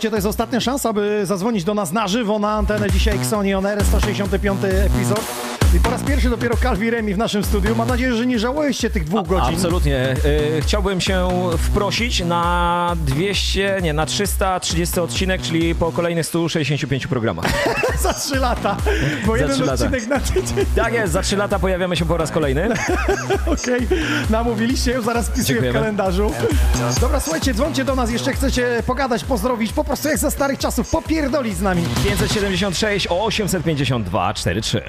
słuchajcie, to jest ostatnia szansa, by zadzwonić do nas na żywo na antenę dzisiaj Xoni On Air, 165 epizod. Pierwszy dopiero Calvi Remi w naszym studiu. Mam nadzieję, że nie żałujecie tych dwóch godzin. Absolutnie. Y, chciałbym się wprosić na 200, nie, na 330 odcinek, czyli po kolejnych 165 programach. Za trzy lata, bo Za jeden trzy lata. odcinek na tydzień. Tak jest, za 3 lata pojawiamy się po raz kolejny. Okej, namówiliście, już zaraz wpisuję w kalendarzu. Dobra, słuchajcie, dzwońcie do nas, jeszcze chcecie pogadać, pozdrowić, po prostu jak za starych czasów, popierdolić z nami. 576 o 852 43.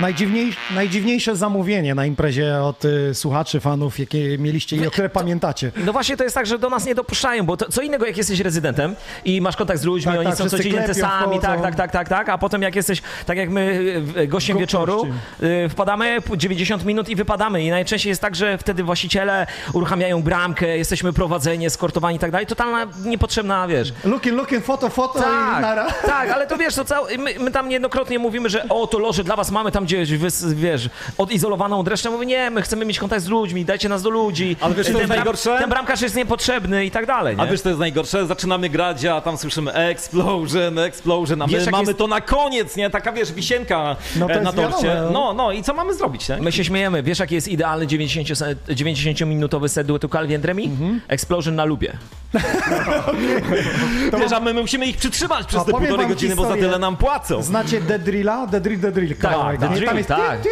Najdziwniej, najdziwniejsze zamówienie na imprezie od y, słuchaczy, fanów, jakie mieliście i o które pamiętacie. No właśnie to jest tak, że do nas nie dopuszczają, bo to, co innego jak jesteś rezydentem i masz kontakt z ludźmi, Tak, oni tak, są codziennie te sami, tak, tak, tak, tak, tak, a potem jak jesteś, tak jak my y, gościem Gościem. wieczoru, y, wpadamy po 90 minut i wypadamy i najczęściej jest tak, że wtedy właściciele uruchamiają bramkę, jesteśmy prowadzeni, eskortowani i tak dalej, totalna niepotrzebna, wiesz, Looking, looking, foto, foto i tak, nara. tak, ale to wiesz, to cały, my, my tam niejednokrotnie mówimy, że o, to loże dla was mamy tam gdzieś, wys, wiesz, odizolowaną od reszty. Mówię, nie, my chcemy mieć kontakt z ludźmi, dajcie nas do ludzi. Ale wiesz, co ten, jest najgorsze? Ten bramkarz jest niepotrzebny i tak dalej, nie? A wiesz, to jest najgorsze? Zaczynamy grać, a tam słyszymy explosion, explosion, a my Wiesz, mamy jest- to na koniec, nie? Taka, wiesz, wisienka No e, na torcie. wiadomo, no. No, no i co mamy zrobić, nie? My się śmiejemy. Wiesz, jaki jest idealny 90 se- 90-minutowy set duetu Calvin Remi? Mhm. Explosion na lubie. Wiesz, a my musimy ich przytrzymać przez A te półtorej godziny, bo za tyle nam płacą. Znacie The Drilla? The Drill, The Drill. The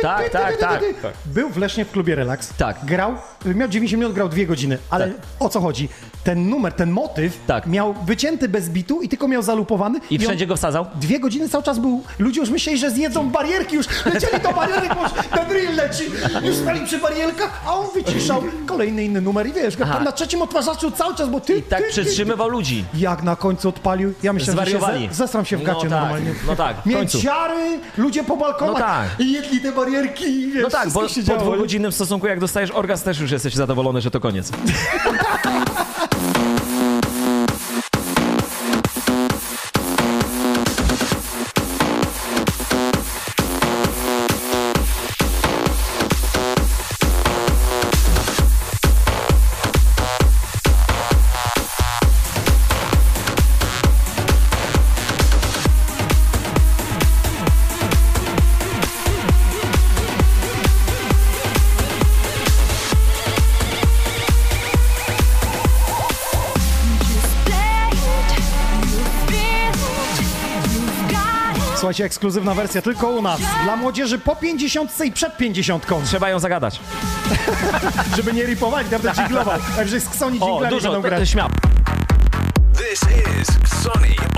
tak, tak, tak, tak. Był w Lesznie w klubie Relax. Tak. Grał, miał 90 minut, grał 2 godziny. Ale Tak. o co chodzi? Ten numer, ten motyw miał wycięty bez bitu i tylko miał zalupowany. I on wszędzie go wsadzał? Dwie godziny cały czas był. Ludzie już myśleli, że zjedzą barierki, już lecieli do barierek, bo już ten drill leci. Już stali przy barierkach, a on wyciszał kolejny inny numer i wiesz, Aha. na trzecim odtwarzaczu cały czas, bo ty, Tak ty, ty, przetrzymywał ludzi. jak na końcu odpalił, ja myślę, że się zesram się w No gacie tak, normalnie. no tak. Mięciary, ludzie po balkonach No tak. i jedli te barierki i wiesz, No tak, bo po dwugodzinnym stosunku, jak dostajesz orgazm, też już jesteś zadowolony, że to koniec. Thank you. Słuchajcie, ekskluzywna wersja tylko u nas. Dla młodzieży po 50 i przed 50. Trzeba ją zagadać. Żeby nie ripowali, ja będę dżinglował. Także z Sony O, dżinglami będą grać. śmiał. This is Sonny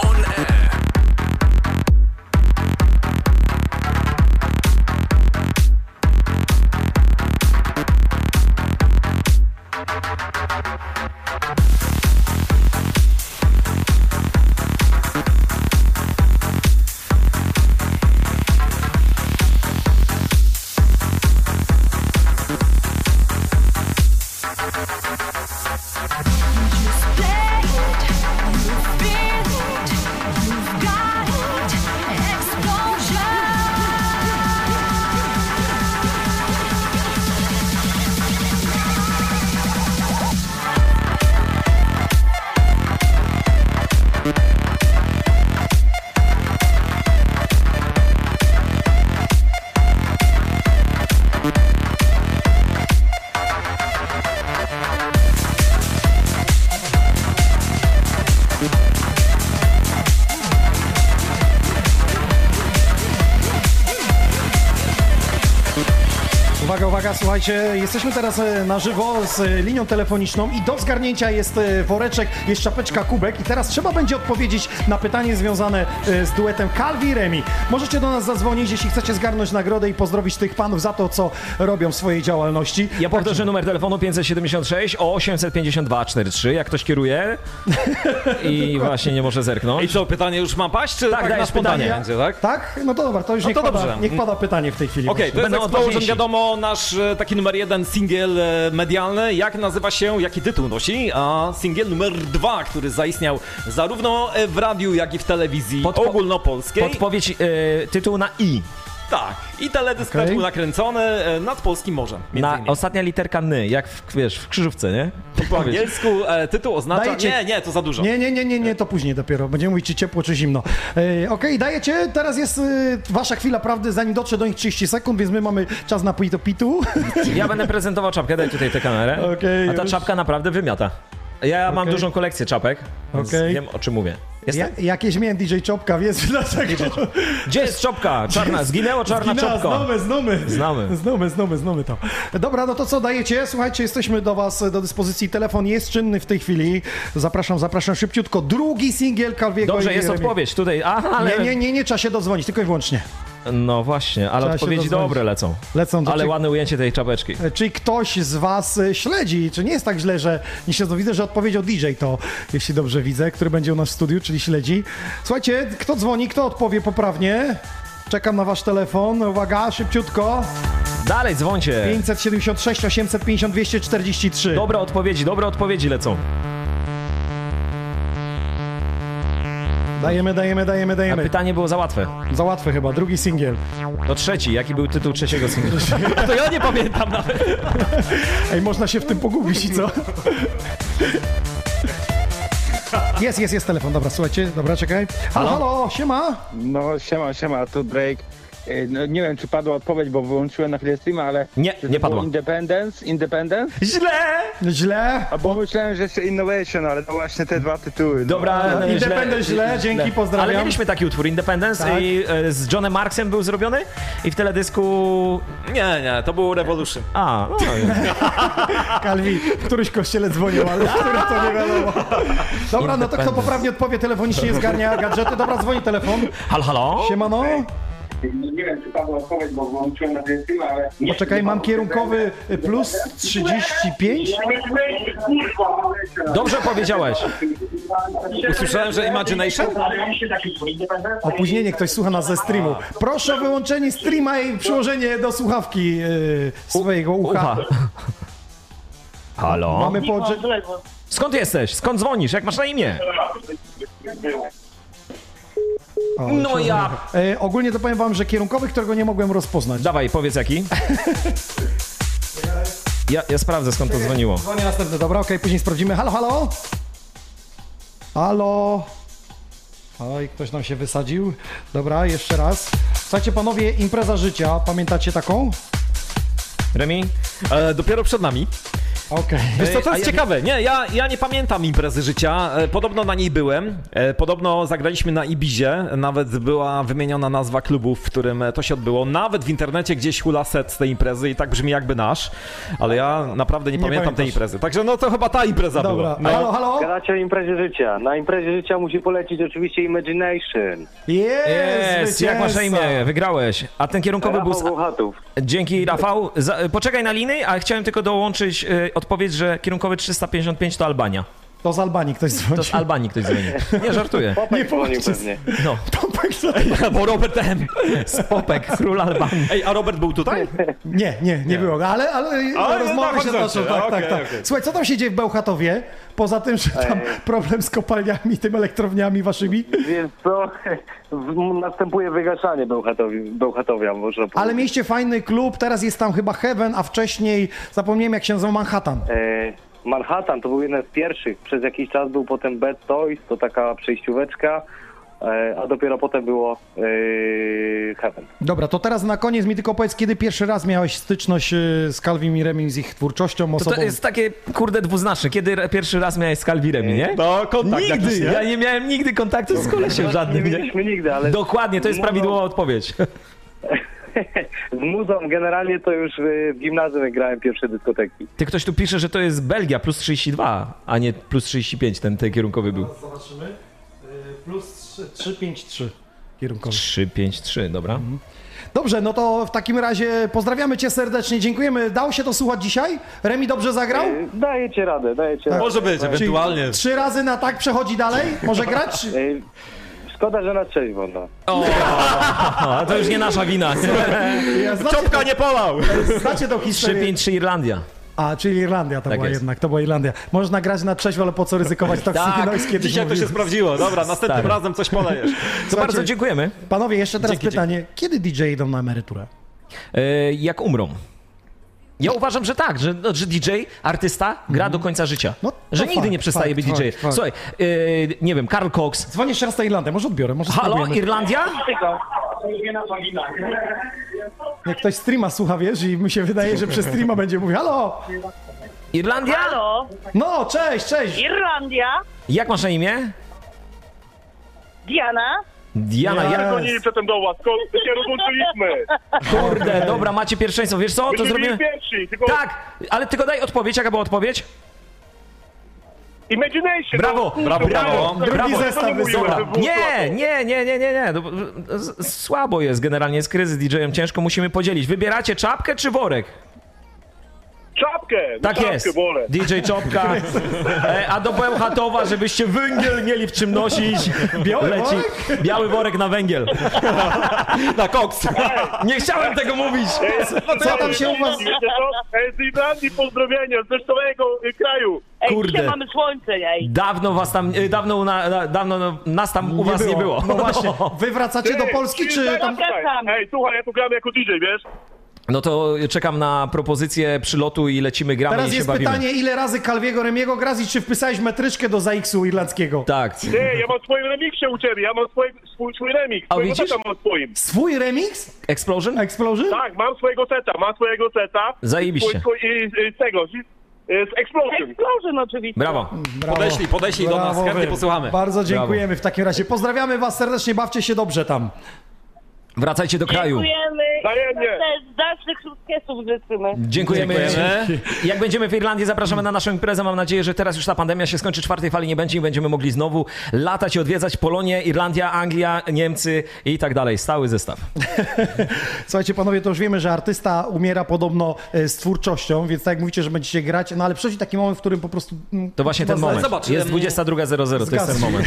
słuchajcie, jesteśmy teraz e, na żywo z e, linią telefoniczną i do zgarnięcia jest e, woreczek, jest czapeczka, kubek i teraz trzeba będzie odpowiedzieć na pytanie związane z duetem Calvi i Remi. Możecie do nas zadzwonić, jeśli chcecie zgarnąć nagrodę i pozdrowić tych panów za to, co robią w swojej działalności. Ja powtórzę numer telefonu 576 o 852 43, jak ktoś kieruje i właśnie nie może zerknąć. I co, pytanie już ma paść, czy Tak, tak, dajesz na spontanie pytanie. będzie, tak? Tak? No to dobra, to już No niech, to pada, dobrze. niech pada pytanie w tej chwili. Okej, to jest Będą wiadomo, nasz taki numer jeden singiel e, medialny. Jak nazywa się, jaki tytuł nosi? A singiel numer dwa, który zaistniał zarówno w radiu, jak i w telewizji Podpo- ogólnopolskiej. Podpowiedź, e, tytuł na I. Tak, i teledysk też był nakręcony e, nad Polskim Morzem. między Na innymi. ostatnia literka Ny, jak w, wiesz, w krzyżówce, nie? Po angielsku e, tytuł oznacza... Dajecie- Nie, nie, to za dużo. Nie, nie, nie, nie, nie, to później dopiero. Będziemy mówić, czy ciepło, czy zimno. E, Okej, dajecie. Teraz jest e, wasza chwila prawdy, zanim dotrze do nich 30 sekund, więc my mamy czas na pitu pitu. Ja będę prezentował czapkę, daj tutaj tę kamerę. Okej, A ta już. czapka naprawdę wymiata. Ja mam Okej. dużą kolekcję czapek, więc Okej. wiem o czym mówię. Jest Ja, jakieś miałem DJ Czopka, wiesz dlaczego? Gdzie jest czopka? Czarna, zginęło czarna Zginęła, czopka. Znamy, znamy. Znamy. Znamy, znamy, znamy to. Dobra, no to co dajecie? Słuchajcie, jesteśmy do was do dyspozycji. Telefon jest czynny w tej chwili. Zapraszam, zapraszam szybciutko. Drugi singiel Dobrze, i jest Remi. odpowiedź tutaj. Aha, ale... Nie, nie, nie, nie, trzeba się dodzwonić, tylko i wyłącznie. No właśnie, ale Trzeba odpowiedzi dobre lecą. Lecą do Ale czy- ładne ujęcie tej czapeczki. E, Czy ktoś z Was e, śledzi? Czy nie jest tak źle, że nie siedzą? Widzę, że odpowiedział DJ to, jeśli dobrze widzę, który będzie u nas w studiu, czyli śledzi. Słuchajcie, kto dzwoni, kto odpowie poprawnie? Czekam na Wasz telefon. Uwaga, szybciutko. Dalej, dzwońcie. 576 850 243. Dobre odpowiedzi, dobre odpowiedzi lecą. Dajemy, dajemy, dajemy, A dajemy. pytanie było za łatwe. Za łatwe chyba, drugi singiel. To trzeci, jaki był tytuł trzeciego singla? To ja nie pamiętam nawet. Ej, można się w tym pogubić i co? Jest, jest, jest telefon, dobra, słuchajcie, dobra, czekaj. Halo, halo, siema. No siema, siema, tu Drake. E, No, nie wiem, czy padła odpowiedź, bo wyłączyłem na chwilę streama, ale... Nie, nie padła. Independence? Independence? Źle! Źle. A bo myślałem, że jeszcze Innovation, ale to właśnie te dwa tytuły. no. Dobra, e, Independent źle, dzięki, pozdrawiam. Ale mieliśmy taki utwór, Independence Tak. i e, z Johnem Marksem był zrobiony i w teledysku... Nie, nie, to był Revolution. A, no, Kalwi, w którymś kościele dzwonił, ale w którym to nie wiadomo. Dobra, no to kto poprawnie odpowie telefonicznie, zgarnia gadżety. Dobra, dzwoni telefon. halo, halo? Siemano. No, nie wiem, czy padła odpowiedź, bo wyłączyłem na streama, ale... Poczekaj, mam kierunkowy plus 35. Dobrze powiedziałeś. Usłyszałem, że Imagination? Opóźnienie, ktoś słucha nas ze streamu. Proszę o wyłączenie streama i przyłożenie do słuchawki yy, swojego ucha. Ucha. Halo? Mamy połączenie. Skąd jesteś? Skąd dzwonisz? Jak masz na imię? O, No ja-. E, ogólnie to powiem wam, że kierunkowy, którego nie mogłem rozpoznać. Dawaj, powiedz jaki. Ja, ja sprawdzę skąd to dzwoniło. Dzwonię następny, dobra, okej, później sprawdzimy. Halo, halo? Halo? Oj, ktoś nam się wysadził. Dobra, jeszcze raz. Słuchajcie, panowie, impreza życia, pamiętacie taką? Remi? E, dopiero przed nami. Okej. Wiesz co, to jest ja- ciekawe. Nie, ja, ja nie pamiętam imprezy życia. E, Podobno na niej byłem. E, Podobno zagraliśmy na Ibizie. Nawet była wymieniona nazwa klubu, w którym e, to się odbyło. Nawet w internecie gdzieś hula set z tej imprezy i tak brzmi jakby nasz. Ale ja naprawdę nie, Nie pamiętam tej pamiętasz. imprezy. Także no to chyba ta impreza Dobra, była. halo, halo? Gadacie o imprezie życia. Na imprezie życia musi polecić oczywiście Imagination. Jest, Jest, jak masz na imię? Wygrałeś. A ten kierunkowy był... Z... Rafał. Dzięki, Rafał. Za, poczekaj na liny, a chciałem tylko dołączyć y, odpowiedź, że kierunkowy 355 to Albania. To z Albanii ktoś dzwoni. To z Albanii ktoś dzwoni. Nie, żartuję. Nie Popek dzwonił powiedzcie. pewnie. No, Bo Robert M. Popek, król Albanii. Ej, a Robert był tutaj? Nie, nie, nie, było, ale, ale, Ale rozmowy na się toczą, tak, okej, tak, tak. okej. Słuchaj, co tam się dzieje w Bełchatowie? Poza tym, że tam problem z kopalniami, tym elektrowniami waszymi. Więc co? Następuje wygaszanie Bełchatowi, Bełchatowia, można powiedzieć. Ale mieliście fajny klub, teraz jest tam chyba Heaven, a wcześniej zapomniałem jak się nazywał Manhattan. E, Manhattan to był jeden z pierwszych. Przez jakiś czas był potem Bad Toys, to taka przejścióweczka, e, a dopiero potem było e, Heaven. Dobra, to teraz na koniec mi tylko powiedz, kiedy pierwszy raz miałeś styczność y, z Calvin i Remim, z ich twórczością, To, osobą. to jest takie, kurde, dwuznaczne. Kiedy pierwszy raz miałeś z Calvirem, nie? No, kontakt Nigdy! jakiś, nie? Ja nie miałem nigdy kontaktu z kolesiem żadnym, Nie nie? mieliśmy nigdy, ale... Dokładnie, to jest Mówią- prawidłowa odpowiedź. z muzą generalnie to już y, w gimnazjum grałem pierwsze dyskoteki. Ty ktoś tu pisze, że to jest Belgia plus 32, a nie plus 35 ten, ten kierunkowy był. Zobaczymy. Y, Plus 353 kierunkowy. 353, dobra. Dobrze, no to w takim razie pozdrawiamy cię serdecznie, dziękujemy. Dało się to słuchać dzisiaj? Remi dobrze zagrał? Y, Dajecie radę, dajecie Tak. radę. Czyli Trzy razy na tak przechodzi dalej? Może grać? Szkoda, że na trzeźwo, no. O, to już nie nasza wina. Ja znacie Czopka to- nie polał. Znacie tą historię? 353 Irlandia. A, czyli Irlandia to Tak była jest. jednak, to była Irlandia. Można grać na trzeźwo, ale po co ryzykować Toxic Tak, Noise kiedyś dzisiaj to mówił. się sprawdziło. Dobra, następnym Stary. razem coś polejesz. To bardzo dziękujemy. Panowie, jeszcze teraz Dzięki, pytanie. Kiedy DJ idą na emeryturę? E, jak umrą? Ja uważam, że tak, że, no, że DJ, artysta gra do końca życia. że Mhm. No, nigdy fakt, nie przestaje fakt, być DJ. fakt, fakt. Słuchaj, e, nie wiem, Karl Cox. Dzwonię jeszcze raz na Irlandię, może odbiorę, może Halo, spróbujemy. Irlandia? Jak ktoś streama słucha, wiesz, i mi się wydaje, że przez streama będzie mówił, halo! Irlandia? Halo? No, cześć, cześć! Irlandia? Jak masz na imię? Diana? Diana, Nie, dzwonili przedtem do was, to się rozłączyliśmy. Kurde, dobra, macie pierwszeństwo. Wiesz co, to Myśmy zrobimy... pierwsi, tylko- Tak, ale tylko daj odpowiedź, jaka była odpowiedź? Imagination. Brawo, no, brawo, kurwa, brawo. no, brawo. nie Dobra. Nie, nie, nie, nie, nie, nie. No, Słabo jest generalnie, jest kryzys DJ-em, ciężko musimy podzielić. Wybieracie czapkę czy worek? Czapkę! no Tak czapkę jest. wolę. DJ Czopka. E, a do Bełchatowa, żebyście węgiel mieli w czym nosić. Biały Leci worek? biały worek na węgiel. na koks. Nie chciałem tego mówić. Co tam się u was... Z Irlandii pozdrowienia, z całego y, kraju. Ej, Kurde. dzisiaj mamy słońce, ej. Dawno was tam, e, dawno, na, na- dawno no, nas tam u was nie było. No właśnie, wy wracacie Ty, do Polski, czy tam... słuchaj, Ej, słuchaj, ja tu gram jako DJ, wiesz? No to czekam na propozycję przylotu i lecimy, gramy Teraz i się jest bawimy. pytanie, ile razy Calviego Remiego grasz i czy wpisałeś metryczkę do ZX-u irlandzkiego? Tak. Ty, ja mam w swoim remiksie u ciebie, ja mam swój, swój, swój remix. A widzisz? seta mam w swoim. Swój remix? Explosion? Explosion? Tak, mam swojego seta, mam swojego seta. Zajebiście. Swój, swój, i, i, z tego, z, z Explosion. Explosion oczywiście. Brawo. Brawo. Podeślij, podeślij do nas, Brawo chętnie wy. posłuchamy. Bardzo dziękujemy w takim razie. Pozdrawiamy was serdecznie, bawcie się dobrze tam. Wracajcie do kraju. Dziękujemy. Wzajemnie. Też dalszych sukcesów życzymy. Dziękujemy. Dziękujemy. Jak będziemy w Irlandii, zapraszamy na naszą imprezę. Mam nadzieję, że teraz już ta pandemia się skończy, czwartej fali nie będzie i będziemy mogli znowu latać i odwiedzać Polonię, Irlandia, Anglia, Niemcy i tak dalej. Stały zestaw. Słuchajcie, panowie, to już wiemy, że artysta umiera podobno e, z twórczością, więc tak jak mówicie, że będziecie grać, no ale przychodzi taki moment, w którym po prostu... mm, To właśnie ten moment. Zobacz, jest em, 22.00, to jest ten moment.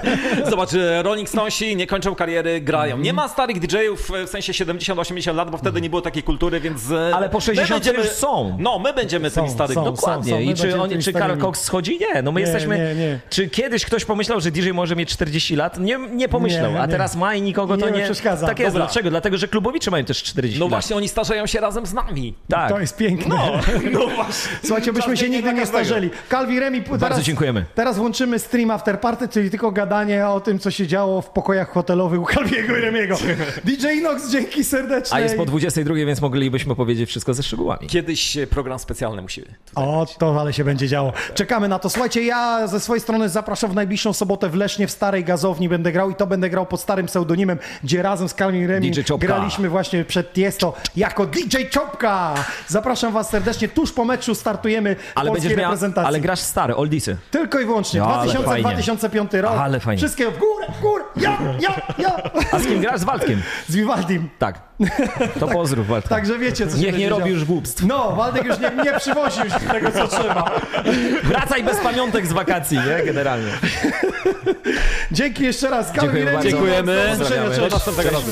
Zobacz, e, Rolling Stonesi nie kończą kariery, grają. Nie ma starych DJ-ów e, w sensie 70-80 lat, bo wtedy nie było takiej kultury, więc... e, Ale po my 60 będziemy- już są. No, my będziemy tymi Są, starymi. są. Dokładnie. my I czy, tymi czy Karl. Cox schodzi? Nie. No my Nie, jesteśmy... nie, nie. Czy kiedyś ktoś pomyślał, że DJ może mieć 40 lat? Nie, nie pomyślał. A teraz ma i nikogo to Nie przeszkadza. Tak jest. Dobra. Dlaczego? Dlatego, że klubowicze mają też 40 No lat. właśnie, oni starzeją się razem z nami. Tak. To jest piękne. No, no właśnie. Słuchajcie, byśmy się nigdy nie starzeli. Calvi Remi, teraz, dziękujemy. Teraz włączymy stream After Party, czyli tylko gadanie o tym, co się działo w pokojach hotelowych u Calviego i Remiego. DJ Nox, dzięki serdecznie. A jest po 22, więc moglibyśmy powiedzieć wszystko ze szczegółami. Kiedyś program specjalny musi O, to ale się będzie działo. Czekamy na to. Słuchajcie, ja ze swojej strony zapraszam w najbliższą sobotę w Lesznie w Starej Gazowni będę grał i to będę grał pod starym pseudonimem, gdzie razem z Czopka. graliśmy właśnie przed Tiesto jako DJ Czopka. Zapraszam was serdecznie. Tuż po meczu startujemy Ale polskiej miał, reprezentacji. ale grasz stare, oldisy. Tylko i wyłącznie. Ale fajnie. 2000-2005 rok. Ale fajnie. Wszystkie w górę, w górę. Ja, ja, ja. A z kim grasz? Z Waldkiem. Z Vivaldim. Tak. To pozdrów Waldka. Także wiecie, co się Niech nie robi działo. już głupstw. No, Waldek już nie, nie przywozi już tego, co trzeba. Wracaj bez pamiątek z wakacji, nie? Generalnie. Dzięki jeszcze raz. Calvin Dziękuję bardzo. Dziękujemy. Do następnego razu.